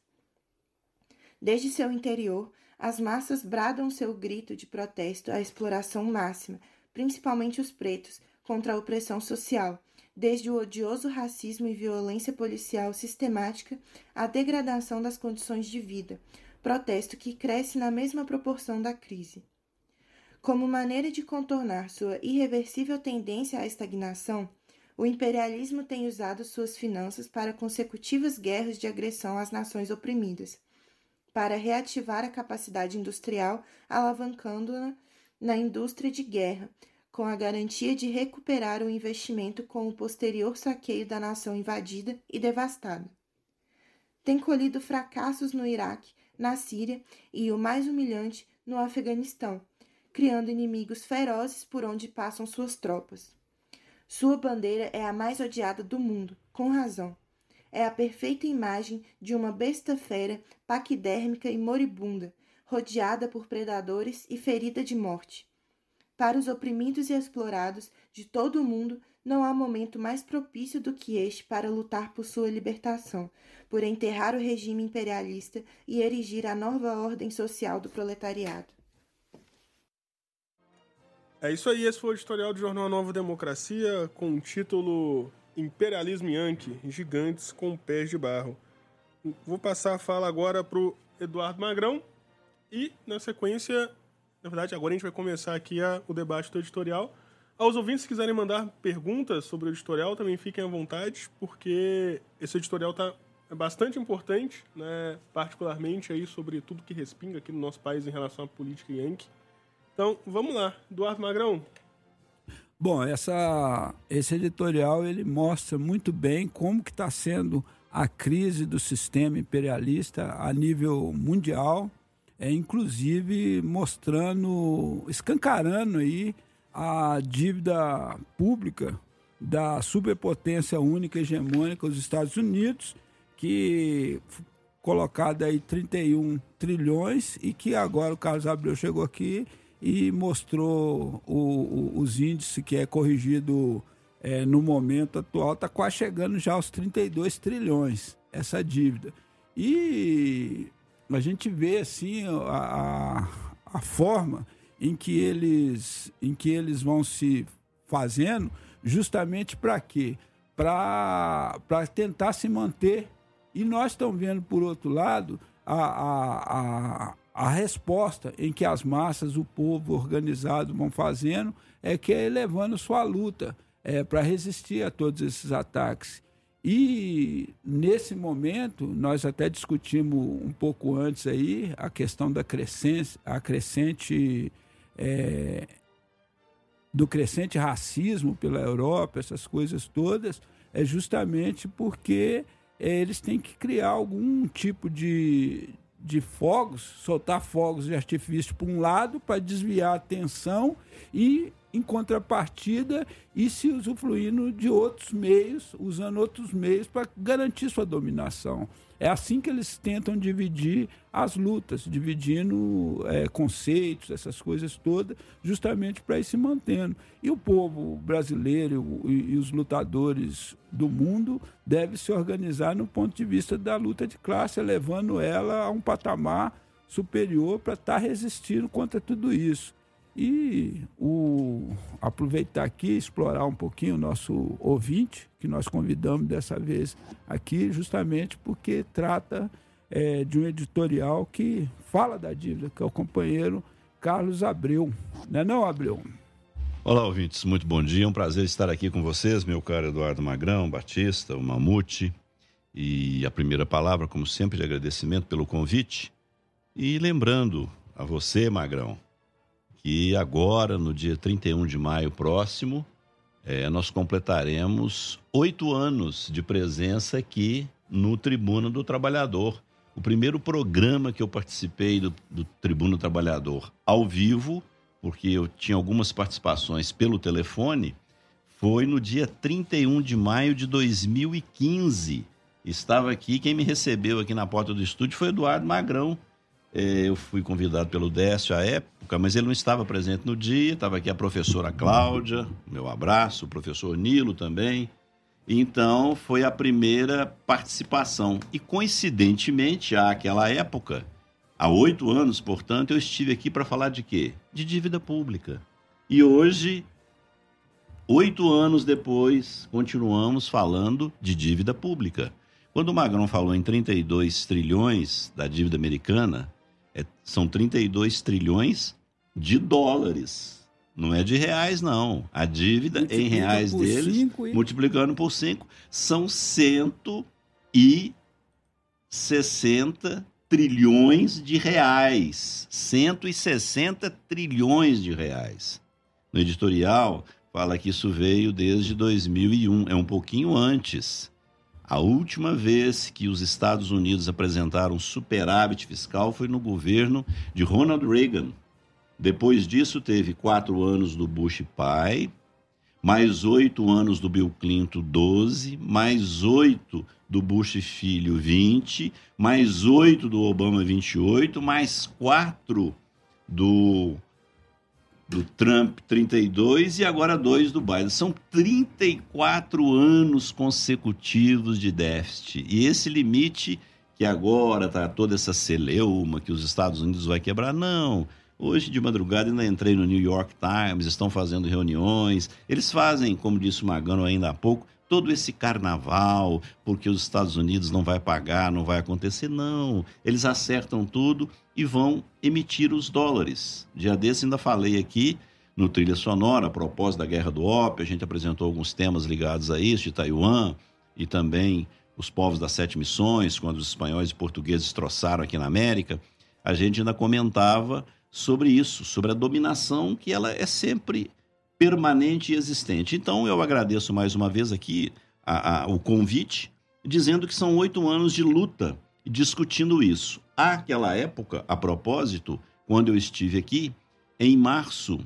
Desde seu interior, as massas bradam seu grito de protesto à exploração máxima principalmente os pretos, contra a opressão social, desde o odioso racismo e violência policial sistemática à degradação das condições de vida, protesto que cresce na mesma proporção da crise. Como maneira de contornar sua irreversível tendência à estagnação, o imperialismo tem usado suas finanças para consecutivas guerras de agressão às nações oprimidas, para reativar a capacidade industrial, alavancando-na na indústria de guerra, com a garantia de recuperar o investimento com o posterior saqueio da nação invadida e devastada. Tem colhido fracassos no Iraque, na Síria e, o mais humilhante, no Afeganistão, criando inimigos ferozes por onde passam suas tropas. Sua bandeira é a mais odiada do mundo, com razão. é a perfeita imagem de uma besta fera paquidérmica e moribunda, rodeada por predadores e ferida de morte. Para os oprimidos e explorados de todo o mundo, não há momento mais propício do que este para lutar por sua libertação, por enterrar o regime imperialista e erigir a nova ordem social do proletariado. É isso aí, esse foi o editorial do Jornal Nova Democracia com o título Imperialismo Yankee, Gigantes com Pés de Barro. Vou passar a fala agora para o Eduardo Magrão e, na sequência, na verdade, agora a gente vai começar aqui a, o debate do editorial. Aos ouvintes que quiserem mandar perguntas sobre o editorial, também fiquem à vontade, porque esse editorial está é bastante importante, né, particularmente aí sobre tudo que respinga aqui no nosso país em relação à política yankee. Então, vamos lá. Eduardo Magrão. Bom, essa, esse editorial ele mostra muito bem como que está sendo a crise do sistema imperialista a nível mundial, é, inclusive mostrando, escancarando aí a dívida pública da superpotência única hegemônica, os Estados Unidos, que colocada aí 31 trilhões e que agora o Carlos Abreu chegou aqui e mostrou o, o, os índices que é corrigido é, no momento atual, está quase chegando já aos 32 trilhões essa dívida. E a gente vê assim a, a, a forma em que eles em que eles vão se fazendo justamente para quê? Para tentar se manter. E nós estamos vendo, por outro lado, a, a, a, a resposta em que as massas, o povo organizado vão fazendo é que é elevando sua luta é, para resistir a todos esses ataques. E nesse momento, nós até discutimos um pouco antes aí a questão da crescente, a crescente é, do crescente racismo pela Europa, essas coisas todas, é justamente porque é, eles têm que criar algum tipo de, de fogos, soltar fogos de artifício para um lado para desviar a atenção e em contrapartida e se usufruindo de outros meios, usando outros meios para garantir sua dominação. É assim que eles tentam dividir as lutas, dividindo é, conceitos, essas coisas todas, justamente para ir se mantendo. E o povo brasileiro e, e os lutadores do mundo devem se organizar no ponto de vista da luta de classe, levando ela a um patamar superior para estar tá resistindo contra tudo isso. E o, aproveitar aqui, explorar um pouquinho o nosso ouvinte, que nós convidamos dessa vez aqui, justamente porque trata é, de um editorial que fala da dívida, que é o companheiro Carlos Abreu. Não é não, Abreu? Olá, ouvintes, muito bom dia. É um prazer estar aqui com vocês, meu caro Eduardo Magrão, Batista, o Mamute. E a primeira palavra, como sempre, de agradecimento pelo convite. E lembrando a você, Magrão, que agora, no dia 31 de maio próximo, é, nós completaremos oito anos de presença aqui no Tribuna do Trabalhador. O primeiro programa que eu participei do, do Tribuna do Trabalhador ao vivo, porque eu tinha algumas participações pelo telefone, foi no dia 31 de maio de 2015. Estava aqui, quem me recebeu aqui na porta do estúdio foi Eduardo Magrão, eu fui convidado pelo Décio à época, mas ele não estava presente no dia. Estava aqui a professora Cláudia, meu abraço, o professor Nilo também. Então, foi a primeira participação. E, coincidentemente, àquela época, há oito anos, portanto, eu estive aqui para falar de quê? De dívida pública. E hoje, oito anos depois, continuamos falando de dívida pública. Quando o Magrão falou em 32 trilhões da dívida americana, é, são 32 trilhões de dólares. Não é de reais, não. A dívida em reais deles, e... multiplicando por 5, são 160 trilhões de reais. 160 trilhões de reais. No editorial, fala que isso veio desde 2001, é um pouquinho antes. A última vez que os Estados Unidos apresentaram superávit fiscal foi no governo de Ronald Reagan. Depois disso, teve quatro anos do Bush pai, mais oito anos do Bill Clinton, 12, mais oito do Bush filho 20, mais 8 do Obama 28, mais 4 do do Trump 32 e agora 2 do Biden. São 34 anos consecutivos de déficit. E esse limite que agora tá toda essa celeuma que os Estados Unidos vai quebrar, não. Hoje de madrugada ainda entrei no New York Times, estão fazendo reuniões. Eles fazem, como disse o Magano ainda há pouco, todo esse carnaval, porque os Estados Unidos não vai pagar, não vai acontecer. Não. Eles acertam tudo e vão emitir os dólares. Dia desse ainda falei aqui no Trilha Sonora, a propósito da Guerra do Ópio, a gente apresentou alguns temas ligados a isso, de Taiwan e também os povos das sete missões, quando os espanhóis e portugueses troçaram aqui na América, a gente ainda comentava sobre isso, sobre a dominação que ela é sempre permanente e existente. Então eu agradeço mais uma vez aqui a, a, o convite, dizendo que são oito anos de luta discutindo isso. Aquela época, a propósito, quando eu estive aqui, em março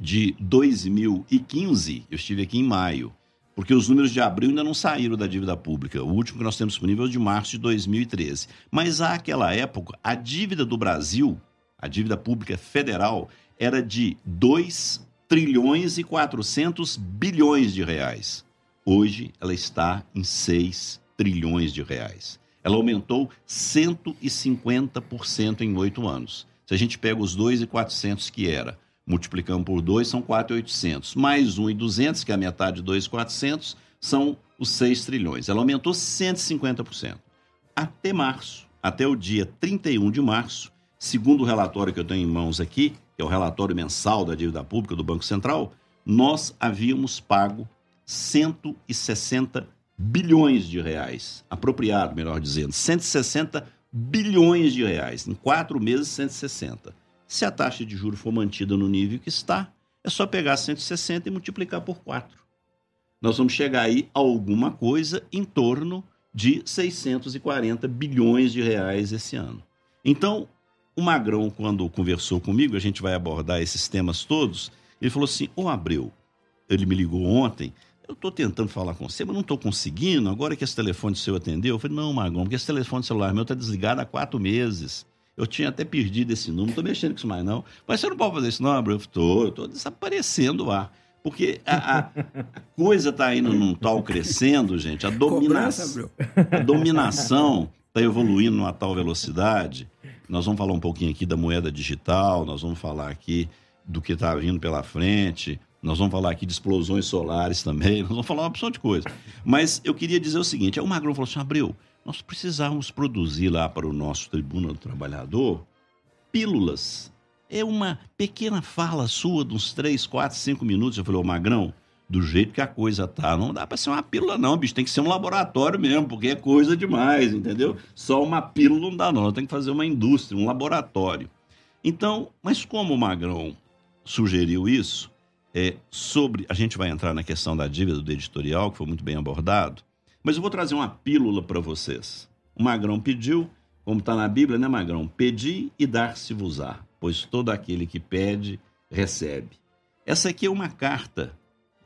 de 2015, eu estive aqui em maio, porque os números de abril ainda não saíram da dívida pública. O último que nós temos disponível é de março de 2013. Mas àquela época, a dívida do Brasil, a dívida pública federal, era de 2 trilhões e 400 bilhões de reais. Hoje ela está em 6 trilhões de reais. Ela aumentou 150% em oito anos. Se a gente pega os 2,400 que era multiplicamos por 2, são 4,800. Mais 1,200, que é a metade de 2,400, são os 6 trilhões. Ela aumentou 150%. Até março, até o dia 31 de março, segundo o relatório que eu tenho em mãos aqui, que é o relatório mensal da dívida pública do Banco Central, nós havíamos pago 160 bilhões de reais, apropriado, melhor dizendo, 160 bilhões de reais. Em quatro meses, 160. Se a taxa de juros for mantida no nível que está, é só pegar 160 e multiplicar por 4. Nós vamos chegar aí a alguma coisa em torno de 640 bilhões de reais esse ano. Então, o Magrão, quando conversou comigo, a gente vai abordar esses temas todos, ele falou assim: Ô Abreu, ele me ligou ontem, eu estou tentando falar com você, mas não estou conseguindo. Agora que esse telefone seu atendeu, eu falei: Não, Magrão, porque esse telefone celular meu está desligado há quatro meses. Eu tinha até perdido esse número, não estou mexendo com isso mais, não. Mas você não pode fazer isso, não, Abreu? Eu estou, estou desaparecendo lá. Porque a, a coisa está indo num tal crescendo, gente. A, domina a dominação está evoluindo numa tal velocidade. Nós vamos falar um pouquinho aqui da moeda digital, nós vamos falar aqui do que está vindo pela frente, nós vamos falar aqui de explosões solares também, nós vamos falar uma opção de coisa. Mas eu queria dizer o seguinte: o Magrão falou assim, Abreu, nós precisávamos produzir lá para o nosso Tribuna do Trabalhador pílulas. É uma pequena fala sua de uns 3, 4, 5 minutos. Eu falei, ô Magrão, do jeito que a coisa tá, não dá para ser uma pílula não, bicho, tem que ser um laboratório mesmo, porque é coisa demais, entendeu? Só uma pílula não dá não, tem que fazer uma indústria, um laboratório. Então, mas como o Magrão sugeriu isso, é, sobre, a gente vai entrar na questão da dívida do editorial, que foi muito bem abordado, mas eu vou trazer uma pílula para vocês. O Magrão pediu, como está na Bíblia, né, Magrão? Pedi e dar-se-vos-á, pois todo aquele que pede, recebe. Essa aqui é uma carta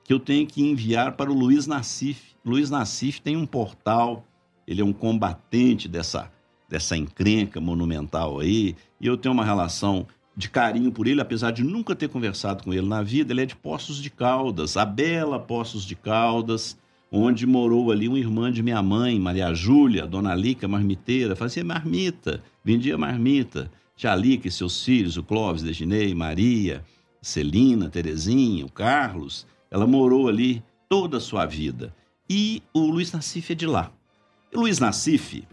que eu tenho que enviar para o Luiz Nassif. Luiz Nassif tem um portal, ele é um combatente dessa, dessa encrenca monumental aí, e eu tenho uma relação de carinho por ele, apesar de nunca ter conversado com ele na vida. Ele é de Poços de Caldas, a bela Poços de Caldas, onde morou ali uma irmã de minha mãe, Maria Júlia, Dona Lica, marmiteira, fazia marmita, vendia marmita. Tia Lica e seus filhos, o Clóvis, Deginei, Maria, Celina, Terezinha, o Carlos, ela morou ali toda a sua vida. E o Luiz Nassif é de lá. E Luiz Nassif,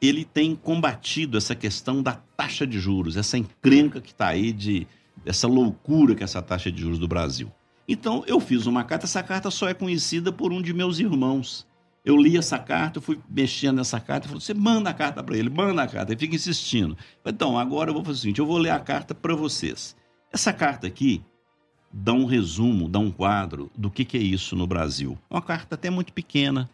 ele tem combatido essa questão da taxa de juros, essa encrenca que está aí de essa loucura que é essa taxa de juros do Brasil. Então eu fiz uma carta, essa carta só é conhecida por um de meus irmãos. Eu li essa carta, fui mexendo nessa carta, falei, você manda a carta para ele, manda a carta, ele fica insistindo. Então, agora eu vou fazer o seguinte, eu vou ler a carta para vocês. Essa carta aqui dá um resumo, dá um quadro do que, que é isso no Brasil. É uma carta até muito pequena.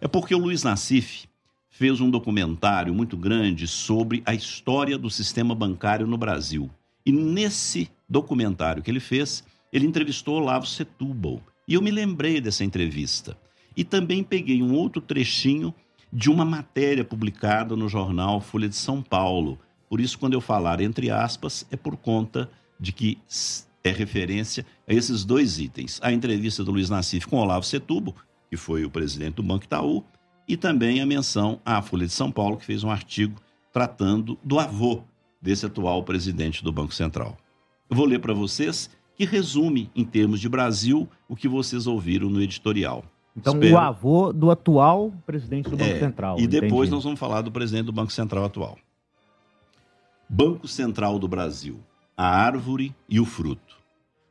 É porque o Luiz Nassif fez um documentário muito grande sobre a história do sistema bancário no Brasil. E nesse documentário que ele fez, ele entrevistou Olavo Setúbal. E eu me lembrei dessa entrevista. E também peguei um outro trechinho de uma matéria publicada no jornal Folha de São Paulo. Por isso, quando eu falar entre aspas, é por conta de que é referência a esses dois itens. A entrevista do Luiz Nassif com Olavo Setubo, que foi o presidente do Banco Itaú, e também a menção à Folha de São Paulo, que fez um artigo tratando do avô desse atual presidente do Banco Central. Eu vou ler para vocês que resume, em termos de Brasil, o que vocês ouviram no editorial. Então, Espero... o avô do atual presidente do Banco é, Central. E depois entendi. nós vamos falar do presidente do Banco Central atual. Banco Central do Brasil, a árvore e o fruto.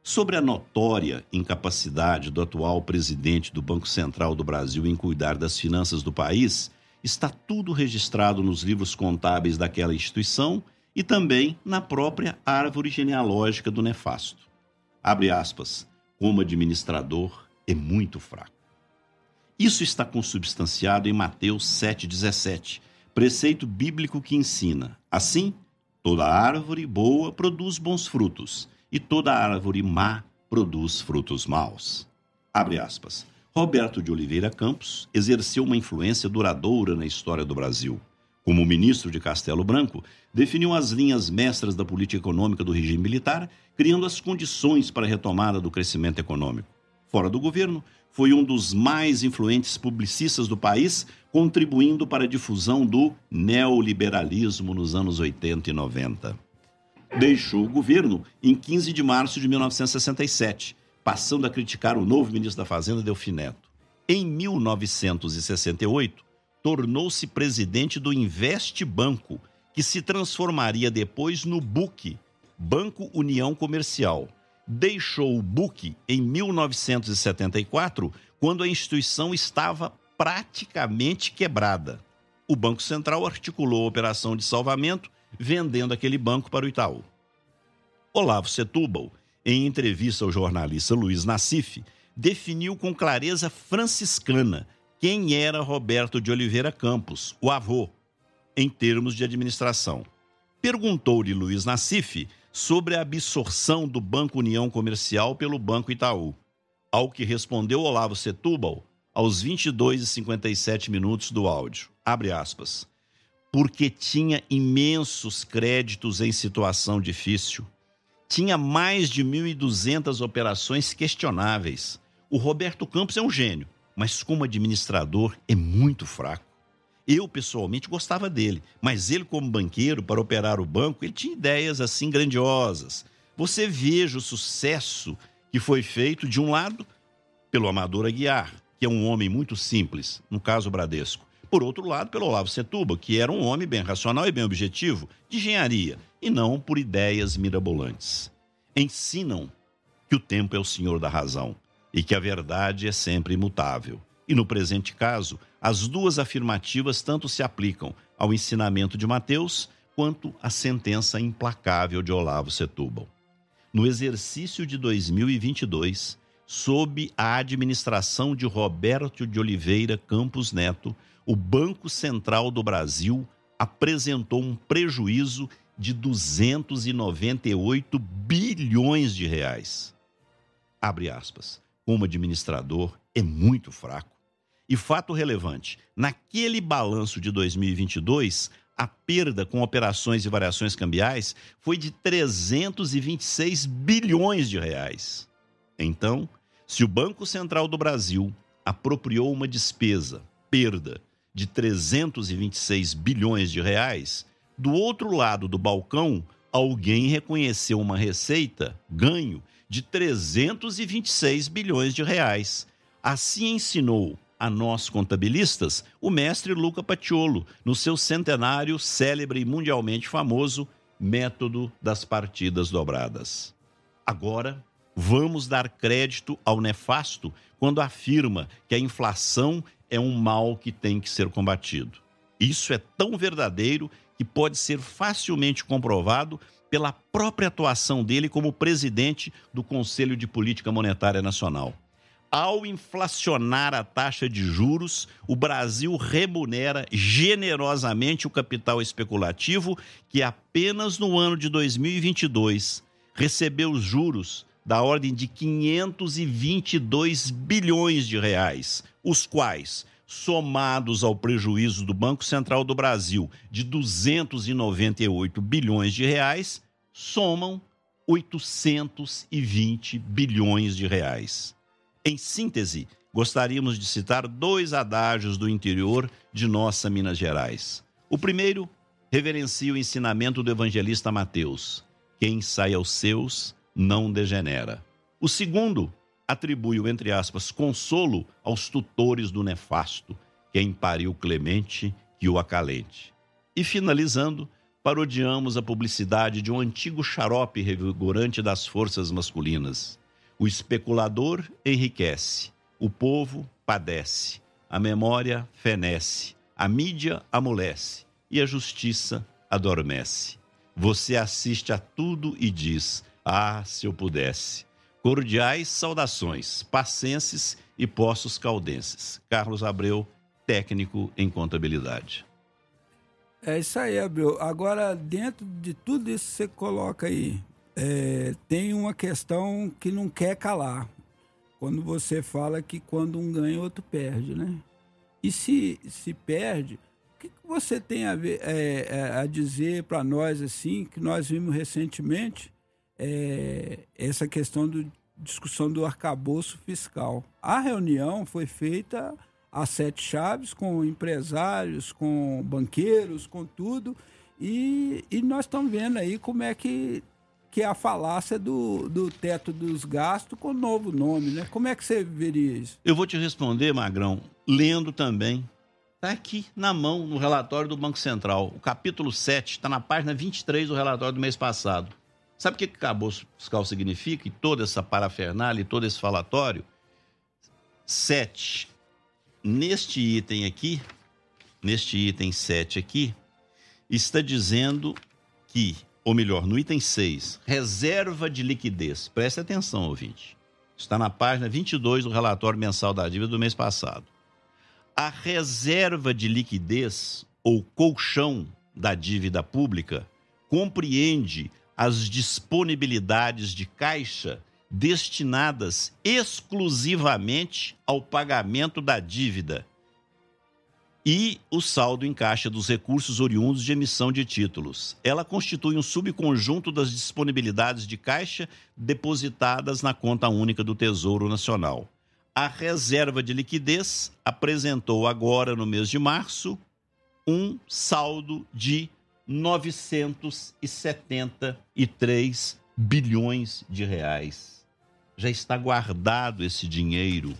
Sobre a notória incapacidade do atual presidente do Banco Central do Brasil em cuidar das finanças do país, está tudo registrado nos livros contábeis daquela instituição e também na própria árvore genealógica do nefasto. Abre aspas, como administrador é muito fraco. Isso está consubstanciado em Mateus 7,17, preceito bíblico que ensina: assim, toda árvore boa produz bons frutos e toda árvore má produz frutos maus. Abre aspas. Roberto de Oliveira Campos exerceu uma influência duradoura na história do Brasil. Como ministro de Castelo Branco, definiu as linhas mestras da política econômica do regime militar, criando as condições para a retomada do crescimento econômico. Fora do governo, foi um dos mais influentes publicistas do país, contribuindo para a difusão do neoliberalismo nos anos 80 e 90 deixou o governo em 15 de março de 1967, passando a criticar o novo ministro da Fazenda, Delfim Neto. Em 1968, tornou-se presidente do Invest Banco, que se transformaria depois no BUC, Banco União Comercial. Deixou o BUC em 1974, quando a instituição estava praticamente quebrada. O Banco Central articulou a operação de salvamento vendendo aquele banco para o Itaú. Olavo Setúbal, em entrevista ao jornalista Luiz Nassif, definiu com clareza franciscana quem era Roberto de Oliveira Campos, o avô, em termos de administração. Perguntou-lhe Luiz Nassif sobre a absorção do Banco União Comercial pelo Banco Itaú. Ao que respondeu Olavo Setúbal aos 22 e 57 minutos do áudio. Abre aspas porque tinha imensos créditos em situação difícil. Tinha mais de 1.200 operações questionáveis. O Roberto Campos é um gênio, mas como administrador é muito fraco. Eu, pessoalmente, gostava dele, mas ele, como banqueiro, para operar o banco, ele tinha ideias assim grandiosas. Você veja o sucesso que foi feito, de um lado, pelo Amador Aguiar, que é um homem muito simples, no caso Bradesco por outro lado, pelo Olavo Setúbal, que era um homem bem racional e bem objetivo, de engenharia, e não por ideias mirabolantes. Ensinam que o tempo é o senhor da razão e que a verdade é sempre imutável. E no presente caso, as duas afirmativas tanto se aplicam ao ensinamento de Mateus quanto à sentença implacável de Olavo Setúbal. No exercício de 2022, sob a administração de Roberto de Oliveira Campos Neto, o Banco Central do Brasil apresentou um prejuízo de 298 bilhões de reais. Abre aspas. Como administrador, é muito fraco. E fato relevante: naquele balanço de 2022, a perda com operações e variações cambiais foi de 326 bilhões de reais. Então, se o Banco Central do Brasil apropriou uma despesa, perda, de 326 bilhões de reais, do outro lado do balcão, alguém reconheceu uma receita, ganho, de 326 bilhões de reais. Assim ensinou a nós contabilistas o mestre Luca Paciolo no seu centenário célebre e mundialmente famoso Método das Partidas Dobradas. Agora, vamos dar crédito ao nefasto quando afirma que a inflação é um mal que tem que ser combatido. Isso é tão verdadeiro que pode ser facilmente comprovado pela própria atuação dele como presidente do Conselho de Política Monetária Nacional. Ao inflacionar a taxa de juros, o Brasil remunera generosamente o capital especulativo, que apenas no ano de 2022 recebeu os juros da ordem de 522 bilhões de reais, os quais, somados ao prejuízo do Banco Central do Brasil de 298 bilhões de reais, somam 820 bilhões de reais. Em síntese, gostaríamos de citar dois adágios do interior de nossa Minas Gerais. O primeiro reverencia o ensinamento do evangelista Mateus: quem sai aos seus não degenera. O segundo atribui o, entre aspas, consolo aos tutores do nefasto, quem pariu Clemente que o acalente. E finalizando, parodiamos a publicidade de um antigo xarope revigorante das forças masculinas. O especulador enriquece, o povo padece, a memória fenece, a mídia amolece e a justiça adormece. Você assiste a tudo e diz: Ah, se eu pudesse. Cordiais saudações, pacenses e poços caldenses. Carlos Abreu, técnico em contabilidade. É isso aí, Abreu. Agora, dentro de tudo isso que você coloca aí, é, tem uma questão que não quer calar. Quando você fala que quando um ganha, outro perde, né? E se, se perde, o que, que você tem a, ver, é, é a dizer para nós, assim, que nós vimos recentemente, é, essa questão da discussão do arcabouço fiscal. A reunião foi feita a sete chaves com empresários, com banqueiros, com tudo, e, e nós estamos vendo aí como é que que é a falácia do, do teto dos gastos com novo nome, né? Como é que você veria isso? Eu vou te responder, Magrão, lendo também. Está aqui na mão, no relatório do Banco Central. O capítulo 7 está na página 23 do relatório do mês passado. Sabe o que, acabouço fiscal significa? E toda essa parafernália e todo esse falatório? 7. Neste item aqui, neste item 7 aqui, está dizendo que ou melhor, no item 6, reserva de liquidez. Preste atenção, ouvinte. Está na página 22 do relatório mensal da dívida do mês passado. A reserva de liquidez, ou colchão da dívida pública, compreende as disponibilidades de caixa destinadas exclusivamente ao pagamento da dívida e o saldo em caixa dos recursos oriundos de emissão de títulos. Ela constitui um subconjunto das disponibilidades de caixa depositadas na conta única do Tesouro Nacional. A reserva de liquidez apresentou agora, no mês de março, um saldo de 973 bilhões de reais. Já está guardado esse dinheiro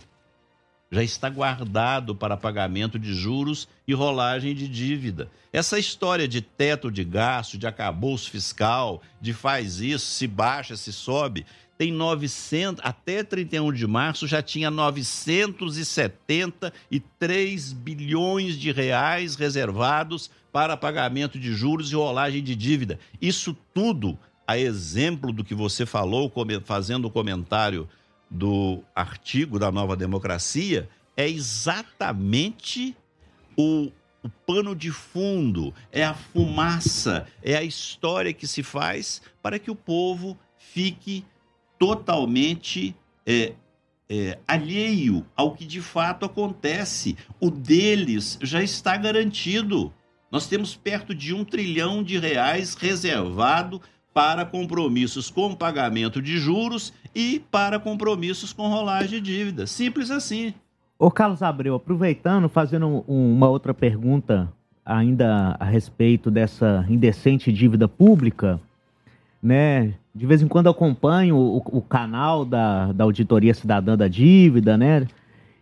já está guardado para pagamento de juros e rolagem de dívida. Essa história de teto de gasto, de acabouço fiscal, de faz isso, se baixa, se sobe, tem 900, até 31 de março já tinha 973 bilhões de reais reservados para pagamento de juros e rolagem de dívida. Isso tudo, a exemplo do que você falou, fazendo o comentário do artigo da Nova Democracia é exatamente o, o pano de fundo, é a fumaça, é a história que se faz para que o povo fique totalmente é, é, alheio ao que de fato acontece. O deles já está garantido. Nós temos perto de um trilhão de reais reservado para compromissos com pagamento de juros e para compromissos com rolagem de dívida. Simples assim. Ô Carlos Abreu, aproveitando, fazendo uma outra pergunta ainda a respeito dessa indecente dívida pública, né? De vez em quando acompanho o, o canal da, da Auditoria Cidadã da Dívida, né?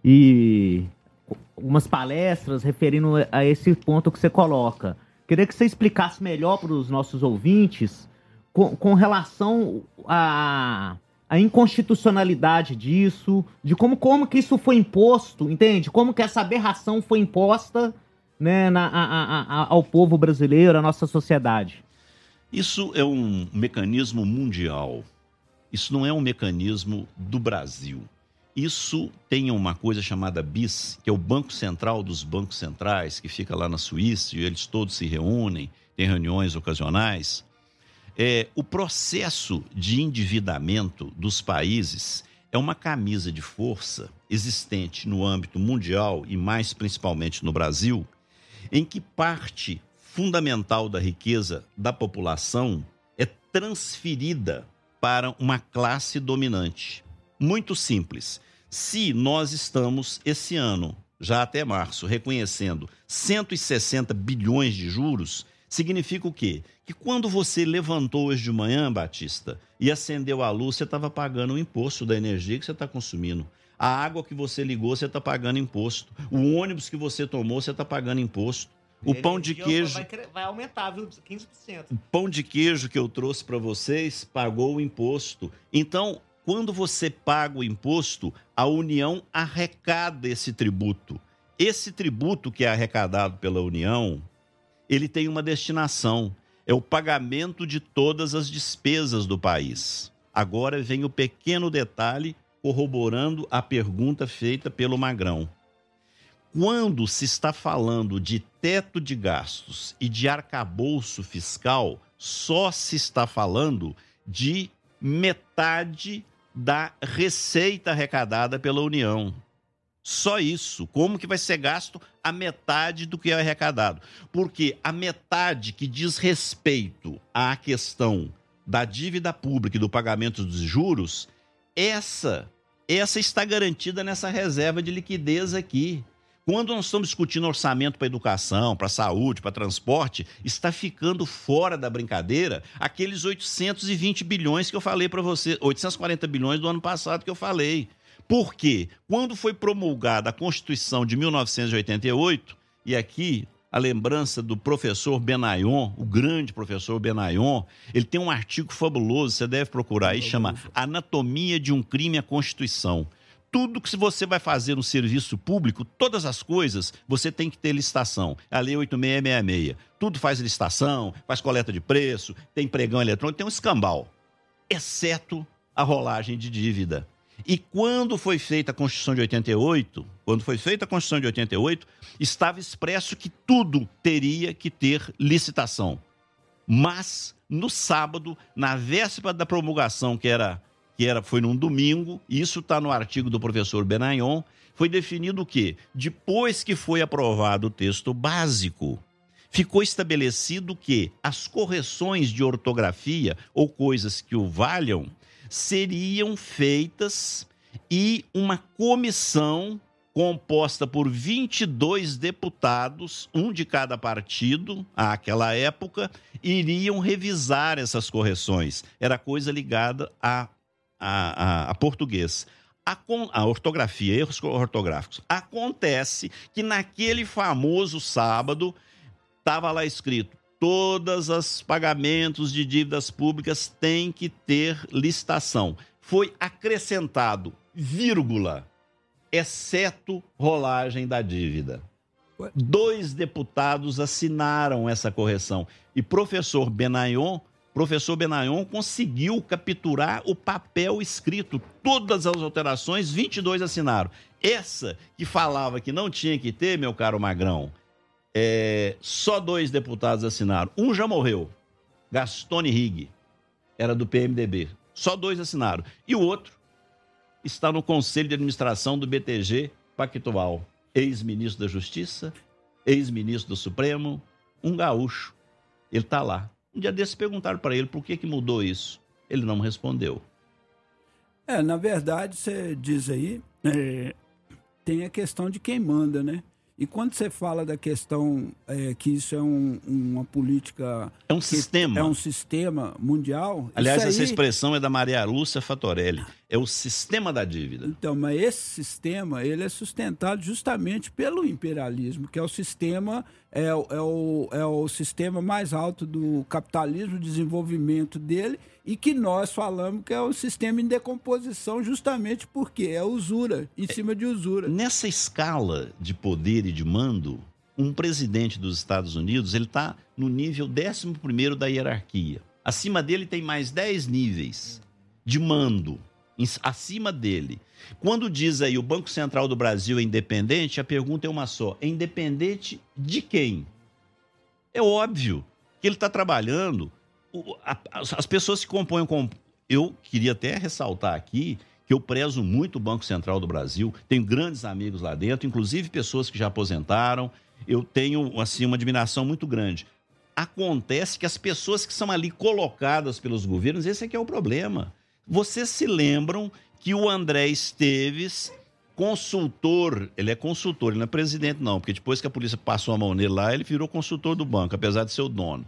E algumas palestras referindo a esse ponto que você coloca. Queria que você explicasse melhor para os nossos ouvintes com, com relação a a inconstitucionalidade disso, de como, como que isso foi imposto, entende? Como que essa aberração foi imposta né, na, a, a, ao povo brasileiro, à nossa sociedade. Isso é um mecanismo mundial. Isso não é um mecanismo do Brasil. Isso tem uma coisa chamada BIS, que é o Banco Central dos Bancos Centrais, que fica lá na Suíça, e eles todos se reúnem, tem reuniões ocasionais é, o processo de endividamento dos países é uma camisa de força existente no âmbito mundial e mais principalmente no Brasil, em que parte fundamental da riqueza da população é transferida para uma classe dominante. Muito simples. Se nós estamos esse ano, já até março, reconhecendo 160 bilhões de juros, significa o quê? Que quando você levantou hoje de manhã, Batista, e acendeu a luz, você estava pagando o imposto da energia que você está consumindo. A água que você ligou, você está pagando imposto. O ônibus que você tomou, você está pagando imposto. O pão de queijo. Vai, vai aumentar, viu? 15%. O pão de queijo que eu trouxe para vocês pagou o imposto. Então, quando você paga o imposto, a União arrecada esse tributo. Esse tributo que é arrecadado pela União, ele tem uma destinação. É o pagamento de todas as despesas do país. Agora vem o pequeno detalhe corroborando a pergunta feita pelo Magrão. Quando se está falando de teto de gastos e de arcabouço fiscal, só se está falando de metade da receita arrecadada pela União. Só isso. Como que vai ser gasto a metade do que é arrecadado? Porque a metade que diz respeito à questão da dívida pública e do pagamento dos juros, essa essa está garantida nessa reserva de liquidez aqui. Quando nós estamos discutindo orçamento para educação, para saúde, para transporte, está ficando fora da brincadeira aqueles 820 bilhões que eu falei para você, 840 bilhões do ano passado que eu falei. Por quê? Quando foi promulgada a Constituição de 1988, e aqui a lembrança do professor Benayon, o grande professor Benayon, ele tem um artigo fabuloso, você deve procurar aí, chama Anatomia de um Crime à Constituição tudo que você vai fazer no serviço público, todas as coisas, você tem que ter licitação. É a Lei 8666. Tudo faz licitação, faz coleta de preço, tem pregão eletrônico, tem um escambau. Exceto a rolagem de dívida. E quando foi feita a Constituição de 88, quando foi feita a Constituição de 88, estava expresso que tudo teria que ter licitação. Mas, no sábado, na véspera da promulgação, que era que era, foi num domingo, isso está no artigo do professor Benayon, foi definido o quê? Depois que foi aprovado o texto básico, ficou estabelecido que as correções de ortografia ou coisas que o valham seriam feitas e uma comissão composta por 22 deputados, um de cada partido, àquela época, iriam revisar essas correções. Era coisa ligada a a, a, a português. A, a, ortografia, erros ortográficos. Acontece que naquele famoso sábado estava lá escrito: todas os pagamentos de dívidas públicas têm que ter licitação. Foi acrescentado vírgula, exceto rolagem da dívida. Dois deputados assinaram essa correção. E professor Benayon professor Benayon conseguiu capturar o papel escrito, todas as alterações, 22 assinaram. Essa que falava que não tinha que ter, meu caro Magrão, é, só dois deputados assinaram. Um já morreu, Gastone Rigg, era do PMDB. Só dois assinaram. E o outro está no Conselho de Administração do BTG Pactual. Ex-ministro da Justiça, ex-ministro do Supremo, um gaúcho. Ele está lá. Um dia desses perguntaram para ele por que, que mudou isso. Ele não respondeu. É, na verdade, você diz aí, é, tem a questão de quem manda, né? E quando você fala da questão é, que isso é um, uma política. É um sistema. É um sistema mundial. Aliás, aí... essa expressão é da Maria Lúcia Fatorelli. É o sistema da dívida. Então, mas esse sistema ele é sustentado justamente pelo imperialismo, que é o sistema é, é, o, é o sistema mais alto do capitalismo, o desenvolvimento dele, e que nós falamos que é o sistema em decomposição, justamente porque é usura, em é, cima de usura. Nessa escala de poder e de mando, um presidente dos Estados Unidos ele está no nível 11 da hierarquia. Acima dele tem mais 10 níveis de mando acima dele. Quando diz aí o Banco Central do Brasil é independente, a pergunta é uma só: é independente de quem? É óbvio que ele está trabalhando as pessoas que compõem com. Eu queria até ressaltar aqui que eu prezo muito o Banco Central do Brasil, tenho grandes amigos lá dentro, inclusive pessoas que já aposentaram. Eu tenho assim uma admiração muito grande. Acontece que as pessoas que são ali colocadas pelos governos, esse é que é o problema. Vocês se lembram que o André Esteves, consultor, ele é consultor, ele não é presidente não, porque depois que a polícia passou a mão nele lá, ele virou consultor do banco, apesar de ser o dono.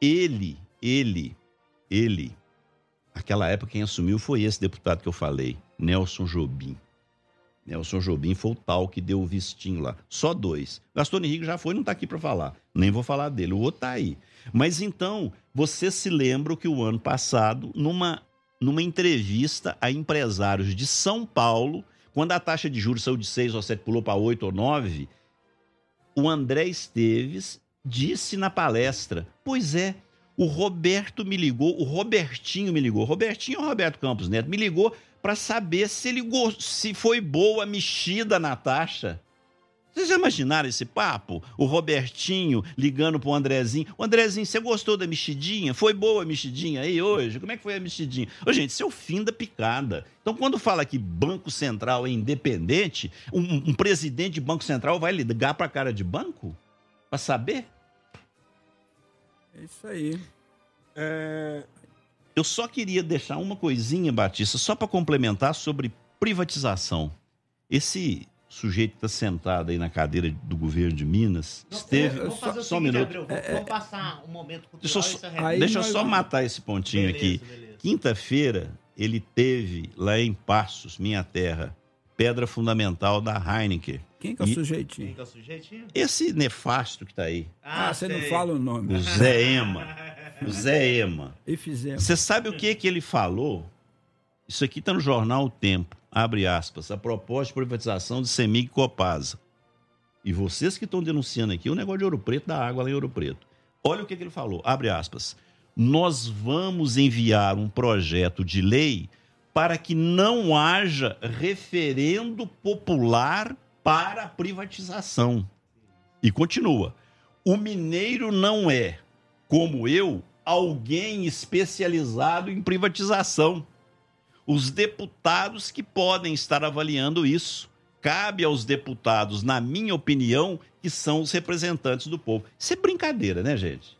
Ele, ele, ele, aquela época quem assumiu foi esse deputado que eu falei, Nelson Jobim. Nelson Jobim foi o tal que deu o vistinho lá. Só dois. Gastone Henrique já foi, não está aqui para falar. Nem vou falar dele. O outro está aí. Mas então, você se lembra que o ano passado, numa, numa entrevista a empresários de São Paulo, quando a taxa de juros saiu de 6 ou 7, pulou para 8 ou 9, o André Esteves disse na palestra: Pois é, o Roberto me ligou, o Robertinho me ligou. Robertinho ou Roberto Campos Neto me ligou para saber se ele se foi boa a mexida na taxa. Vocês já imaginaram esse papo? O Robertinho ligando pro Andrezinho. O Andrezinho, você gostou da mexidinha? Foi boa a mexidinha aí hoje? Como é que foi a mexidinha? Ô, gente, isso é o fim da picada. Então, quando fala que Banco Central é independente, um, um presidente de Banco Central vai ligar pra cara de banco? Pra saber? É isso aí. Eu só queria deixar uma coisinha, Batista, só para complementar sobre privatização. Esse sujeito que está sentado aí na cadeira do governo de Minas esteve. Vamos fazer o Só um seguinte, minuto. Vamos, vamos passar um momento cultural Deixa eu só, encerrar. deixa eu só matar esse pontinho Beleza, aqui. Quinta-feira, ele teve lá em Passos, minha terra, pedra fundamental da Heineken. Quem que é o E sujeitinho? Quem que é o sujeitinho? Esse nefasto que tá aí. Ah, você não fala o nome. O Zé Ema. O Zé Ema. E fizemos. Você sabe o que que ele falou? Isso aqui está no jornal O Tempo. Abre aspas. A proposta de privatização de Semig e Copasa. E vocês que estão denunciando aqui o negócio de Ouro Preto, da água lá em Ouro Preto. Olha o que, que ele falou. Abre aspas. Nós vamos enviar um projeto de lei para que não haja referendo popular para privatização. E continua. O mineiro não é, como eu, alguém especializado em privatização. Os deputados que podem estar avaliando isso. Cabe aos deputados, na minha opinião, que são os representantes do povo. Isso é brincadeira, né, gente?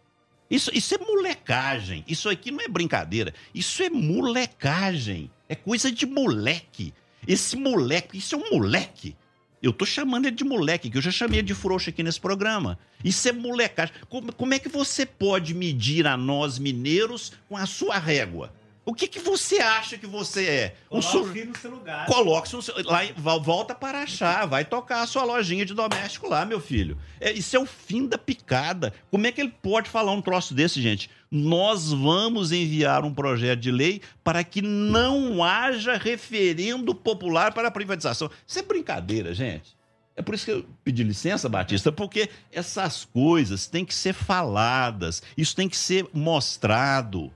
Isso, isso é molecagem. Isso aqui não é brincadeira. Isso é molecagem. É coisa de moleque. Esse moleque, isso é um moleque. Eu tô chamando ele de moleque, que eu já chamei de frouxo aqui nesse programa. Isso é molecagem. Como, como é que você pode medir a nós mineiros com a sua régua? O que, que você acha que você é? Um su- Coloque no seu lugar. Coloque no seu- lá, volta para achar, vai tocar a sua lojinha de doméstico lá, meu filho. É, isso é o fim da picada. Como é que ele pode falar um troço desse, gente? Nós vamos enviar um projeto de lei para que não haja referendo popular para a privatização. Isso é brincadeira, gente. É por isso que eu pedi licença, Batista, porque essas coisas têm que ser faladas, isso tem que ser mostrado.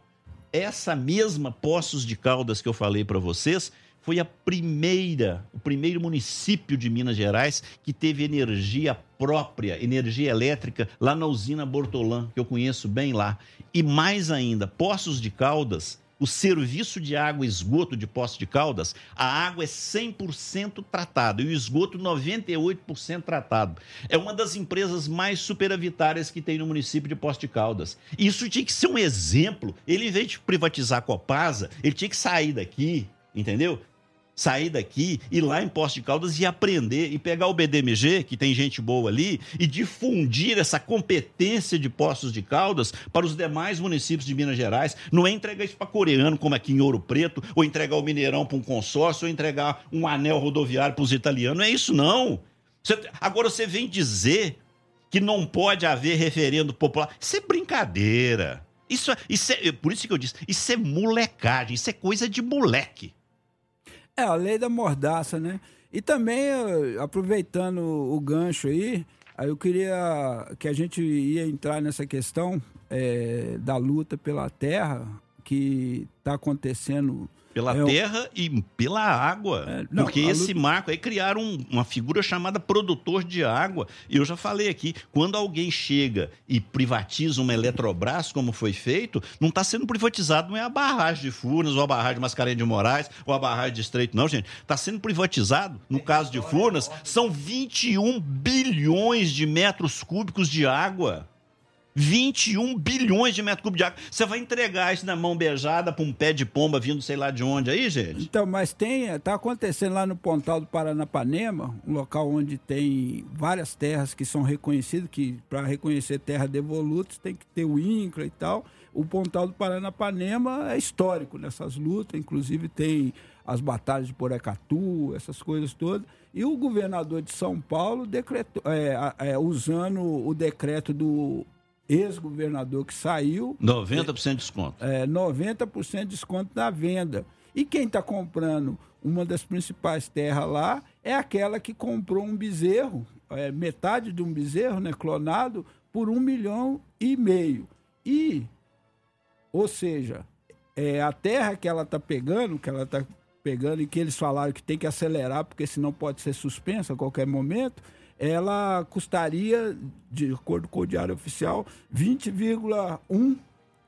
Essa mesma Poços de Caldas que eu falei para vocês foi a primeira, o primeiro município de Minas Gerais que teve energia própria, energia elétrica lá na usina Bortolã, que eu conheço bem lá. E mais ainda, Poços de Caldas, o serviço de água e esgoto de Poços de Caldas, a água é 100% tratada e o esgoto 98% tratado. É uma das empresas mais superavitárias que tem no município de Poços de Caldas. Isso tinha que ser um exemplo. Ele, em vez de privatizar a Copasa, ele tinha que sair daqui, entendeu? Sair daqui, ir lá em Poços de Caldas e aprender, e pegar o BDMG, que tem gente boa ali, e difundir essa competência de Poços de Caldas para os demais municípios de Minas Gerais. Não é entregar isso para coreano, como aqui em Ouro Preto, ou entregar o Mineirão para um consórcio, ou entregar um anel rodoviário para os italianos. Não é isso, não. Você- agora você vem dizer que não pode haver referendo popular. Isso é brincadeira. Isso, é- isso é, por isso que eu disse, isso é molecagem, isso é coisa de moleque. É, a lei da mordaça, né? E também, eh, aproveitando o gancho aí, aí eu queria que a gente ia entrar nessa questão eh, da luta pela terra, que está acontecendo Pela É terra e pela água. não, Porque esse luta- marco aí criaram um- uma figura chamada produtor de água. E eu já falei aqui, quando alguém chega e privatiza uma Eletrobras, como foi feito, não está sendo privatizado, não é a barragem de Furnas, ou a barragem de Mascarenhas de Moraes, ou a barragem de Estreito, não, gente. Está sendo privatizado, no caso de Furnas, são 21 bilhões de metros cúbicos de água. 21 bilhões de metros cúbicos de água. Você vai entregar isso na mão beijada para um pé de pomba vindo sei lá de onde aí, gente? Então, mas tem, está acontecendo lá no Pontal do Paranapanema, um local onde tem várias terras que são reconhecidas, que para reconhecer terra devolutas tem que ter o INCRA e tal. O Pontal do Paranapanema é histórico nessas lutas, inclusive tem as batalhas de Porecatu, essas coisas todas. E o governador de São Paulo decretou, é, é, usando o decreto do ex-governador que saiu, 90% de desconto. é, 90% de desconto na venda. E quem está comprando uma das principais terras lá é aquela que comprou um bezerro, é, metade de um bezerro né, clonado, por um milhão e meio. E, ou seja, é, a terra que ela está pegando, que ela está pegando e que eles falaram que tem que acelerar, porque senão pode ser suspensa a qualquer momento, ela custaria, de acordo com o Diário Oficial, 20,1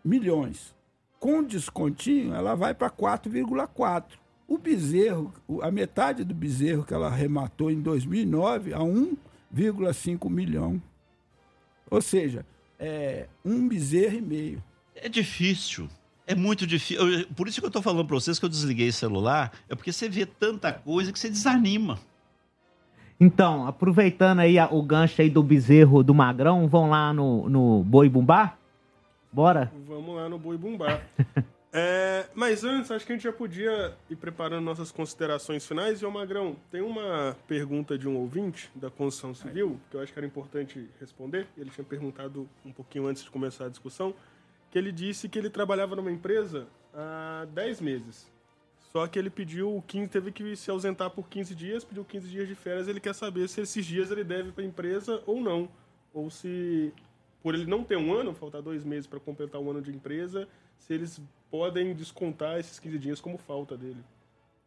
milhões. Com descontinho, ela vai para 4,4. O bezerro, a metade do bezerro que ela arrematou em 2009 a 1,5 milhão. Ou seja, é um bezerro e meio. É difícil. É muito difícil. Por isso que eu tô falando pra vocês que eu desliguei o celular. É porque você vê tanta coisa que você desanima. Então, aproveitando aí o gancho aí do bezerro do Magrão, vão lá no, no Boi Bumbá? Bora? Vamos lá no Boi Bumbá. É, mas antes, acho que a gente já podia ir preparando nossas considerações finais. E, ô Magrão, tem uma pergunta de um ouvinte da Constituição Civil, que eu acho que era importante responder. Ele tinha perguntado um pouquinho antes de começar a discussão, que ele disse que ele trabalhava numa empresa há 10 meses. Só que ele pediu, 15, teve que se ausentar por 15 dias, pediu 15 dias de férias. Ele quer saber se esses dias ele deve para a empresa ou não. Ou se, por ele não ter um ano, faltar dois meses para completar um ano de empresa, se eles podem descontar esses 15 dias como falta dele.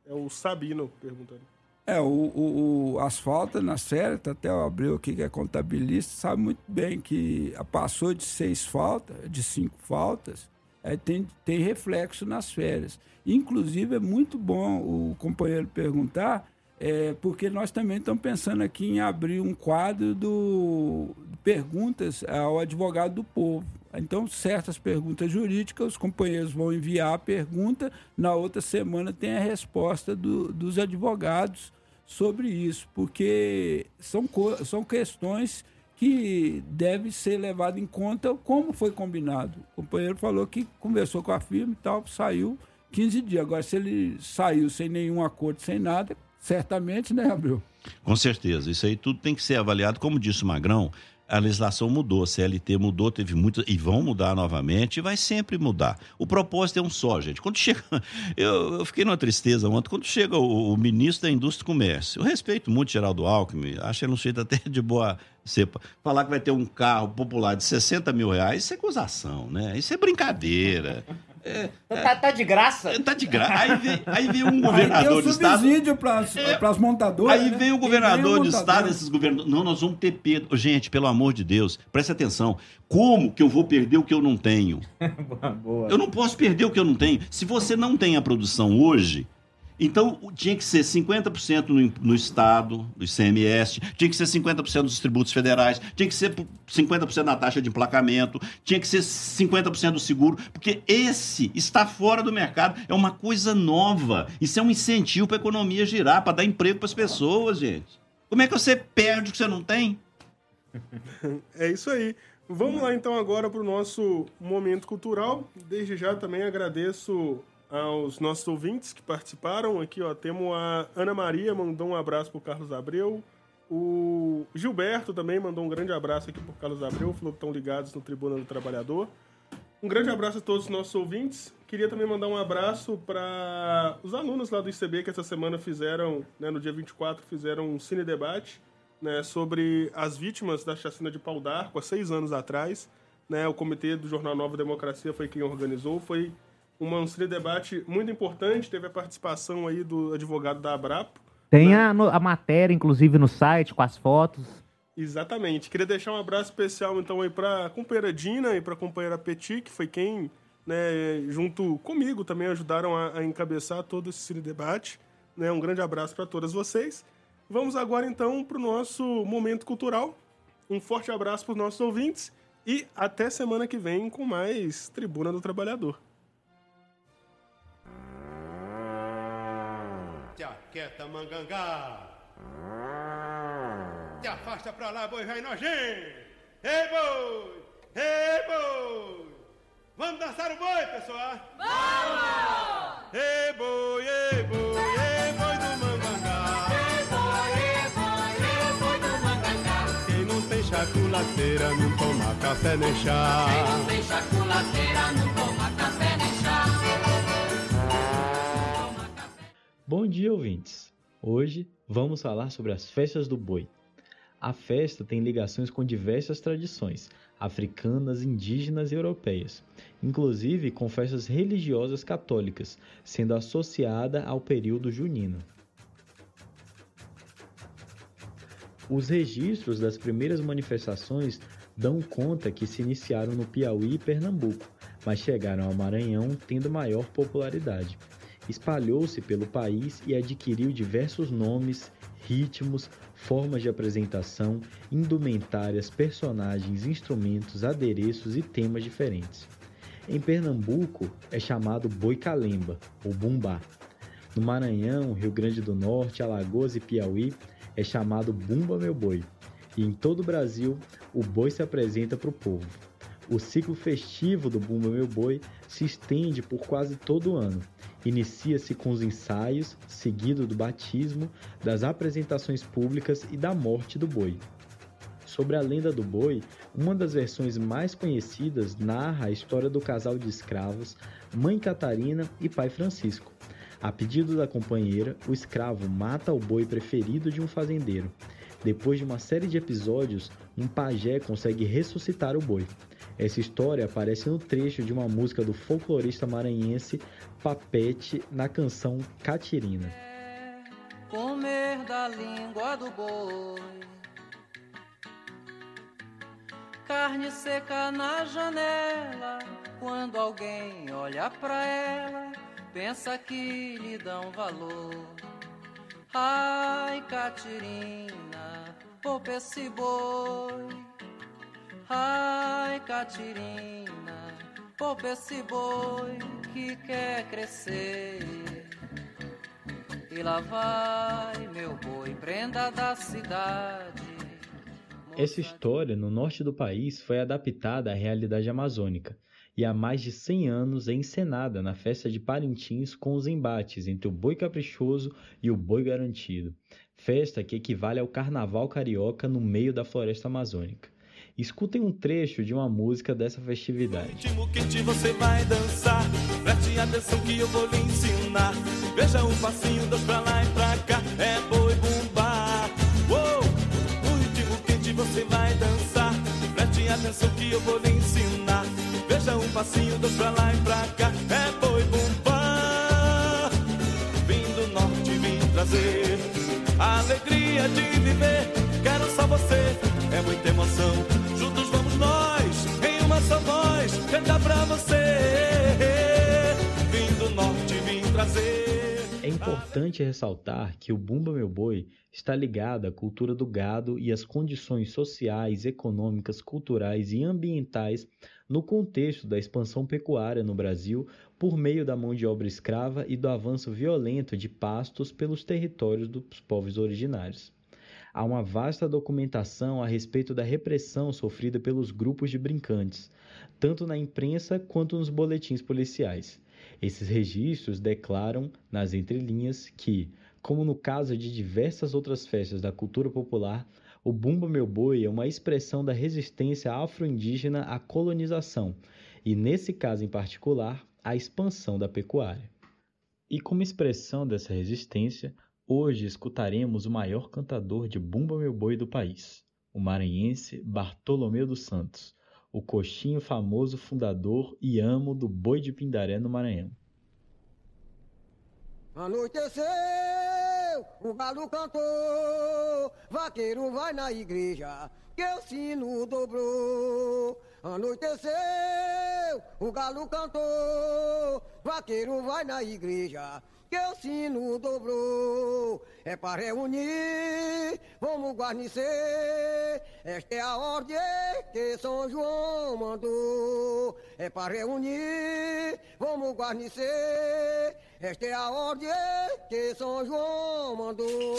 É o Sabino perguntando. É, o, o, o asfalto na série, tá até o Abreu aqui, que é contabilista, sabe muito bem que passou de seis faltas, de cinco faltas, aí tem, tem reflexo nas férias. Inclusive, é muito bom o companheiro perguntar, é, porque nós também estamos pensando aqui em abrir um quadro do perguntas ao advogado do povo. Então, certas perguntas jurídicas, os companheiros vão enviar a pergunta, na outra semana tem a resposta do- dos advogados sobre isso, porque são, são questões que devem ser levadas em conta como foi combinado. O companheiro falou que conversou com a firma e tal, saiu 15 dias. Agora, se ele saiu sem nenhum acordo, sem nada, certamente, né, Abreu? Com certeza. Isso aí tudo tem que ser avaliado. Como disse o Magrão, a legislação mudou, a CLT mudou, teve muitas. E vão mudar novamente, e vai sempre mudar. O propósito é um só, gente. Quando chega. Eu, eu fiquei numa tristeza ontem, quando chega o, o ministro da Indústria e Comércio. Eu respeito muito Geraldo Alckmin, acho ele um sujeito até de boa cepa. Falar que vai ter um carro popular de 60 mil reais, isso é acusação, né? Isso é brincadeira. É, Tá, tá de graça? Tá de graça. Aí vem, aí um governador o do estado. subsídio para as montadoras. Aí né? vem o Tem governador nem do o estado, esses governadores. Não, nós vamos ter perda. Gente, pelo amor de Deus, preste atenção. Como que eu vou perder o que eu não tenho? Boa. Eu não posso perder o que eu não tenho. Se você não tem a produção hoje, então tinha que ser 50% no, no Estado, do ICMS, tinha que ser 50% dos tributos federais, tinha que ser 50% na taxa de emplacamento, tinha que ser 50% do seguro, porque esse está fora do mercado. É uma coisa nova. Isso é um incentivo para a economia girar, para dar emprego para as pessoas, gente. Como é que você perde o que você não tem? É isso aí. Vamos lá então agora para o nosso momento cultural. Desde já também agradeço aos nossos ouvintes que participaram. Aqui ó, temos a Ana Maria, mandou um abraço para o Carlos Abreu. O Gilberto também mandou um grande abraço aqui para Carlos Abreu, falou que estão ligados no Tribuna do Trabalhador. Um grande abraço a todos os nossos ouvintes. Queria também mandar um abraço para os alunos lá do ICB que essa semana fizeram, né, no dia 24, fizeram um cine debate né, sobre as vítimas da chacina de Pau d'Arco há seis anos atrás. Né, o comitê do Jornal Nova Democracia foi quem organizou. Foi um cine debate muito importante, teve a participação aí do advogado da Abrapo. Tem a, no- a matéria, inclusive, no site, com as fotos. Exatamente. Queria deixar um abraço especial então aí para a companheira Dina e para a companheira Petit, que foi quem, né, junto comigo também ajudaram a, a encabeçar todo esse debate. Né? Um grande abraço para todas vocês. Vamos agora então para o nosso momento cultural. Um forte abraço para os nossos ouvintes e até semana que vem com mais Tribuna do Trabalhador. Te aquieta, mangangá. Te afasta pra lá, boi velho nojento. Ei, boi! Ei, boi! Vamos dançar o boi, pessoal? Vamos! Ei, boi, ei, boi, ei, boi do mangangá. Ei, boi, ei, boi, ei, boi do mangangá. Quem não tem chaculateira não toma café nem chá. Quem não tem chaculateira não toma café Bom dia, ouvintes! Hoje vamos falar sobre as festas do boi. A festa tem ligações com diversas tradições africanas, indígenas e europeias, inclusive com festas religiosas católicas, sendo associada ao período junino. Os registros das primeiras manifestações dão conta que se iniciaram no Piauí e Pernambuco, mas chegaram ao Maranhão tendo maior popularidade. Espalhou-se pelo país e adquiriu diversos nomes, ritmos, formas de apresentação, indumentárias, personagens, instrumentos, adereços e temas diferentes. Em Pernambuco é chamado boi calemba ou bumbá. No Maranhão, Rio Grande do Norte, Alagoas e Piauí é chamado bumba meu boi. E em todo o Brasil, o boi se apresenta para o povo. O ciclo festivo do Bumba Meu Boi se estende por quase todo o ano. Inicia-se com os ensaios, seguido do batismo, das apresentações públicas e da morte do boi. Sobre a lenda do boi, uma das versões mais conhecidas narra a história do casal de escravos, mãe Catarina e pai Francisco. A pedido da companheira, o escravo mata o boi preferido de um fazendeiro. Depois de uma série de episódios, um pajé consegue ressuscitar o boi. Essa história aparece no trecho de uma música do folclorista maranhense Papete na canção Catirina. comer da língua do boi. Carne seca na janela, quando alguém olha pra ela, pensa que lhe dão valor. Ai, Catirina, poupa esse boi. Ai, Catirina, poupa esse boi que quer crescer. E lá vai meu boi, prenda da cidade. Essa história no norte do país foi adaptada à realidade amazônica e há mais de 100 anos é encenada na festa de Parintins com os embates entre o boi caprichoso e o boi garantido, festa que equivale ao carnaval carioca no meio da floresta amazônica. Escutem um trecho de uma música dessa festividade. ritmo quente você vai dançar. Preste atenção que eu vou lhe ensinar. Veja o passinho, dois pra lá e pra cá. É boi bumbá. Uou! No ritmo quente você vai dançar. Preste atenção que eu vou lhe ensinar. Veja um passinho, dois pra lá e pra cá. É boi bumbá. Vim do norte, vim trazer alegria de viver. Quero só você, é muita emoção. Juntos vamos nós, em uma só voz, cantar pra você. Vim do norte, vim trazer. É importante ressaltar que o Bumba Meu Boi está ligado à cultura do gado e às condições sociais, econômicas, culturais e ambientais no contexto da expansão pecuária no Brasil por meio da mão de obra escrava e do avanço violento de pastos pelos territórios dos povos originários. Há uma vasta documentação a respeito da repressão sofrida pelos grupos de brincantes, tanto na imprensa quanto nos boletins policiais. Esses registros declaram, nas entrelinhas, que, como no caso de diversas outras festas da cultura popular, o Bumba Meu Boi é uma expressão da resistência afro-indígena à colonização e, nesse caso em particular, à expansão da pecuária. E como expressão dessa resistência, hoje escutaremos o maior cantador de Bumba Meu Boi do país, o maranhense Bartolomeu dos Santos, o coxinho famoso fundador e amo do boi de Pindaré no Maranhão. Anoiteceu, o galo cantou, vaqueiro vai na igreja, que o sino dobrou. Anoiteceu, o galo cantou, vaqueiro vai na igreja, que o sino dobrou. É para reunir, vamos guarnecer. Esta é a ordem que São João mandou. É para reunir, vamos guarnecer. Esta é a ordem que São João mandou.